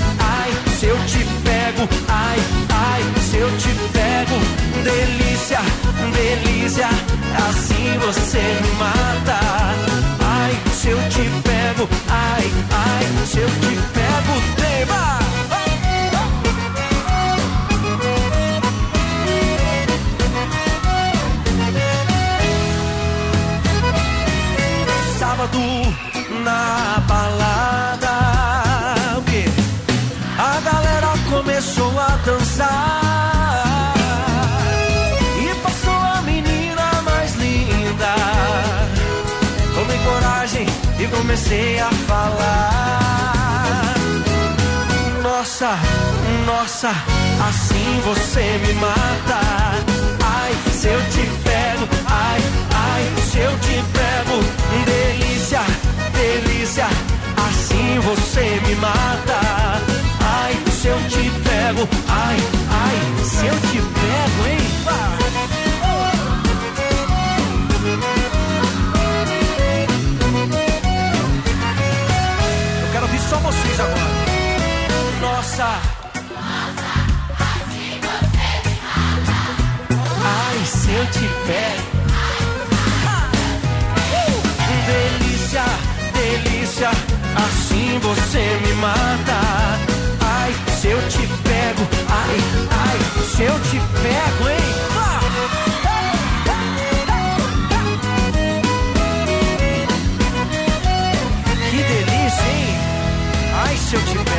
Se eu te pego, ai, ai, se eu te pego, delícia, delícia, assim você me mata. Ai, se eu te pego, ai, ai, se eu te pego, tema. Comecei a falar. Nossa, nossa, assim você me mata. Ai, se eu te pego, ai, ai, se eu te pego, delícia, delícia, assim você me mata. Ai, se eu te pego, ai, ai, se eu te pego, hein? Vocês agora. Nossa. Ai, se eu te pego. Uh! Delícia, delícia, assim você me mata. Ai, se eu te pego, ai, ai, se eu te pego, hein? 正确